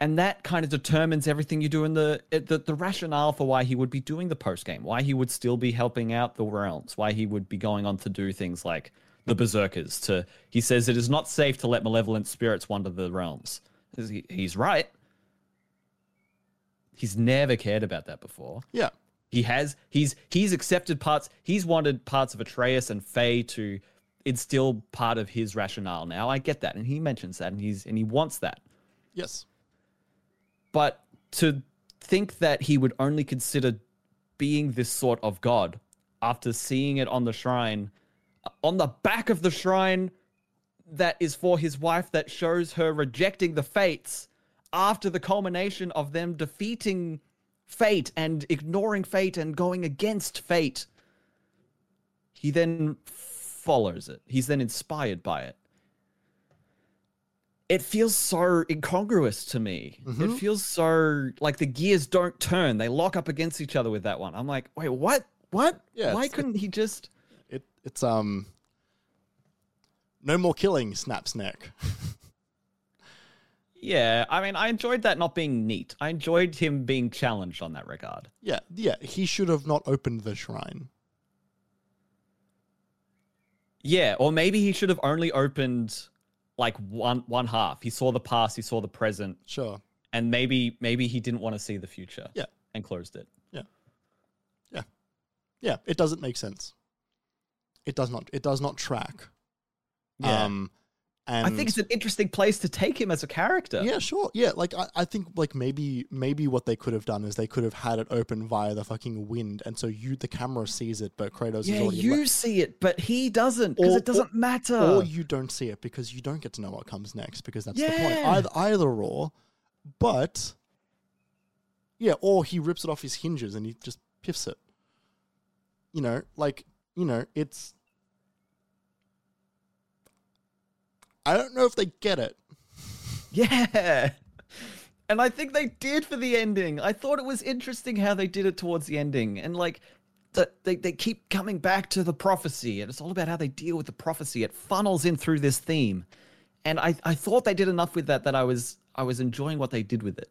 And that kind of determines everything you do in the the, the rationale for why he would be doing the post game, why he would still be helping out the realms, why he would be going on to do things like the berserkers. To he says it is not safe to let malevolent spirits wander the realms. He- He's right. He's never cared about that before. Yeah, He has he's he's accepted parts. He's wanted parts of Atreus and Faye to instill part of his rationale. Now I get that, and he mentions that, and he's and he wants that. yes, But to think that he would only consider being this sort of god after seeing it on the shrine, on the back of the shrine that is for his wife, that shows her rejecting the fates after the culmination of them defeating fate and ignoring fate and going against fate. He then follows it. He's then inspired by it. It feels so incongruous to me. It feels so like the gears don't turn. They lock up against each other with that one. I'm like, wait, what? What? Yeah, Why couldn't he just? it it's um no more killing snaps neck. Yeah, I mean, I enjoyed that not being neat. I enjoyed him being challenged on that regard. yeah, yeah, he should have not opened the shrine. Yeah, or maybe he should have only opened like one one half. He saw the past, he saw the present, Sure. and maybe maybe he didn't want to see the future. Yeah. and closed it. Yeah, Yeah. Yeah. it doesn't make sense. It does not. It does not track. Yeah. Um, and I think it's an interesting place to take him as a character. Yeah, sure. Yeah, like I, I think like maybe maybe what they could have done is they could have had it open via the fucking wind, and so you the camera sees it, but Kratos is Yeah, already you see it, but he doesn't because it doesn't matter. or you don't see it because you don't get to know what comes next because that's the point. Either either or, but yeah, or he rips it off his hinges and he just piffs it. You know, like you know, it's. I don't know if they get it. Yeah. And I think they did for the ending. I thought it was interesting how they did it towards the ending. And like the, they, they keep coming back to the prophecy, and it's all about how they deal with the prophecy. It funnels in through this theme. And I, I thought they did enough with that that I was I was enjoying what they did with it.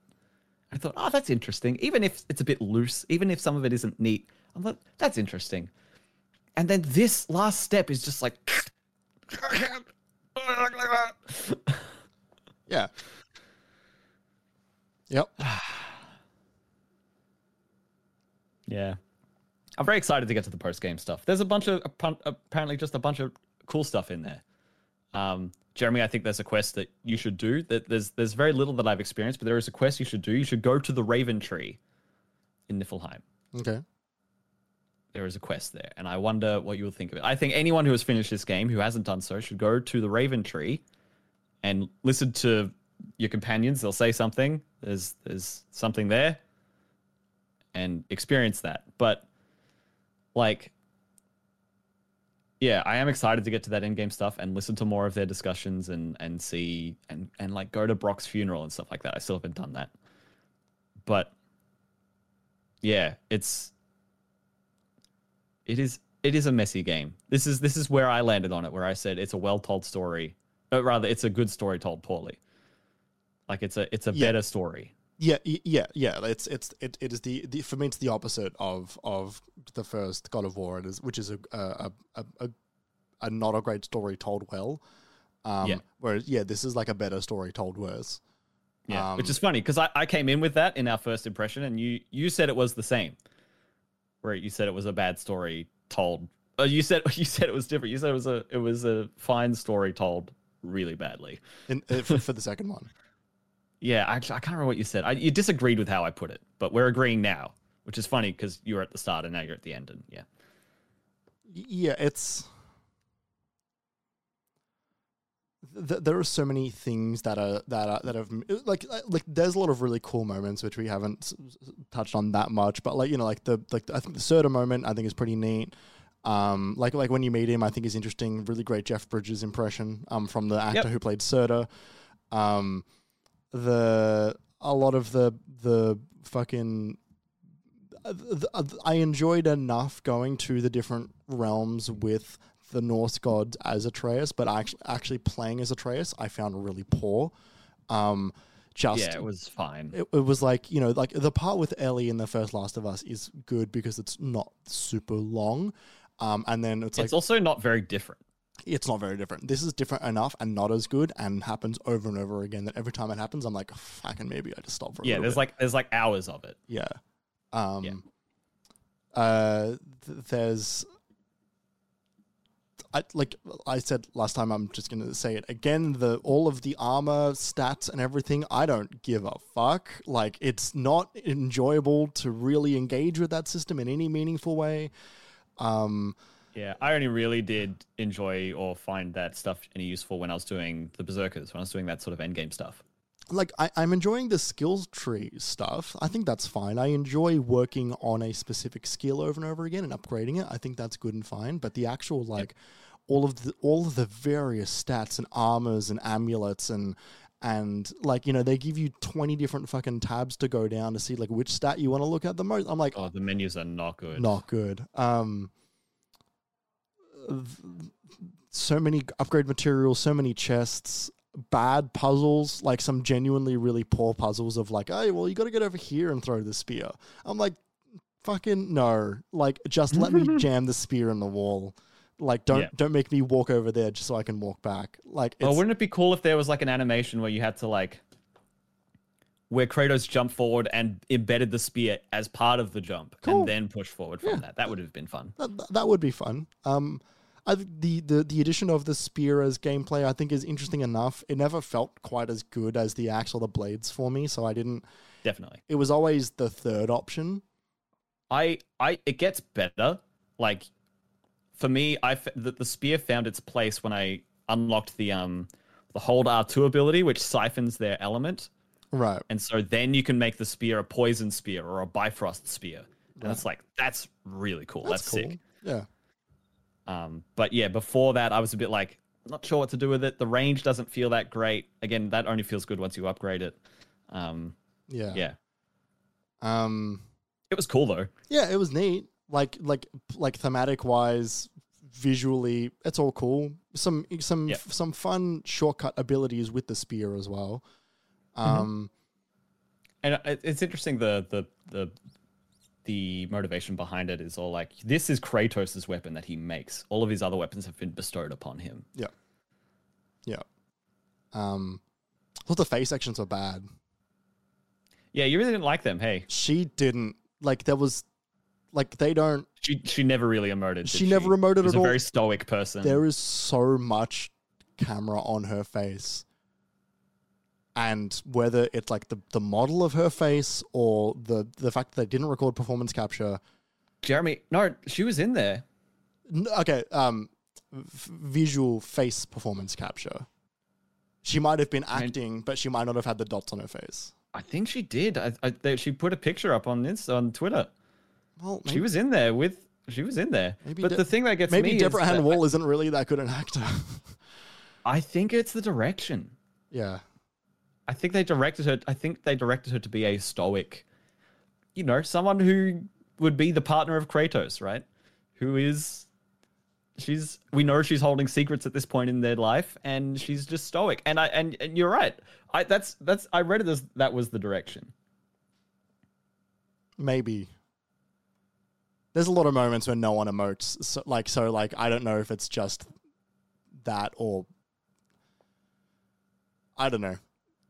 I thought, oh, that's interesting. Even if it's a bit loose, even if some of it isn't neat, I'm like, that's interesting. And then this last step is just like Yeah. Yep. yeah. I'm very excited to get to the post game stuff. There's a bunch of apparently just a bunch of cool stuff in there. Um, Jeremy, I think there's a quest that you should do. That there's there's very little that I've experienced, but there is a quest you should do. You should go to the Raven Tree in Niflheim. Okay. There is a quest there, and I wonder what you will think of it. I think anyone who has finished this game who hasn't done so should go to the Raven Tree and listen to your companions. They'll say something. There's there's something there, and experience that. But like yeah, I am excited to get to that in game stuff and listen to more of their discussions and and see and and like go to Brok's funeral and stuff like that. I still haven't done that, but yeah, it's it is it is a messy game. This is this is where I landed on it, where I said it's a well told story, or rather, it's a good story told poorly. Like it's a it's a yeah. better story. Yeah, yeah, yeah. It's it's it, it is the, the for me it's the opposite of of the first God of War. Is which is a a a, a, a not a great story told well. Um, yeah. Whereas yeah, this is like a better story told worse. Yeah, um, which is funny because I, I came in with that in our first impression, and you you said it was the same. Where you said it was a bad story told. Uh, you said you said it was different. You said it was a it was a fine story told really badly. In, uh, for, for the second one. Yeah, actually, I can't remember what you said. I, you disagreed with how I put it, but we're agreeing now, which is funny because you were at the start and now you're at the end, and yeah. Yeah, it's. Th- there are so many things that are that are that have like like there's a lot of really cool moments which we haven't touched on that much, but like you know like the like I think the Surtr moment I think is pretty neat. Um, like like when you meet him, I think is interesting. Really great Jeff Bridges impression um, from the actor yep. who played Surtr. Um, the a lot of the the fucking I enjoyed enough going to the different realms with the Norse gods as Atreus, but actually actually playing as Atreus, I found really poor. Um, just yeah, it was fine. It, it, was like you know, like the part with Ellie in the first Last of Us is good because it's not super long, um, and then it's, it's like, also not very different it's not very different. This is different enough and not as good and happens over and over again that every time it happens, I'm like, fucking maybe I just stop for a yeah. There's bit. like there's like hours of it. Yeah. Um. Yeah. Uh. Th- there's. I, like I said last time, I'm just gonna say it again. The all of the armor stats and everything, I don't give a fuck. Like it's not enjoyable to really engage with that system in any meaningful way. Um, yeah, I only really did enjoy or find that stuff any useful when I was doing the Berserkers, when I was doing that sort of endgame stuff. Like, I, am enjoying the skills tree stuff. I think that's fine. I enjoy working on a specific skill over and over again and upgrading it. I think that's good and fine. But the actual, like, yep. All of the all of the various stats and armors and amulets and and like you know they give you 20 different fucking tabs to go down to see like which stat you want to look at the most i'm like oh the menus are not good not good um so many upgrade materials, so many chests, bad puzzles, like some genuinely really poor puzzles of like, hey, well, you got to get over here and throw the spear. I'm like, fucking no, like just let me jam the spear in the wall. Like don't yeah. don't make me walk over there just so I can walk back. Like, oh, wouldn't it be cool if there was like an animation where you had to like where Kratos jumped forward and embedded the spear as part of the jump cool. and then push forward from yeah. that. That would have been fun. That, that would be fun. Um, I the, the the addition of the spear as gameplay I think is interesting enough. It never felt quite as good as the axe or the blades for me, so I didn't. Definitely, it was always the third option. I I it gets better. Like for me, I the, the spear found its place when I unlocked the um the hold R2 ability, which siphons their element. Right. And so then you can make the spear a poison spear or a bifrost spear. And right. it's like that's really cool. That's, that's cool. sick. Yeah. Um, but yeah, before that, I was a bit like, not sure what to do with it. The range doesn't feel that great. Again, that only feels good once you upgrade it. Um, yeah. Yeah. Um, it was cool though. Yeah, it was neat. Like, like, like thematic wise, visually, it's all cool. Some, some, yep. some fun shortcut abilities with the spear as well. Mm-hmm. Um, mm-hmm. and it's interesting the the the the motivation behind it is all like this is Kratos' weapon that he makes. All of his other weapons have been bestowed upon him. Yeah. Yeah. Um well the face actions are bad. Yeah, you really didn't like them. Hey, She didn't like there was like they don't she she never really emoted. did She never emoted She was at a all. very stoic person. there is so much camera on her face and whether it's like the, the model of her face or the the fact that they didn't record performance capture Jeremy, no, she was in there. Okay um v- visual face performance capture she might have been acting but she might not have had the dots on her face I think she did. I, I, they, she put a picture up on this on Twitter. Well She was in there with. She was in there. Maybe but De- the thing that gets maybe me Deborah Ann Woll isn't really that good an actor I, I think it's the direction. yeah I think they directed her. I think they directed her to be a stoic, you know, someone who would be the partner of Kratos, right? Who is, she's. We know she's holding secrets at this point in their life, and she's just stoic. And I and, and you're right. I that's that's I read it as that was the direction. maybe there's a lot of moments when no one emotes so, like so like i don't know if it's just that or i don't know.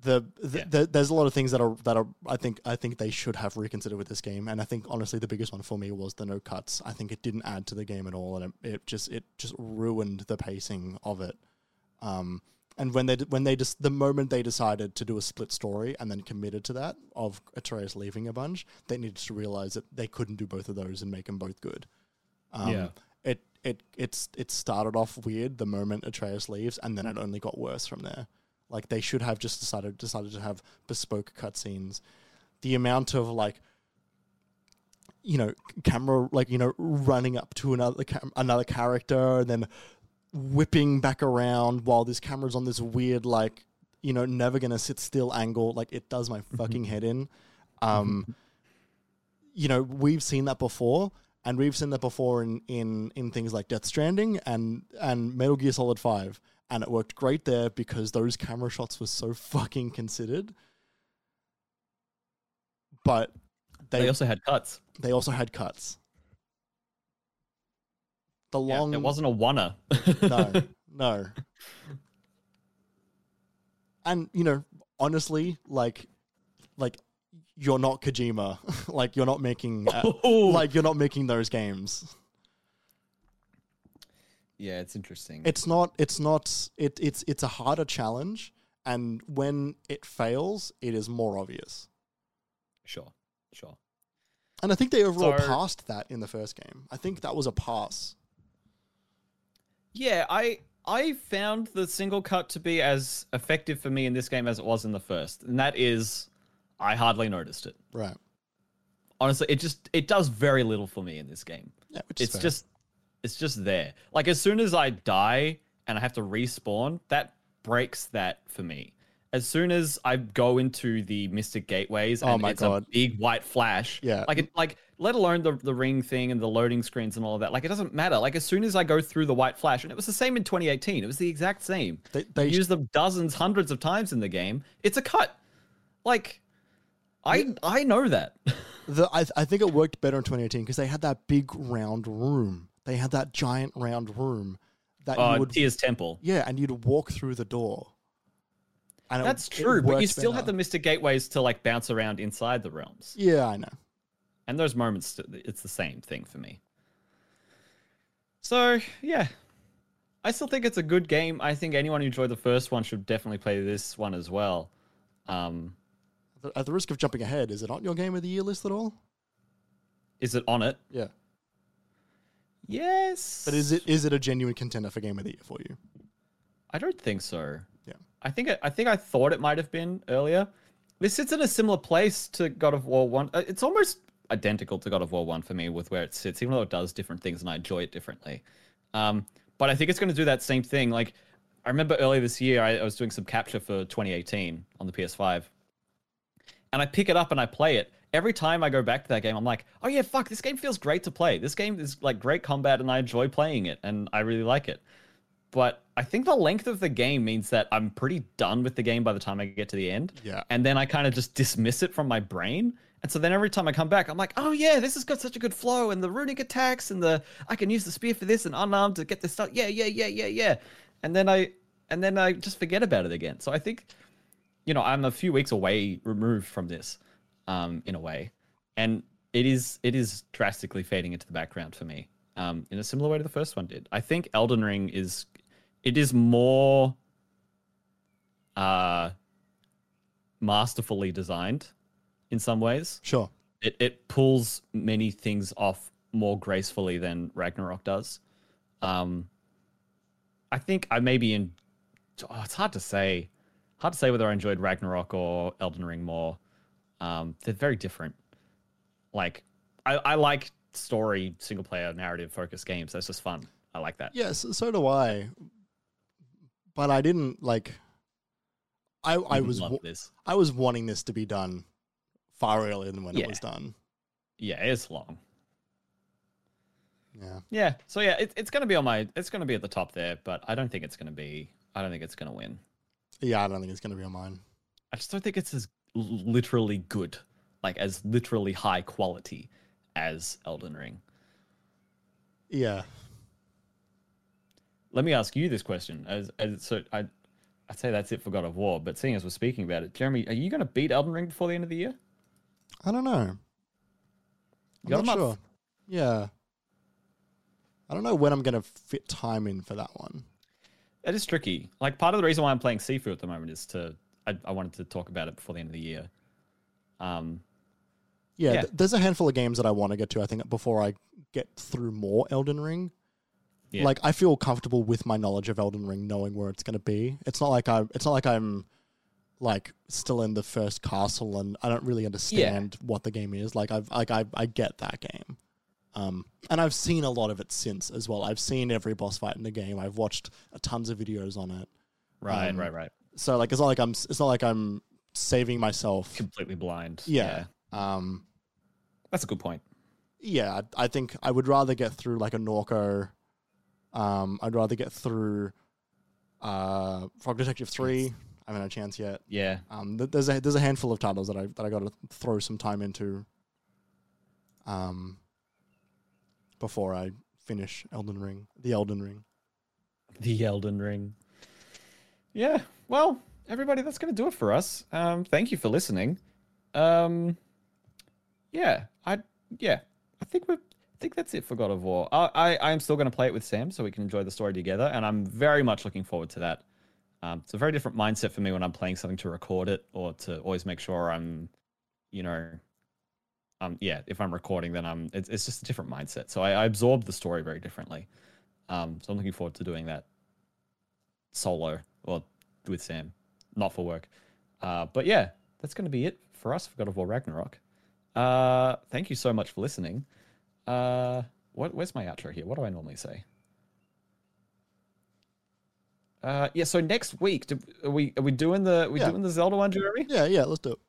The, the, Yeah. the there's a lot of things that are that are i think i think they should have reconsidered with this game. And i think honestly the biggest one for me was the no cuts. I think it didn't add to the game at all. And it, it just it just ruined the pacing of it. Um and when they when they just the moment they decided to do a split story and then committed to that of Atreus leaving a bunch, they needed to realize that they couldn't do both of those and make them both good. Um, Yeah. It it it's it started off weird the moment Atreus leaves, and then it only got worse from there. Like they should have just decided decided to have bespoke cutscenes. The amount of like you know camera like you know running up to another cam- another character and then whipping back around while this camera's on this weird like you know never gonna sit still angle like it does my fucking head in. Um you know we've seen that before and we've seen that before in in in things like death stranding and and metal gear solid 5 and it worked great there because those camera shots were so fucking considered. But They, they also had cuts. they also had cuts the Yeah, long it wasn't a wanna. no, no. And you know, honestly, like, like you're not Kojima. like you're not making, uh, like you're not making those games. yeah, it's interesting. It's not. It's not. It. It's. It's a harder challenge, and when it fails, it is more obvious. sure, sure. And I think they overall So- passed that in the first game. I think that was a pass. Yeah, I I found the single cut to be as effective for me in this game as it was in the first, and that is, I hardly noticed it. Right. Honestly, it just it does very little for me in this game. Yeah. Which is It's just it's just there. Like as soon as I die and I have to respawn, that breaks that for me. As soon as I go into the Mystic Gateways Oh my it's God. a big white flash, Yeah. like it, like let alone the the ring thing and the loading screens and all of that, like it doesn't matter. Like as soon as I go through the white flash, and it was the same in 2018, it was the exact same. They- They, them dozens, hundreds of times in the game. It's a cut. Like, I I know that. The, I, I think it worked better in 2018 because they had that big round room. They had that giant round room that Uh, you would, Tyr's Temple. yeah, and you'd walk through the door. And That's it true, but you still have the better. Mystic Gateways to like bounce around inside the realms. Yeah, I know. And those moments, it's the same thing for me. So, yeah. I still think it's a good game. I think anyone who enjoyed the first one should definitely play this one as well. Um, At the risk of jumping ahead, is it on your game of the year list at all? is it on it? Yeah, Yes. but is it is it a genuine contender for game of the year for you? I don't think so. Yeah. I think I think I thought it might have been earlier. This sits in a similar place to God of War One. Uh, It's almost identical to God of War One for me with where it sits, even though it does different things and I enjoy it differently. Um, but I think it's going to do that same thing. Like I remember earlier this year, I, I was doing some capture for 2018 on the PS5, and I pick it up and I play it. Every time I go back to that game, I'm like, oh yeah, fuck, this game feels great to play. This game is like great combat, and I enjoy playing it, and I really like it but I think the length of the game means that I'm pretty done with the game by the time I get to the end. Yeah. And then I kind of just dismiss it from my brain. And so then every time I come back, I'm like, oh yeah, this has got such a good flow and the runic attacks and the I can use the spear for this and unarmed to get this stuff. Yeah, yeah, yeah, yeah, yeah. And then I and then I just forget about it again. So I think, you know, I'm a few weeks away removed from this. um, in a way, and it is it is drastically fading into the background for me, um, in a similar way to the first one did. I think Elden Ring is it is more uh masterfully designed in some ways. Sure. It it pulls many things off more gracefully than Ragnarok does. Um I think I maybe in oh, it's hard to say. Hard to say whether I enjoyed Ragnarok or Elden Ring more. Um, they're very different. Like I, I like story single player narrative focused games. That's just fun. I like that. Yes, so do I. But I didn't like. I I was. I was wanting this to be done far earlier than when Yeah. it was done. Yeah, it's long. Yeah. Yeah. So yeah, it, it's gonna be on my. It's gonna be at the top there, but I don't think it's gonna be. I don't think it's gonna win. Yeah, I don't think it's going to be on mine. I just don't think it's as literally good, like as literally high quality as Elden Ring. Yeah. Let me ask you this question. As, as so, I, I'd say that's it for God of War. But seeing as we're speaking about it, Jeremy, are you going to beat Elden Ring before the end of the year? I don't know. I'm not month. sure. Yeah. I don't know when I'm going to fit time in for that one. It is tricky. Like part of the reason why I'm playing Sifu at the moment is to I, I wanted to talk about it before the end of the year. Um, Yeah, Yeah. th- there's a handful of games that I want to get to. I think before I get through more Elden Ring. Yeah. Like I feel comfortable with my knowledge of Elden Ring, knowing where it's going to be. It's not like I. It's not like I'm like still in the first castle and I don't really understand what the game is. Like I've like I I get that game. Um, and I've seen a lot of it since as well. I've seen every boss fight in the game. I've watched tons of videos on it. right, Um, right, right. So like it's not like I'm it's not like I'm saving myself. Completely blind. Yeah. Um That's a good point. yeah, I I think I would rather get through like a Norco. Um, I'd rather get through uh, Frog Detective Three. I haven't had a chance yet. Yeah. Um, th- there's a there's a handful of titles that I that I got to throw some time into. Um, before I finish Elden Ring, the Elden Ring. The Elden Ring. Yeah. Well, everybody, that's going to do it for us. Um, thank you for listening. Um, yeah, I yeah, I think we are I think that's it for God of War. I I, I am still going to play it with Sam so we can enjoy the story together, and I'm very much looking forward to that. Um, it's a very different mindset for me when I'm playing something to record it or to always make sure I'm, you know, um, yeah, if I'm recording, then I'm. It's, it's just a different mindset. So I, I absorb the story very differently. Um, so I'm looking forward to doing that solo or with Sam, not for work. Uh, but yeah, that's going to be it for us for God of War Ragnarok. Uh, thank you so much for listening. Uh, what, where's my outro here? What do I normally say? Uh, yeah. So next week, do, are we are we doing the are we Yeah. doing the Zelda one, Jeremy? Yeah, yeah, let's do it.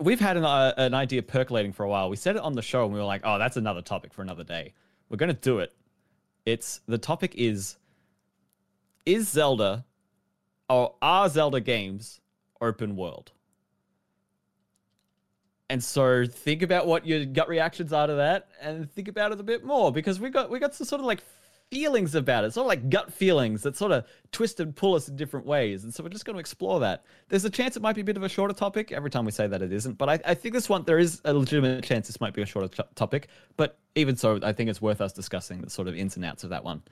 We've had an, uh, an idea percolating for a while. We said it on the show and we were like, oh, that's another topic for another day. We're going to do it. It's the topic is Is Zelda or are Zelda games open world? And so think about what your gut reactions are to that and think about it a bit more because we got we got some sort of like feelings about it, sort of like gut feelings that sort of twist and pull us in different ways. And so we're just going to explore that. There's a chance it might be a bit of a shorter topic. Every time we say that it isn't, but I, I think this one there is a legitimate chance this might be a shorter to- topic. But even so, I think it's worth us discussing the sort of ins and outs of that one.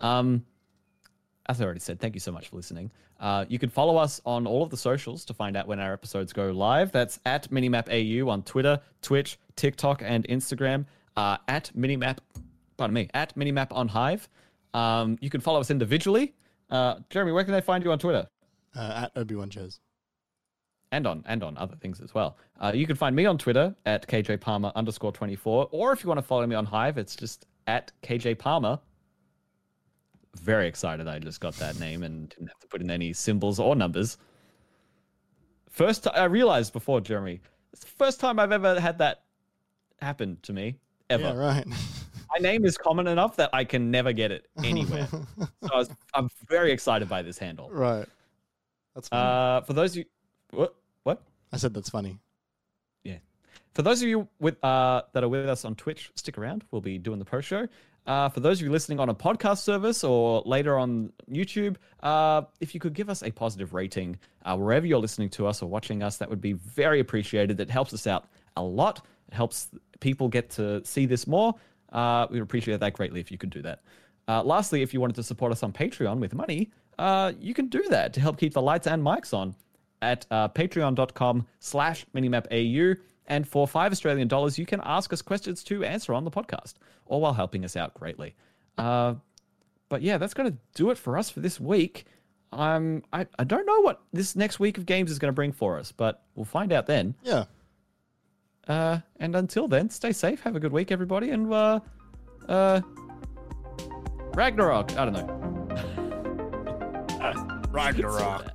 Um, as I already said, thank you so much for listening. Uh, you can follow us on all of the socials to find out when our episodes go live. That's at MinimapAU on Twitter, Twitch, TikTok, and Instagram. Uh, at Minimap, pardon me, at Minimap on Hive. Um, you can follow us individually. Uh, Jeremy, where can they find you on Twitter? Uh, at Obi Wan Chaz. and on and on other things as well. Uh, you can find me on Twitter at KJ Palmer underscore twenty four, or if you want to follow me on Hive, it's just at KJ Palmer. Very excited I just got that name and didn't have to put in any symbols or numbers. First, I realized before Jeremy, it's the first time I've ever had that happen to me ever. Yeah, right. My name is common enough that I can never get it anywhere. so I was, I'm very excited by this handle. right. That's funny. Uh, for those of you, what what? I said that's funny. Yeah. For those of you with uh, that are with us on Twitch, stick around. We'll be doing the post show. Uh, for those of you listening on a podcast service or later on YouTube, uh, if you could give us a positive rating uh, wherever you're listening to us or watching us, that would be very appreciated. That helps us out a lot. It helps people get to see this more. Uh, we would appreciate that greatly if you could do that. Uh, lastly, if you wanted to support us on Patreon with money, uh, you can do that to help keep the lights and mics on at patreon.com slash minimapau. And for five Australian dollars, you can ask us questions to answer on the podcast, all while helping us out greatly. Uh, but yeah, that's going to do it for us for this week. Um, I, I don't know what this next week of games is going to bring for us, but we'll find out then. Yeah. Uh, and until then, stay safe. Have a good week, everybody. And uh, uh, Ragnarok. I don't know. Ragnarok.